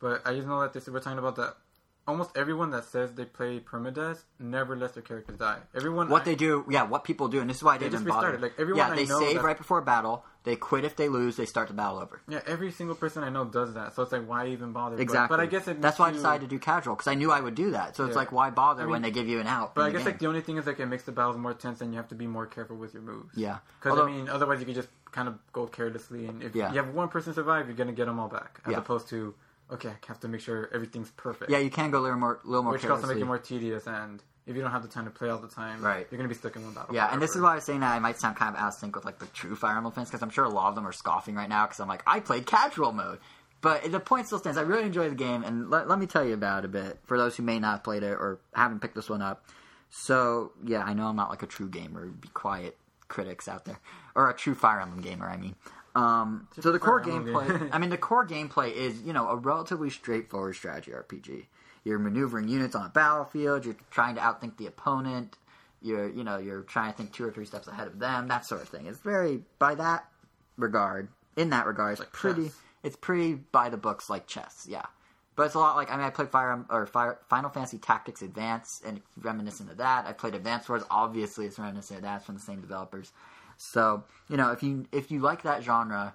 but I just know that this we're talking about that. Almost everyone that says they play permadeath never lets their characters die. Everyone
What
I-
they do, yeah, what people do, and this is why I
They
didn't
just
bother.
Like, everyone
yeah,
I
they save
that-
right before a battle. They quit if they lose. They start the battle over.
Yeah, every single person I know does that. So it's like, why even bother?
Exactly.
But, I guess it
that's why I decided to do casual because I knew I would do that. So it's
Yeah.
like, why bother
I mean-
when they give you an out?
But I guess
game?
like the only thing is like it makes the battles more tense, and you have to be more careful with your moves.
yeah,
Because I mean, otherwise you could just kind of go carelessly, and if
Yeah.
you have one person survive, you're gonna get them all back, as
Yeah.
opposed to okay, I have to make sure everything's perfect.
yeah, you can go a little more, little more
which could also make it more tedious, and if you don't have the time to play all the time,
Right.
you're gonna be stuck in one battle.
Yeah, and this is why I was saying that I might sound kind of out of sync with like the true Fire Emblem fans because I'm sure a lot of them are scoffing right now because I'm like I played casual mode, but the point still stands. I really enjoy the game, and let, let me tell you about it a bit for those who may not have played it or haven't picked this one up. So yeah, I know I'm not like a true gamer. Be quiet, critics out there, or a true Fire Emblem gamer. I mean. Um, so the
Fire
core
Emblem
gameplay,
game.
I mean, the core gameplay is, you know, a relatively straightforward strategy RPG. You're maneuvering units on a battlefield. You're trying to outthink the opponent. You're, you know, you're trying to think two or three steps ahead of them. That sort of thing. It's very, by that regard, in that regard, it's
like
pretty.
chess.
It's pretty by the books, like chess. Yeah, but it's a lot like I mean, I played Fire or Fire, Final Fantasy Tactics Advance, and it's reminiscent of that. I played Advance Wars. Obviously, it's reminiscent of that. It's from the same developers. So you know, if you if you like that genre,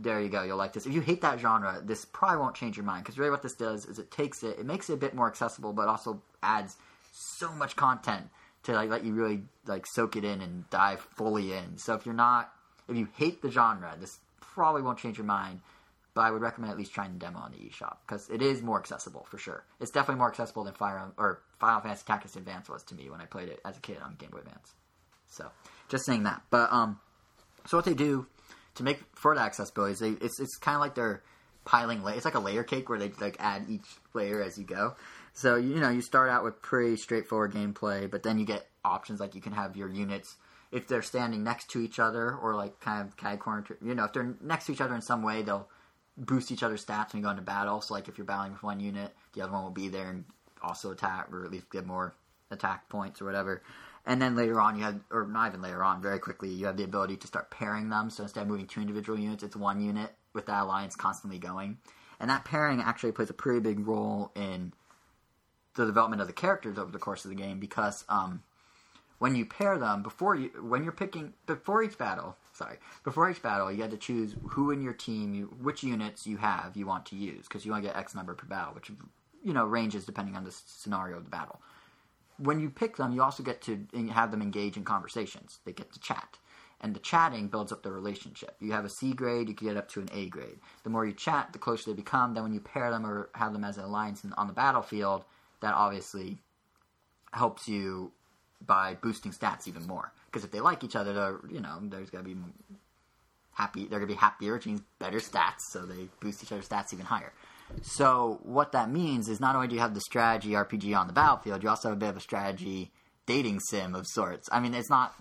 there you go. You'll like this. If you hate that genre, this probably won't change your mind because really what this does is it takes it, it makes it a bit more accessible, but also adds so much content to like let you really like soak it in and dive fully in. So if you're not, if you hate the genre, this probably won't change your mind. But I would recommend at least trying the demo on the eShop because it is more accessible for sure. It's definitely more accessible than Fire or Final Fantasy Tactics Advance was to me when I played it as a kid on Game Boy Advance. So just saying that. But um, so what they do to make for the accessibility they it's it's kind of like they're piling la- it's like a layer cake where they like add each layer as you go. So you know you start out with pretty straightforward gameplay, but then you get options like you can have your units if they're standing next to each other or like kind of of corner. You know if they're next to each other in some way, they'll boost each other's stats when you go into battle. So like if you're battling with one unit, the other one will be there and also attack or at least get more attack points or whatever. And then later on, you have, or not even later on, very quickly, you have the ability to start pairing them. So instead of moving two individual units, it's one unit with that alliance constantly going. And that pairing actually plays a pretty big role in the development of the characters over the course of the game because um, when you pair them before you when you're picking before each battle sorry before each battle you had to choose who in your team you which units you have you want to use because you want to get x number per battle which you know ranges depending on the scenario of the battle when you pick them you also get to have them engage in conversations they get to chat and the chatting builds up the relationship you have a c grade you can get up to an a grade the more you chat the closer they become then when you pair them or have them as an alliance on the battlefield that obviously helps you by boosting stats even more. Because if they like each other, they're, you know, there's gonna be happy. They're gonna be happier, which means better stats. So they boost each other's stats even higher. So what that means is not only do you have the strategy RPG on the battlefield, you also have a bit of a strategy dating sim of sorts. I mean, it's not.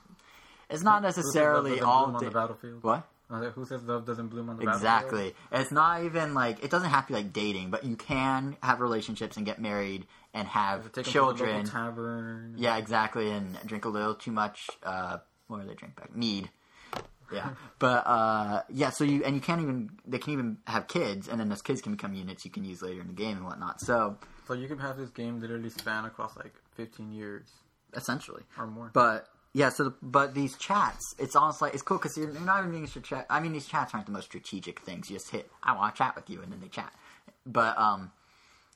It's not
Who says love
necessarily all da-
the battlefield.
what
Uh, Who says love doesn't bloom on the battlefield?
Exactly. It's not even like it doesn't have to be like dating, but you can have relationships and get married and have
Take 'em to the local
children.
tavern.
Yeah, exactly, and drink a little too much. Uh, what do they drink back? Mead. Yeah, but uh, yeah. So you and you can't even. They can even have kids, and then those kids can become units you can use later in the game and whatnot. So
So you can have this game literally span across like 15 years
essentially,
or more.
but yeah. So the, but these chats, it's almost like it's cool because you're, you're not even being chat. I mean, these chats aren't the most strategic things. You just hit, I want to chat with you, and then they chat. But um,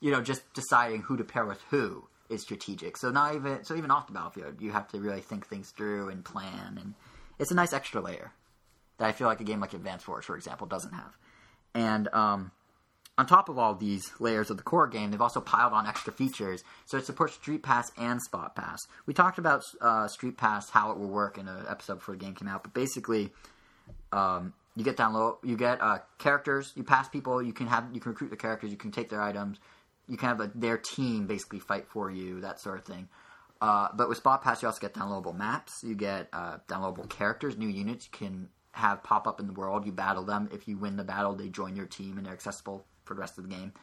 you know, just deciding who to pair with who is strategic. So not even so even off the battlefield, you have to really think things through and plan, and it's a nice extra layer that I feel like a game like Advanced Wars, for example, doesn't have. And um, on top of all these layers of the core game, they've also piled on extra features. So it supports Street Pass and Spot Pass. We talked about uh, Street Pass, how it will work in an episode before the game came out, but basically, um, you get download, you get uh, characters, you pass people, you can have, you can recruit the characters, you can take their items, you can have a, their team basically fight for you, that sort of thing. Uh, but with Spot Pass, you also get downloadable maps, you get uh, downloadable characters, new units you can have pop up in the world. You battle them. If you win the battle, they join your team and they're accessible for the rest of the game.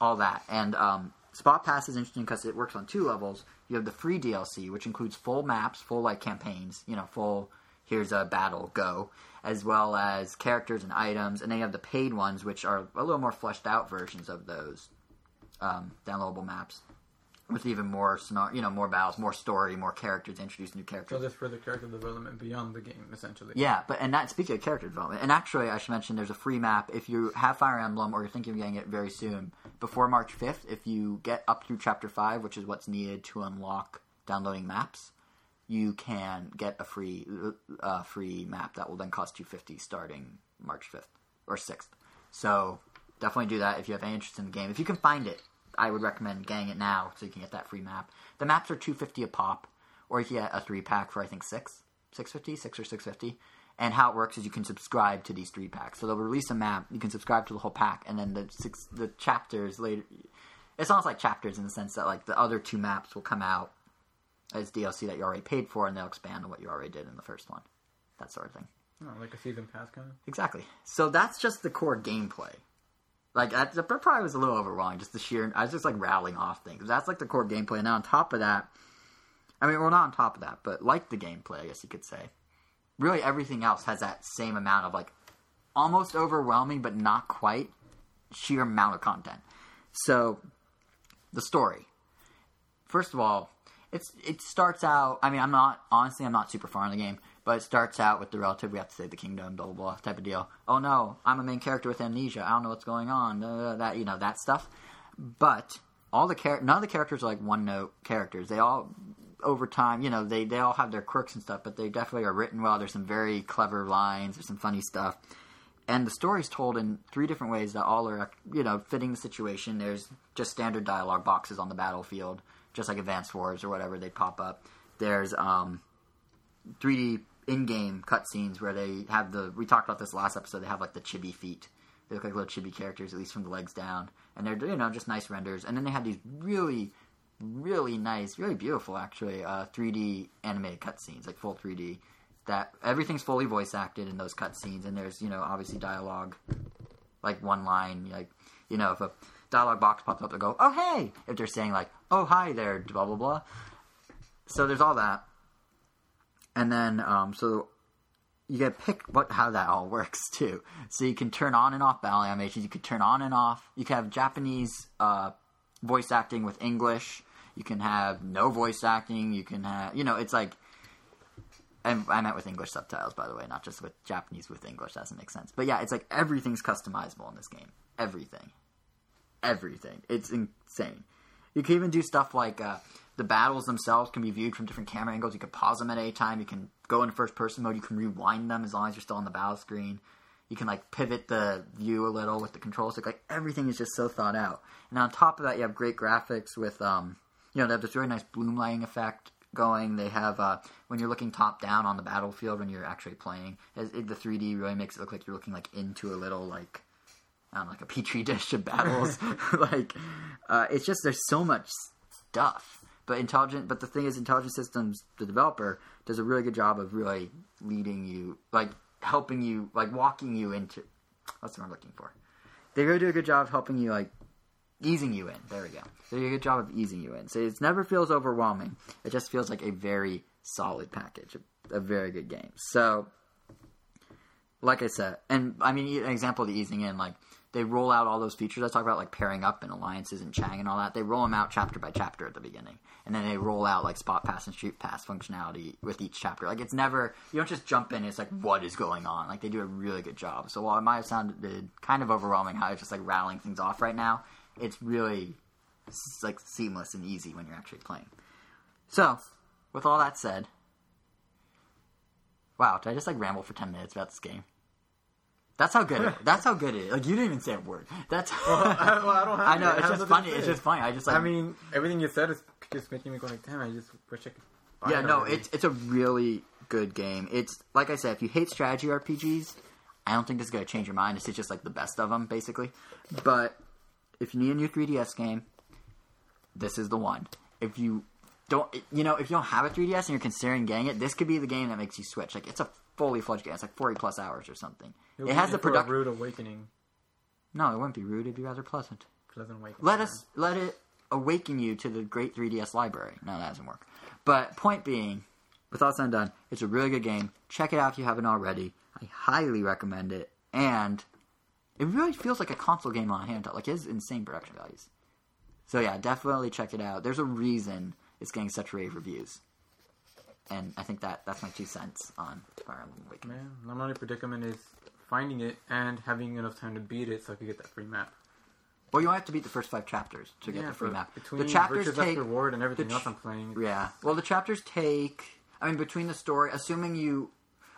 All that. And um, Spot Pass is interesting because it works on two levels. You have the free DLC, which includes full maps, full like campaigns, you know, full here's a battle, go, as well as characters and items. And then you have the paid ones, which are a little more fleshed out versions of those um, downloadable maps. With even more, scenario, you know, more battles, more story, more characters, introduce new characters.
So this further character development beyond the game, essentially.
Yeah, but and that speaking of character development, and actually I should mention there's a free map if you have Fire Emblem or you're thinking of getting it very soon before March 5th. If you get up through Chapter Five, which is what's needed to unlock downloading maps, you can get a free uh, free map that will then cost you 50 starting March 5th or 6th. So definitely do that if you have any interest in the game. If you can find it, I would recommend getting it now so you can get that free map. The maps are 250 a pop, or you can get a three pack for I think six, 650, six or 650. And how it works is you can subscribe to these three packs. So they'll release a map, you can subscribe to the whole pack, and then the six the chapters later. It's almost like chapters in the sense that like the other two maps will come out as DLC that you already paid for, and they'll expand on what you already did in the first one. That sort of thing.
Oh, like a season pass kind of.
Exactly. So that's just the core gameplay. Like that, that probably was a little overwhelming. Just the sheer, I was just like rattling off things. That's like the core gameplay. And on top of that, I mean, well, not on top of that, but like the gameplay, I guess you could say. Really, everything else has that same amount of like almost overwhelming, but not quite sheer amount of content. So the story. First of all, it's it starts out. I mean, I'm not honestly, I'm not super far in the game, but it starts out with the relative. We have to save the kingdom, blah blah blah, type of deal. Oh no, I'm a main character with amnesia. I don't know what's going on. Uh, that you know that stuff. But all the char- none of the characters are like one note characters. They all over time, you know, they they all have their quirks and stuff, but they definitely are written well. There's some very clever lines. There's some funny stuff. And the story's told in three different ways that all are, you know, fitting the situation. There's just standard dialogue boxes on the battlefield, just like Advanced Wars or whatever. They pop up. There's um, 3D in-game cutscenes where they have the. We talked about this last episode. They have like the chibi feet. They look like little chibi characters, at least from the legs down, and they're you know just nice renders. And then they have these really, really nice, really beautiful actually uh, 3D animated cutscenes, like full 3D. That everything's fully voice acted in those cutscenes, and there's you know obviously dialogue, like one line, like you know if a dialogue box pops up, they go, "Oh hey!" If they're saying like, "Oh hi there," blah blah blah. So there's all that, and then um, so you get to pick what how that all works too. So you can turn on and off battle animations. You could turn on and off. You can have Japanese uh, voice acting with English. You can have no voice acting. You can have you know it's like. And I meant with English subtitles, by the way, not just with Japanese with English. That doesn't make sense. But yeah, it's like everything's customizable in this game. Everything, everything. It's insane. You can even do stuff like uh, the battles themselves can be viewed from different camera angles. You can pause them at any time. You can go into first person mode. You can rewind them as long as you're still on the battle screen. You can like pivot the view a little with the control stick. Like everything is just so thought out. And on top of that, you have great graphics with um, you know, they have this really nice bloom lighting effect going. They have uh, when you're looking top down on the battlefield when you're actually playing, it, the 3D really makes it look like you're looking like into a little like I don't know, like a petri dish of battles. like uh, it's just there's so much stuff. But intelligent, but the thing is, Intelligent Systems, the developer, does a really good job of really leading you, like helping you, like walking you into. The word I'm looking for? They really do a good job of helping you, like easing you in. There we go. They do a good job of easing you in. So it never feels overwhelming. It just feels like a very solid package, a, a very good game. So, like I said, and I mean, an example of the easing in, like they roll out all those features I talk about, like pairing up and alliances and Chang and all that. They roll them out chapter by chapter at the beginning, and then they roll out like spot pass and street pass functionality with each chapter. Like it's never you don't just jump in. It's like what is going on. Like they do a really good job. So while it might have sounded kind of overwhelming, how it's just like rattling things off right now, it's really it's like seamless and easy when you're actually playing. So, with all that said, wow, did I just like ramble for ten minutes about this game? That's how good it. That's how good it is. Like you didn't even say a word. That's.
Well, I, well, I don't have
I know
it.
it's just funny. It's just funny. I just like.
I mean, everything you said is just making me go like, damn. I just wish I could.
yeah, no,
already.
it's it's a really good game. It's like I said, if you hate strategy RPGs, I don't think this is gonna change your mind. This is just like the best of them, basically. But if you need a new 3DS game, this is the one. If you don't, you know, if you don't have a 3DS and you're considering getting it, this could be the game that makes you switch. Like it's a fully fledged game. It's like 40 plus hours or something.
You'll
It has the
a
production.
rude awakening.
No, it wouldn't be rude. It'd be rather pleasant.
Pleasant awakening.
Let us let it awaken you to the great 3DS library. No, that doesn't work. But point being, with all said and done, it's a really good game. Check it out if you haven't already. I highly recommend it, and it really feels like a console game on a handheld. Like it has insane production values. So yeah, definitely check it out. There's a reason it's getting such rave reviews, and I think that that's my two cents on Fire Emblem Awakening.
Man, my only predicament is finding it and having enough time to beat it so I could get that free map.
Well, you only have to beat the first five chapters to get the free map.
Between
The chapters take
Reward and everything
the
else I'm playing.
Yeah. Well, the chapters take. I mean, between the story, assuming you.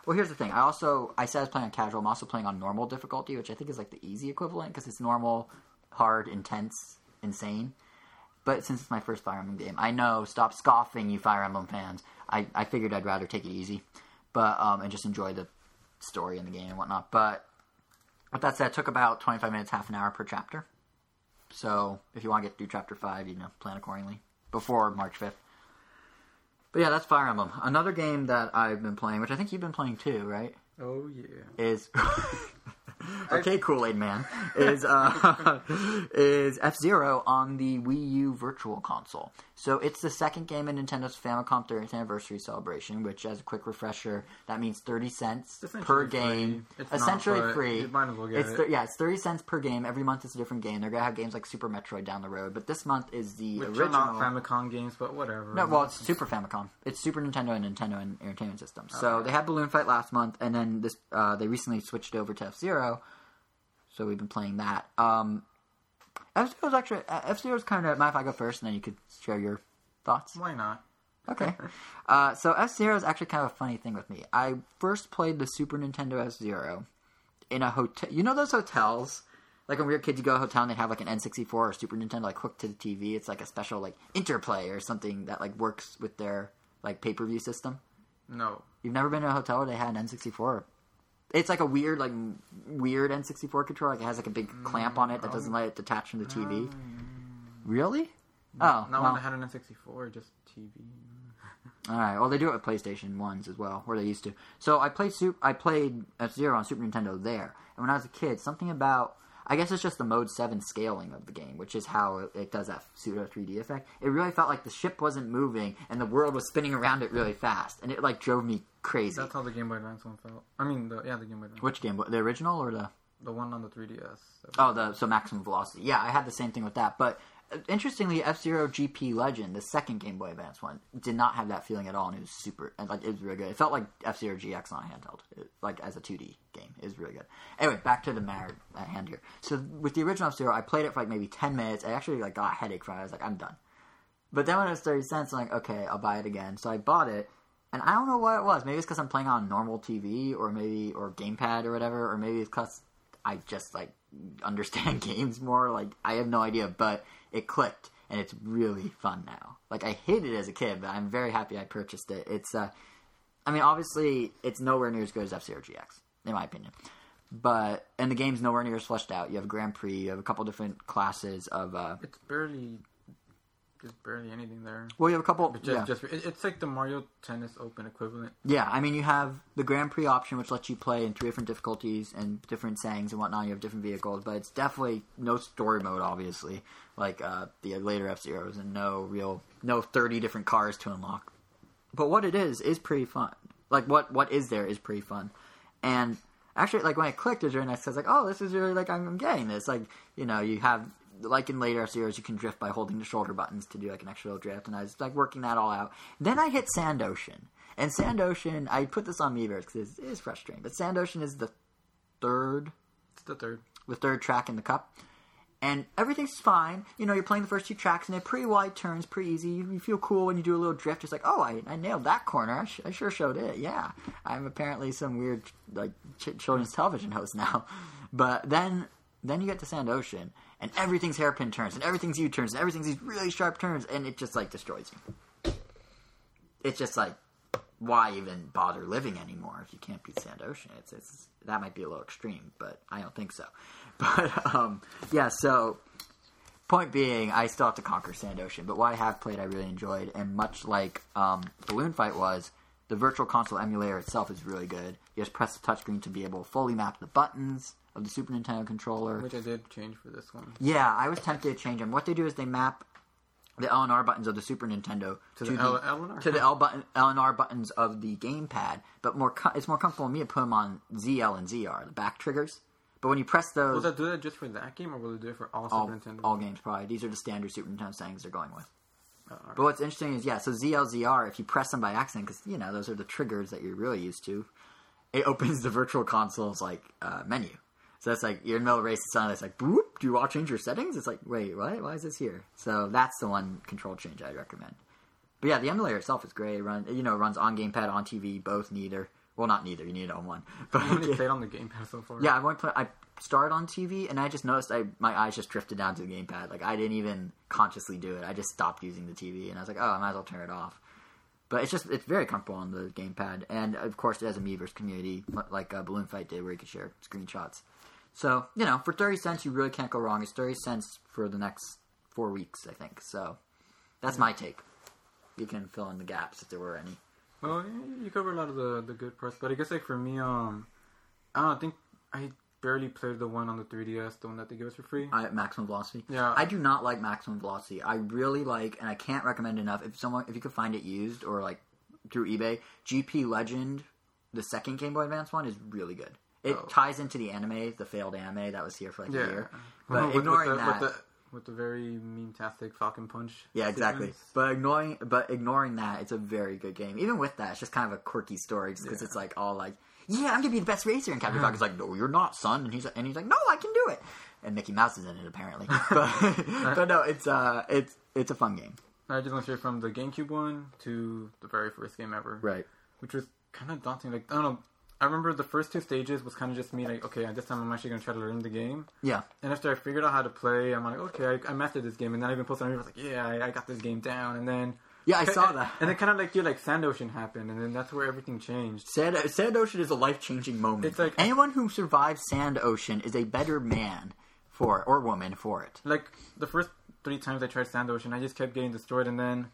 Well, here's the thing. I also I said I was playing on casual. I'm also playing on normal difficulty, which I think is like the easy equivalent because it's normal, hard, intense, insane. But since it's my first Fire Emblem game, I know. Stop scoffing, you Fire Emblem fans. I, I figured I'd rather take it easy, but um and just enjoy the story in the game and whatnot. But with that said, it took about 25 minutes, half an hour per chapter. So if you want to get through chapter five, you know, plan accordingly before March 5th. But yeah, that's Fire Emblem. Another game that I've been playing, which I think you've been playing too, right?
Oh yeah.
Is okay, Kool Aid Man is uh, is F Zero on the Wii U Virtual Console. So it's the second game in Nintendo's Famicom 30th anniversary celebration. Which, as a quick refresher, that means thirty cents
Essentially
per
free.
game.
It's
essentially
but
free.
you might as well get
it's
it.
yeah, it's thirty cents per game. Every month is a different game. They're gonna have games like Super Metroid down the road, but this month is the
Which
original.
not Famicom games, but whatever.
No, well, it's Super Famicom. It's Super Nintendo and Nintendo and Entertainment System. So
Okay.
they had Balloon Fight last month, and then this uh, they recently switched over to F Zero. So we've been playing that. Um, F Zero's actually F Zero's kind of. Mind if I go first, and then you could share your thoughts?
Why not?
Okay. Uh, so F Zero is actually kind of a funny thing with me. I first played the Super Nintendo F Zero in a hotel. You know those hotels? Like when we were kids, you go to a hotel and they have like an N64 or Super Nintendo like hooked to the TV. It's like a special like interplay or something that like works with their like pay per view system.
No.
You've never been to a hotel where they had an N64. It's like a weird like weird N64 controller. Like it has like a big clamp on it that doesn't mm. let it detach from the TV. Mm. Really? Oh,
Not
well.
when I had an N64, just TV.
All right. Well, they do it with PlayStation ones as well, where they used to. So I played Sup- I played F Zero on Super Nintendo there, and when I was a kid, something about I guess it's just the Mode Seven scaling of the game, which is how it, it does that pseudo 3D effect. It really felt like the ship wasn't moving and the world was spinning around it really fast, and it like drove me crazy.
That's how the Game Boy Advance one felt. I mean, the yeah, the Game Boy Advance.
Which game? The original or the?
The one on the 3DS.
Oh, the so maximum velocity. Yeah, I had the same thing with that. But interestingly, F Zero GP Legend, the second Game Boy Advance one, did not have that feeling at all, and it was super. And like it was really good. It felt like F Zero GX on a handheld, it, like as a 2D game. It was really good. Anyway, back to the matter at hand here. So with the original F Zero, I played it for like maybe 10 minutes. I actually like got a headache from it. I was like, I'm done. But then when it was 30 cents, I'm like, okay, I'll buy it again. So I bought it. And I don't know what it was. Maybe it's because I'm playing on normal TV, or maybe or gamepad or whatever, or maybe it's because I just like understand games more. Like I have no idea, but it clicked, and it's really fun now. Like I hated it as a kid, but I'm very happy I purchased it. It's, uh, I mean, obviously it's nowhere near as good as F Zero GX, in my opinion. But and the game's nowhere near as fleshed out. You have a Grand Prix, you have a couple different classes of. Uh,
It's barely there's barely anything there.
Well, you have a couple.
Just,
yeah.
just it, it's like the Mario Tennis Open equivalent.
Yeah, I mean, you have the Grand Prix option, which lets you play in three different difficulties and different settings and whatnot. You have different vehicles, but it's definitely no story mode, obviously, like uh, the later F Zeros, and no real, no thirty different cars to unlock. But what it is is pretty fun. Like what what is there is pretty fun, and actually, like when I clicked, it nice. I was like, oh, this is really like I'm, I'm getting this. Like you know, you have like in later Zeros, you can drift by holding the shoulder buttons to do like an extra little drift, and I was like working that all out. Then I hit Sand Ocean, and Sand Ocean, I put this on Miiverse because it is frustrating, but Sand Ocean is the third
It's the third.
the third track in the cup. And everything's fine. You know, you're playing the first two tracks, and they're pretty wide turns, pretty easy. You, you feel cool when you do a little drift. It's like, oh, I, I nailed that corner. I, sh- I sure showed it. Yeah, I'm apparently some weird like ch- children's television host now. But then, then you get to Sand Ocean, and everything's hairpin turns, and everything's U turns, and everything's these really sharp turns, and it just like destroys you. It's just like, why even bother living anymore if you can't beat Sand Ocean? It's, it's that might be a little extreme, but I don't think so. But um, yeah, so point being, I still have to conquer Sand Ocean, but what I have played, I really enjoyed, and much like um, Balloon Fight was, the Virtual Console emulator itself is really good. You just press the touchscreen to be able to fully map the buttons of the Super Nintendo controller.
Which I did change for this one.
Yeah, I was tempted to change them. What they do is they map the L and R buttons of the Super Nintendo
To the L- L and R?
to the L button L and R buttons of the gamepad. But more, co- it's more comfortable for me to put them on ZL and ZR, the back triggers. But when you press those, Will
that do that just for that game, or will it do it for all,
all,
Super Nintendo?
all games probably these are the standard Super Nintendo settings they're going with.
Oh.
But what's interesting is yeah, so ZL ZR if you press them by accident because you know those are the triggers that you're really used to, it opens the Virtual Console's like uh, menu. So that's like you're in the middle of a race, it's it's like boop. Do you want to change your settings? It's like wait, what? Why is this here? So that's the one control change I'd recommend. But yeah, the emulator itself is great. It run you know it runs on gamepad, on TV, both neither. Well, not neither. You need it on one. But
I've only played on the gamepad so far.
yeah, I went play. I started on TV, and I just noticed I my eyes just drifted down to the gamepad. Like I didn't even consciously do it. I just stopped using the TV, and I was like, oh, I might as well turn it off. But it's just it's very comfortable on the gamepad, and of course it has a Miiverse community like uh, Balloon Fight did, where you can share screenshots. So you know, for thirty cents, you really can't go wrong. It's thirty cents for the next four weeks, I think. So that's my take. You can fill in the gaps if there were any.
Well, you cover a lot of the the good parts, but I guess like for me, um, I don't know, I think I barely played the one on the 3DS, the one that they give us for free.
I, maximum velocity.
Yeah.
I do not like maximum velocity. I really like, and I can't recommend enough. If someone, if you could find it used or like through eBay, GP Legend, the second Game Boy Advance one is really good. It
Oh.
ties into the anime, the failed anime that was here for like
yeah,
a year. But
with,
ignoring
with the,
that,
with the with the very meme-tastic Falcon Punch.
yeah, exactly.
sequence.
But ignoring, but ignoring that, it's a very good game. Even with that, it's just kind of a quirky story, just because
Yeah.
it's like all like, yeah, I'm gonna be the best racer, and Captain Falcon's like, no, you're not, son, and he's and he's like, no, I can do it, and Mickey Mouse is in it apparently. But but no, it's uh, it's it's a fun game,
I just went straight from the GameCube one to the very first game ever,
right?
which was kind of daunting. Like I don't know. I remember the first two stages was kind of just me like, okay, this time I'm actually gonna try to learn the game.
Yeah,
And after I figured out how to play, I'm like, okay, I, I mastered this game. And then I even posted on I was like, yeah, I, I got this game down. And then
yeah, I saw that.
And then kind of like you like Sand Ocean happened, and then that's where everything changed.
Sand, Sand Ocean is a life changing moment.
It's like-
anyone who survives Sand Ocean is a better man for it, or woman for it.
Like the first three times I tried Sand Ocean, I just kept getting destroyed, and then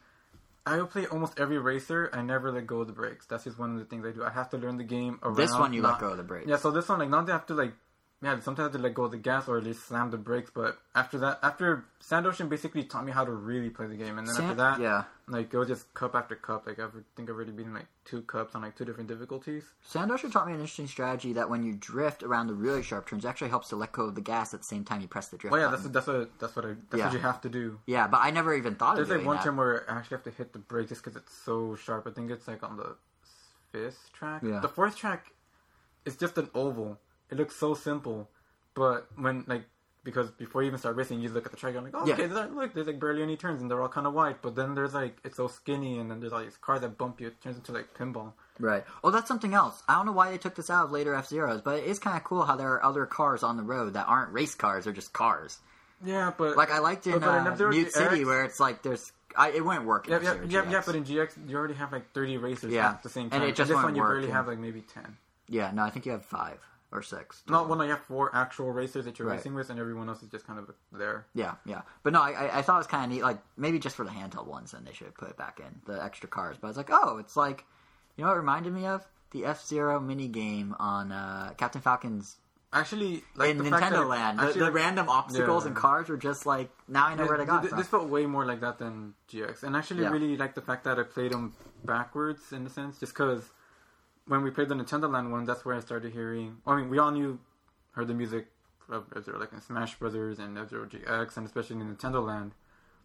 I would play almost every racer. I never let go of the brakes. That's just one of the things I do. I have to learn the game around.
This one you
not-
let go of the brakes.
Yeah, so this one like now they have to like yeah, sometimes to let go of the gas or at least slam the brakes. But after that, after Sand Ocean basically taught me how to really play the game, and then after that,
yeah.
like it was just cup after cup. Like I think I've already beaten like two cups on like two different difficulties.
Sand Ocean taught me an interesting strategy that when you drift around the really sharp turns, it actually helps to let go of the gas at the same time you press the drift.
Well, yeah,
button.
that's that's what that's what I that's
Yeah.
what you have to do.
yeah, but I never even thought
There's
of
There's
like
one
that.
turn where I actually have to hit the brake just because it's so sharp. I think it's like on the fifth track.
Yeah.
The fourth track is just an oval. It looks so simple, but when like because before you even start racing, you look at the track. and I'm like, oh,
Yeah.
okay, there's, look, there's like barely any turns, and they're all kind of wide. But then there's like it's so skinny, and then there's all these cars that bump you. It turns into like pinball.
Right. Oh, that's something else. I don't know why they took this out of later F Zeros, but it is kind of cool how there are other cars on the road that aren't race cars; they're just cars.
Yeah, but
Like I liked in
But- but in
uh, Mute City,
GX
where it's like there's. I, it wouldn't work.
yeah, yeah, yeah, yeah. But in GX, you already have like 30 racers
Yeah.
at the same time.
And it just
this
won't
one you barely have like maybe 10.
yeah, no, I think you have five. Or six.
No, well, no, you have four actual racers that you're
Right.
racing with, and everyone else is just kind of there.
Yeah, yeah. But no, I, I- I thought it was kind of neat. Like maybe just for the handheld ones, then they should put it back in the extra cars. But I was like, oh, it's like, you know, what it reminded me of the F Zero mini game on uh, Captain Falcon's
Actually, like
in
the
Nintendo Land. The,
actually,
the
like-
random obstacles
Yeah.
and cars were just like now I know where they got
th-
from.
This felt way more like that than GX, and actually
Yeah.
really like the fact that I played them backwards in a sense, just because when we played the Nintendo Land one, that's where I started hearing. I mean, we all knew, heard the music of F-Zero, like in Smash Brothers and F-Zero GX, and especially in Nintendo Land.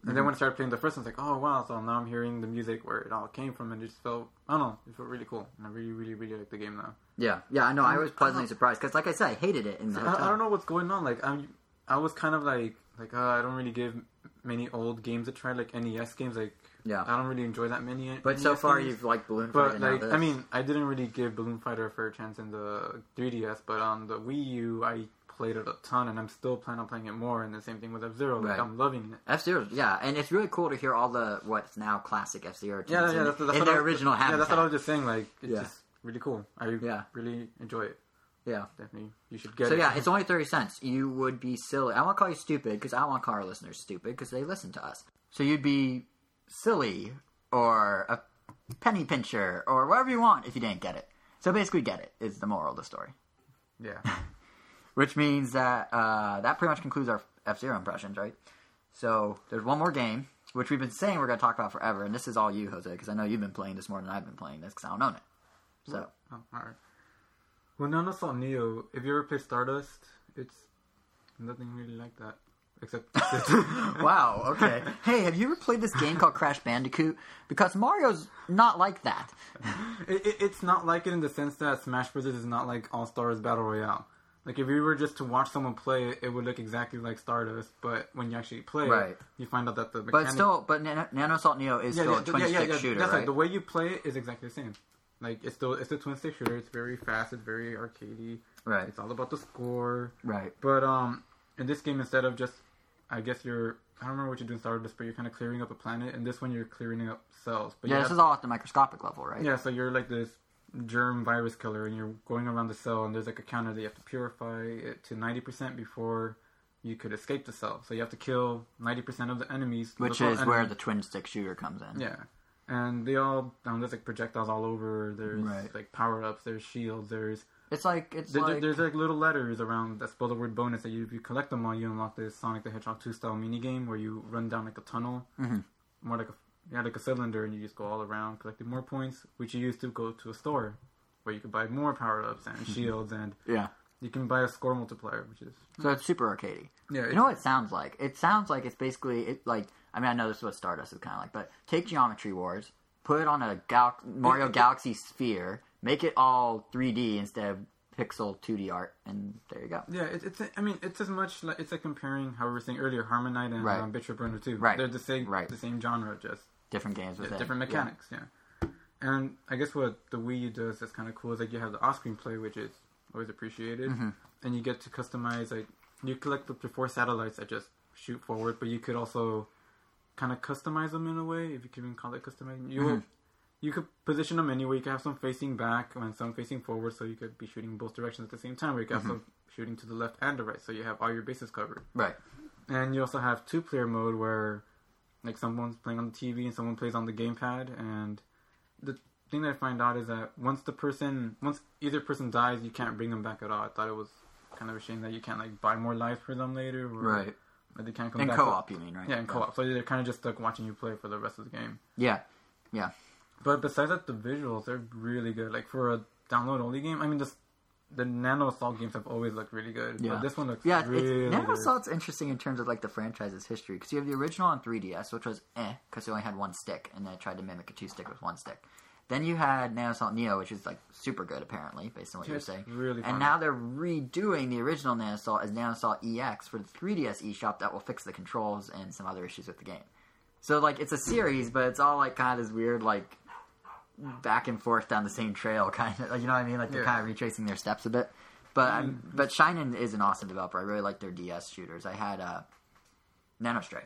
And
Mm-hmm.
then when I started playing the first one, it's like, oh wow! So now I'm hearing the music where it all came from, and it just felt, I don't know, it felt really cool. And I really, really, really like the game now.
yeah, yeah. I know. I was pleasantly surprised because, like I said, I hated it in the hotel.
I, I don't know what's going on. Like I'm, I was kind of like, like uh, I don't really give many old games a try, like NES games. Like
Yeah.
I don't really enjoy that many.
But so far,
games.
you've like balloon
But
fighted.
like. I mean, I didn't really give Balloon Fighter a fair chance in the 3DS, but on the Wii U, I played it a ton, and I'm still planning on playing it more. And the same thing with F Zero. Like
Right.
I'm loving it.
F Zero, yeah, and it's really cool to hear all the what's now classic F Zero
Yeah, yeah,
in,
that's, that's
in
what
their
I was-
original
Yeah, that's what I was just saying. Like it's
Yeah.
just really cool. I
Yeah.
really enjoy it.
yeah.
Definitely, you should get
So
it.
So yeah, it's only thirty cents. You would be silly. I won't call you stupid because I don't want to call our listeners stupid because they listen to us. So you'd be silly or a penny pincher or whatever you want if you didn't get it. So basically, get it is the moral of the story.
yeah.
Which means that uh, that pretty much concludes our F Zero impressions, right? So there's one more game which we've been saying we're going to talk about forever, and this is all you, Jose, because I know you've been playing this more than I've been playing this because I don't own it. So
Oh, alright. Well, Nano Assault Neo, if you ever play Stardust, it's nothing really like that. Except.
wow, okay. Hey, have you ever played this game called Crash Bandicoot? Because Mario's not like that.
it, it, it's not like it in the sense that Smash Bros. is not like All Stars Battle Royale. Like, if you were just to watch someone play it, it would look exactly like Stardust, but when you actually play
Right.
it, you find out that the
But still, but Nano, Nano Assault Neo is
yeah,
still
yeah,
a twin
yeah,
stick shooter,
That's
right?
right. The way you play it is exactly the same. Like, it's still it's a twin stick shooter. It's very fast. It's very arcadey.
Right,
It's all about the score.
right.
But um, in this game, instead of just, I guess you're, I don't remember what you do in Stardust, but you're kind of clearing up a planet. And this one, you're clearing up cells. But
Yeah, this
have-
is all at the microscopic level, right?
yeah. So you're like this germ virus killer, and you're going around the cell, and there's like a counter that you have to purify it to ninety percent before you could escape the cell. So you have to kill ninety percent of the enemies,
Which is where the twin stick shooter comes in.
yeah. And they all um, there's like projectiles all over. There's
Right.
like power ups. There's shields. There's
It's like it's
there,
like
there's like little letters around that spell the word bonus that you, if you collect them all, you unlock this Sonic the Hedgehog 2 style mini game where you run down like a tunnel,
Mhm.
more like a yeah like a cylinder, and you just go all around collecting more points, which you use to go to a store where you can buy more power ups and shields, and
yeah.
you can buy a score multiplier, which is
So it's super arcadey.
yeah.
You know what it sounds like? It sounds like it's basically it like I mean I know this is what Stardust is kind of like, but take Geometry Wars, put it on a gal- Mario Galaxy sphere, make it all 3D instead of pixel 2D art, and there you go.
Yeah, it, it's. I mean, it's as much like it's like comparing how we were saying earlier, HarmoKnight and
Right.
um, Trip Runner 2.
Right.
They're the same,
Right.
the same genre, just
Different games with
Yeah,
it.
different mechanics, yeah. And I guess what the Wii U does that's kind of cool is like you have the off-screen play, which is always appreciated,
Mm-hmm.
and you get to customize like you collect up to four satellites that just shoot forward, but you could also kind of customize them in a way, if you can even call it customizing. You
Mm-hmm.
You could position them anyway. You could have some facing back and some facing forward, so you could be shooting both directions at the same time. Or you could have
Mm-hmm.
some shooting to the left and the right, so you have all your bases covered.
Right.
And you also have two player mode where like someone's playing on the TV and someone plays on the gamepad and the thing that I find out is that once the person once either person dies you can't bring them back at all. I thought it was kind of a shame that you can't like buy more lives for them later or
Right.
that they can't come
In
back.
co-op, you mean, right?
Yeah, in co-op. So they're kind of just stuck watching you play for the rest of the game.
Yeah. Yeah.
But besides that, the visuals they're really good. Like for a download only game, I mean the the Nano Assault games have always looked really good.
Yeah.
But this one looks
Yeah,
really
Nano. Assault's interesting in terms of like the franchise's history because you have the original on 3DS, which was eh because it only had one stick, and then it tried to mimic a two stick with one stick. Then you had Nano Assault Neo, which is like super good apparently, based on what you're saying.
really fun.
and now they're redoing the original Nano Assault as Nano Assault EX for the 3DS eShop that will fix the controls and some other issues with the game. So like it's a series, but it's all like kind of this weird like back and forth down the same trail, kind of. You know what I mean? Like they're
Yeah.
kind of retracing their steps a bit. But I'm, but Shin'en is an awesome developer. I really like their DS shooters. I had uh, Nanostray,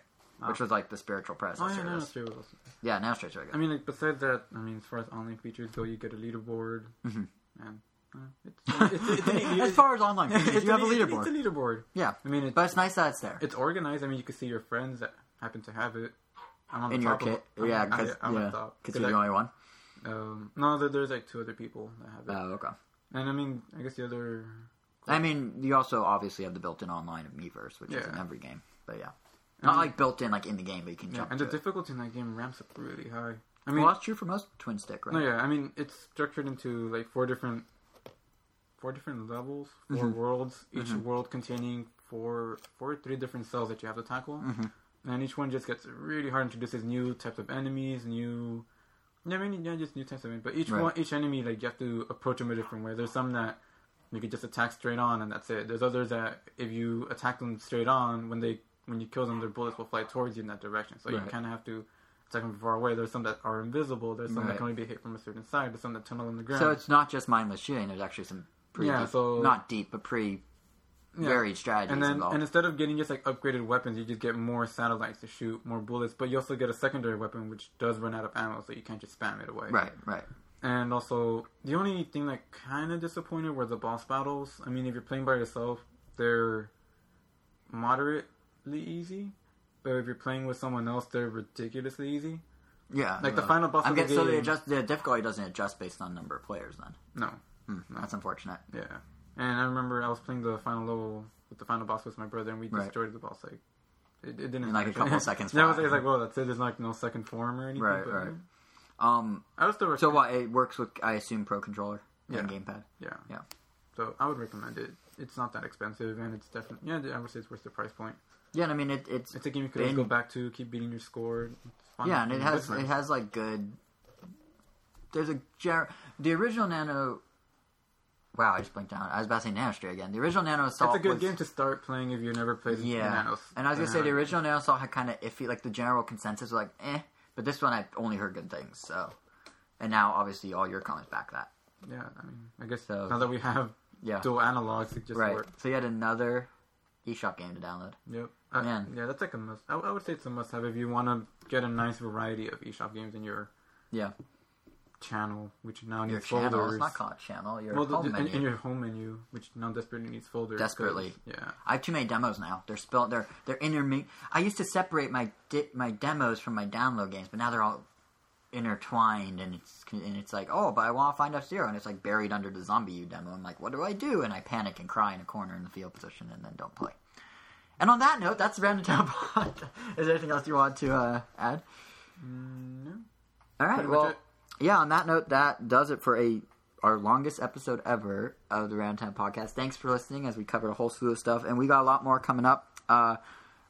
which was like the spiritual
Oh
predecessor.
yeah,
of
Nano
this.
Assault was awesome.
Yeah, Nanostray's really good.
I mean, like besides that, I mean, as far as online features go, you get a leaderboard,
Mhm.
and It's, it's, it's, it's,
as far as online,
it's
you have a leaderboard.
It's a leaderboard.
yeah,
I mean, it's,
but it's nice that it's there.
it's organized. I mean, you can see your friends that happen to have it. I'm on
in
the
your kit, yeah, because yeah, 'Cause you're the only one.
Um, no, there, there's like two other people that have it,
Oh, okay.
and I mean, I guess the other.
I mean, you also obviously have the built-in online of Miiverse, which is in every game. But yeah, not like built-in like in the game, but you can
Yeah,
jump.
and the
to it.
difficulty in that game ramps up really high. I mean,
well, that's true for most twin stick, right?
no, yeah, I mean, it's structured into like four different, four different levels, 4
Mhm.
worlds. Each
Mhm.
world containing four, four, three different cells that you have to tackle,
Mhm.
and each one just gets really hard. Introduces new types of enemies, new. Yeah, I mean, yeah, just new types of enemies. But each
Right.
one, each enemy, like you have to approach them a different way. There's some that you could just attack straight on, and that's it. There's others that if you attack them straight on, when they when you kill them, their bullets will fly towards you in that direction. So
Right.
you kind of have to attack them from far away. There's some that are invisible. There's some
Right.
that can only be hit from a certain side. There's some that tunnel in the ground.
So it's not just mindless shooting. There's actually some pretty
Yeah,
deep,
so-
not deep, but pretty
Yeah.
varied strategies
and then
involved.
and instead of getting just like upgraded weapons, you just get more satellites to shoot, more bullets. But you also get a secondary weapon which does run out of ammo, so you can't just spam it away.
right, right.
And also, the only thing that kind of disappointed were the boss battles. I mean, if you're playing by yourself, they're moderately easy. But if you're playing with someone else, they're ridiculously easy.
Yeah,
Like the final boss
I'm
of the
guessing so. The adjust the difficulty doesn't adjust based on number of players. Then
No,
hmm, that's unfortunate.
yeah. And I remember I was playing the final level with the final boss with my brother, and we
Right.
destroyed the boss. Like it, it didn't
In, like, a couple seconds
yeah, I was,
flat.
I was like, well, that's it. There's like no second form or anything.
Right,
but,
right. Um,
I was still
so what? It works with I assume pro controller
Yeah.
and gamepad.
Yeah.
Yeah.
So I would recommend it. It's not that expensive, and it's definitely yeah. I would say it's worth the price point.
Yeah, and I mean it, it's
It's a game you could
been-
go back to, keep beating your score. Fun.
yeah, and it has it has like good. There's a the original Nano. Wow, I just blinked out. I was about to say Nanostray again. The original Nano Assault.
It's a good
was-
game to start playing if you've never played.
Yeah,
Nanos.
and I was gonna say the original Nano Assault had kind of iffy. Like the general consensus was like, eh, but this one I only heard good things. So, and now obviously all your comments back that.
Yeah, I mean, I guess
So-
now that we have
Yeah,
dual analogs, it just
right. So you had another eShop game to download.
Yep. Uh,
Man.
Yeah, that's like a must. I, I would say it's a must-have if you want to get a nice variety of eShop games in your
Yeah,
channel, which now
your
needs
channel.
folders.
It's not called channel. Your
well,
home
the- in,
menu.
in your home menu, which now desperately needs folders.
Desperately.
Yeah.
I have too many demos now. They're spelled. They're they're intermi- I used to separate my di- my demos from my download games, but now they're all intertwined, and it's and it's like, oh, but I want to find F Zero, and it's like buried under the ZombiU demo. I'm like, what do I do? And I panic and cry in a corner in the field position, and then don't play. And on that note, that's the Random Town Pod. Is there anything else you want to uh, add?
Mm, no.
All right. Well,
it.
Yeah. On that note, that does it for a our longest episode ever of the Round Time Podcast. Thanks for listening as we covered a whole slew of stuff, and we got a lot more coming up. Uh,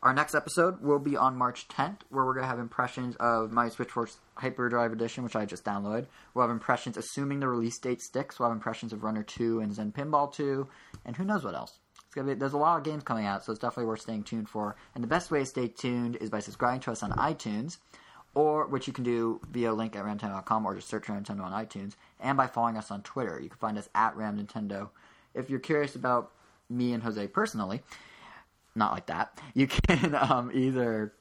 our next episode will be on March 10th, where we're gonna have impressions of Mighty Switch Switch Force Hyperdrive Edition, which I just downloaded. We'll have impressions, assuming the release date sticks. We'll have impressions of Runner 2 and Zen Pinball 2, and who knows what else. It's gonna be, there's a lot of games coming out, so it's definitely worth staying tuned for. And the best way to stay tuned is by subscribing to us on iTunes or which you can do via link at ramnintendo.com or just search Ram Nintendo on iTunes, and by following us on Twitter. You can find us at Ram Nintendo. If you're curious about me and Jose personally, not like that, you can um, either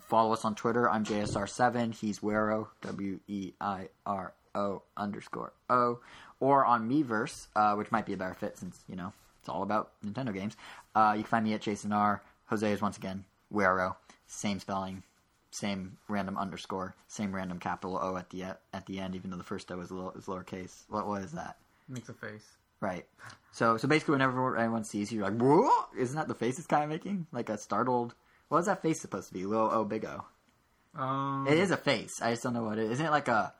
follow us on Twitter. I'm JSR7. He's Weiro, W E I R O underscore O. Or on Miiverse, uh, which might be a better fit since, you know, it's all about Nintendo games. Uh, you can find me at Jason R. Jose is once again Weiro. Same spelling, same random underscore, same random capital O at the at the end, even though the first O is, low, is lowercase. What what is that?
Makes a face.
Right. So so basically, whenever anyone sees you, you're like, "Whoa!" Isn't that the face it's kind of making? Like a startled. What is that face supposed to be? Little O, big O.
Um,
It is a face. I just don't know what it is. Isn't it like a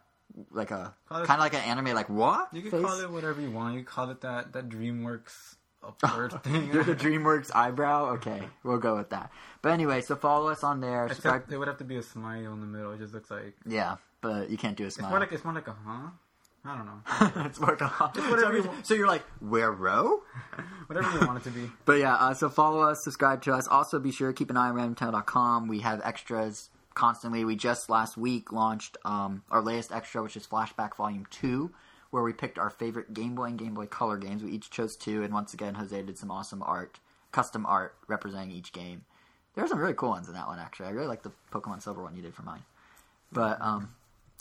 like a kind of like an anime? Like what?
You can
face?
call it whatever you want. You can call it that that DreamWorks upward thing.
You're the DreamWorks eyebrow. Okay, we'll go with that. But anyway, so follow us on there. Subscribe.
There would have to be a smile in the middle. It just looks like
Yeah, but you can't do a smile.
it's more like it's more like a huh. I don't know.
it's more like a-
whatever
so,
you
so you're like where row?
Whatever you want it to be.
But yeah, uh, so follow us, subscribe to us. Also, be sure to keep an eye on randomtown.com. We have extras constantly. We just last week launched um, our latest extra, which is Flashback Volume 2, where we picked our favorite Game Boy and Game Boy Color games. We each chose two, and once again, Jose did some awesome art, custom art representing each game. There were some really cool ones in that one, actually. I really like the Pokemon Silver one you did for mine. But um,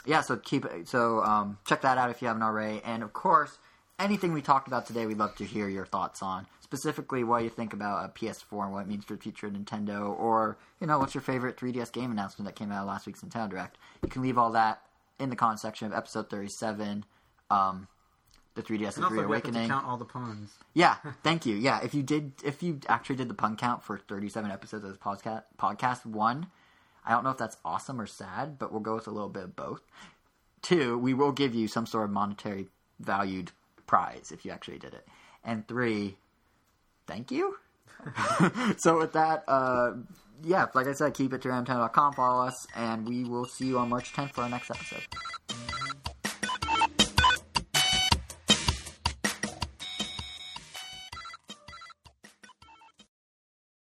yeah, so keep so um, check that out if you haven't already. And of course, anything we talked about today, we'd love to hear your thoughts on. Specifically, what you think about a PS4 and what it means for the future of Nintendo, or you know, what's your favorite 3DS game announcement that came out last week's Nintendo Direct? You can leave all that in the comment section of episode 37. Um, the 3DS
And also, we have
Reawakening.
count all the puns.
Yeah, thank you. Yeah, if you did, if you actually did the pun count for 37 episodes of this podcast, podcast one, I don't know if that's awesome or sad, but we'll go with a little bit of both. Two, we will give you some sort of monetary valued prize if you actually did it. And three, thank you. so with that, uh, yeah, like I said, keep it to ramtown.com, follow us, and we will see you on March 10th for our next episode.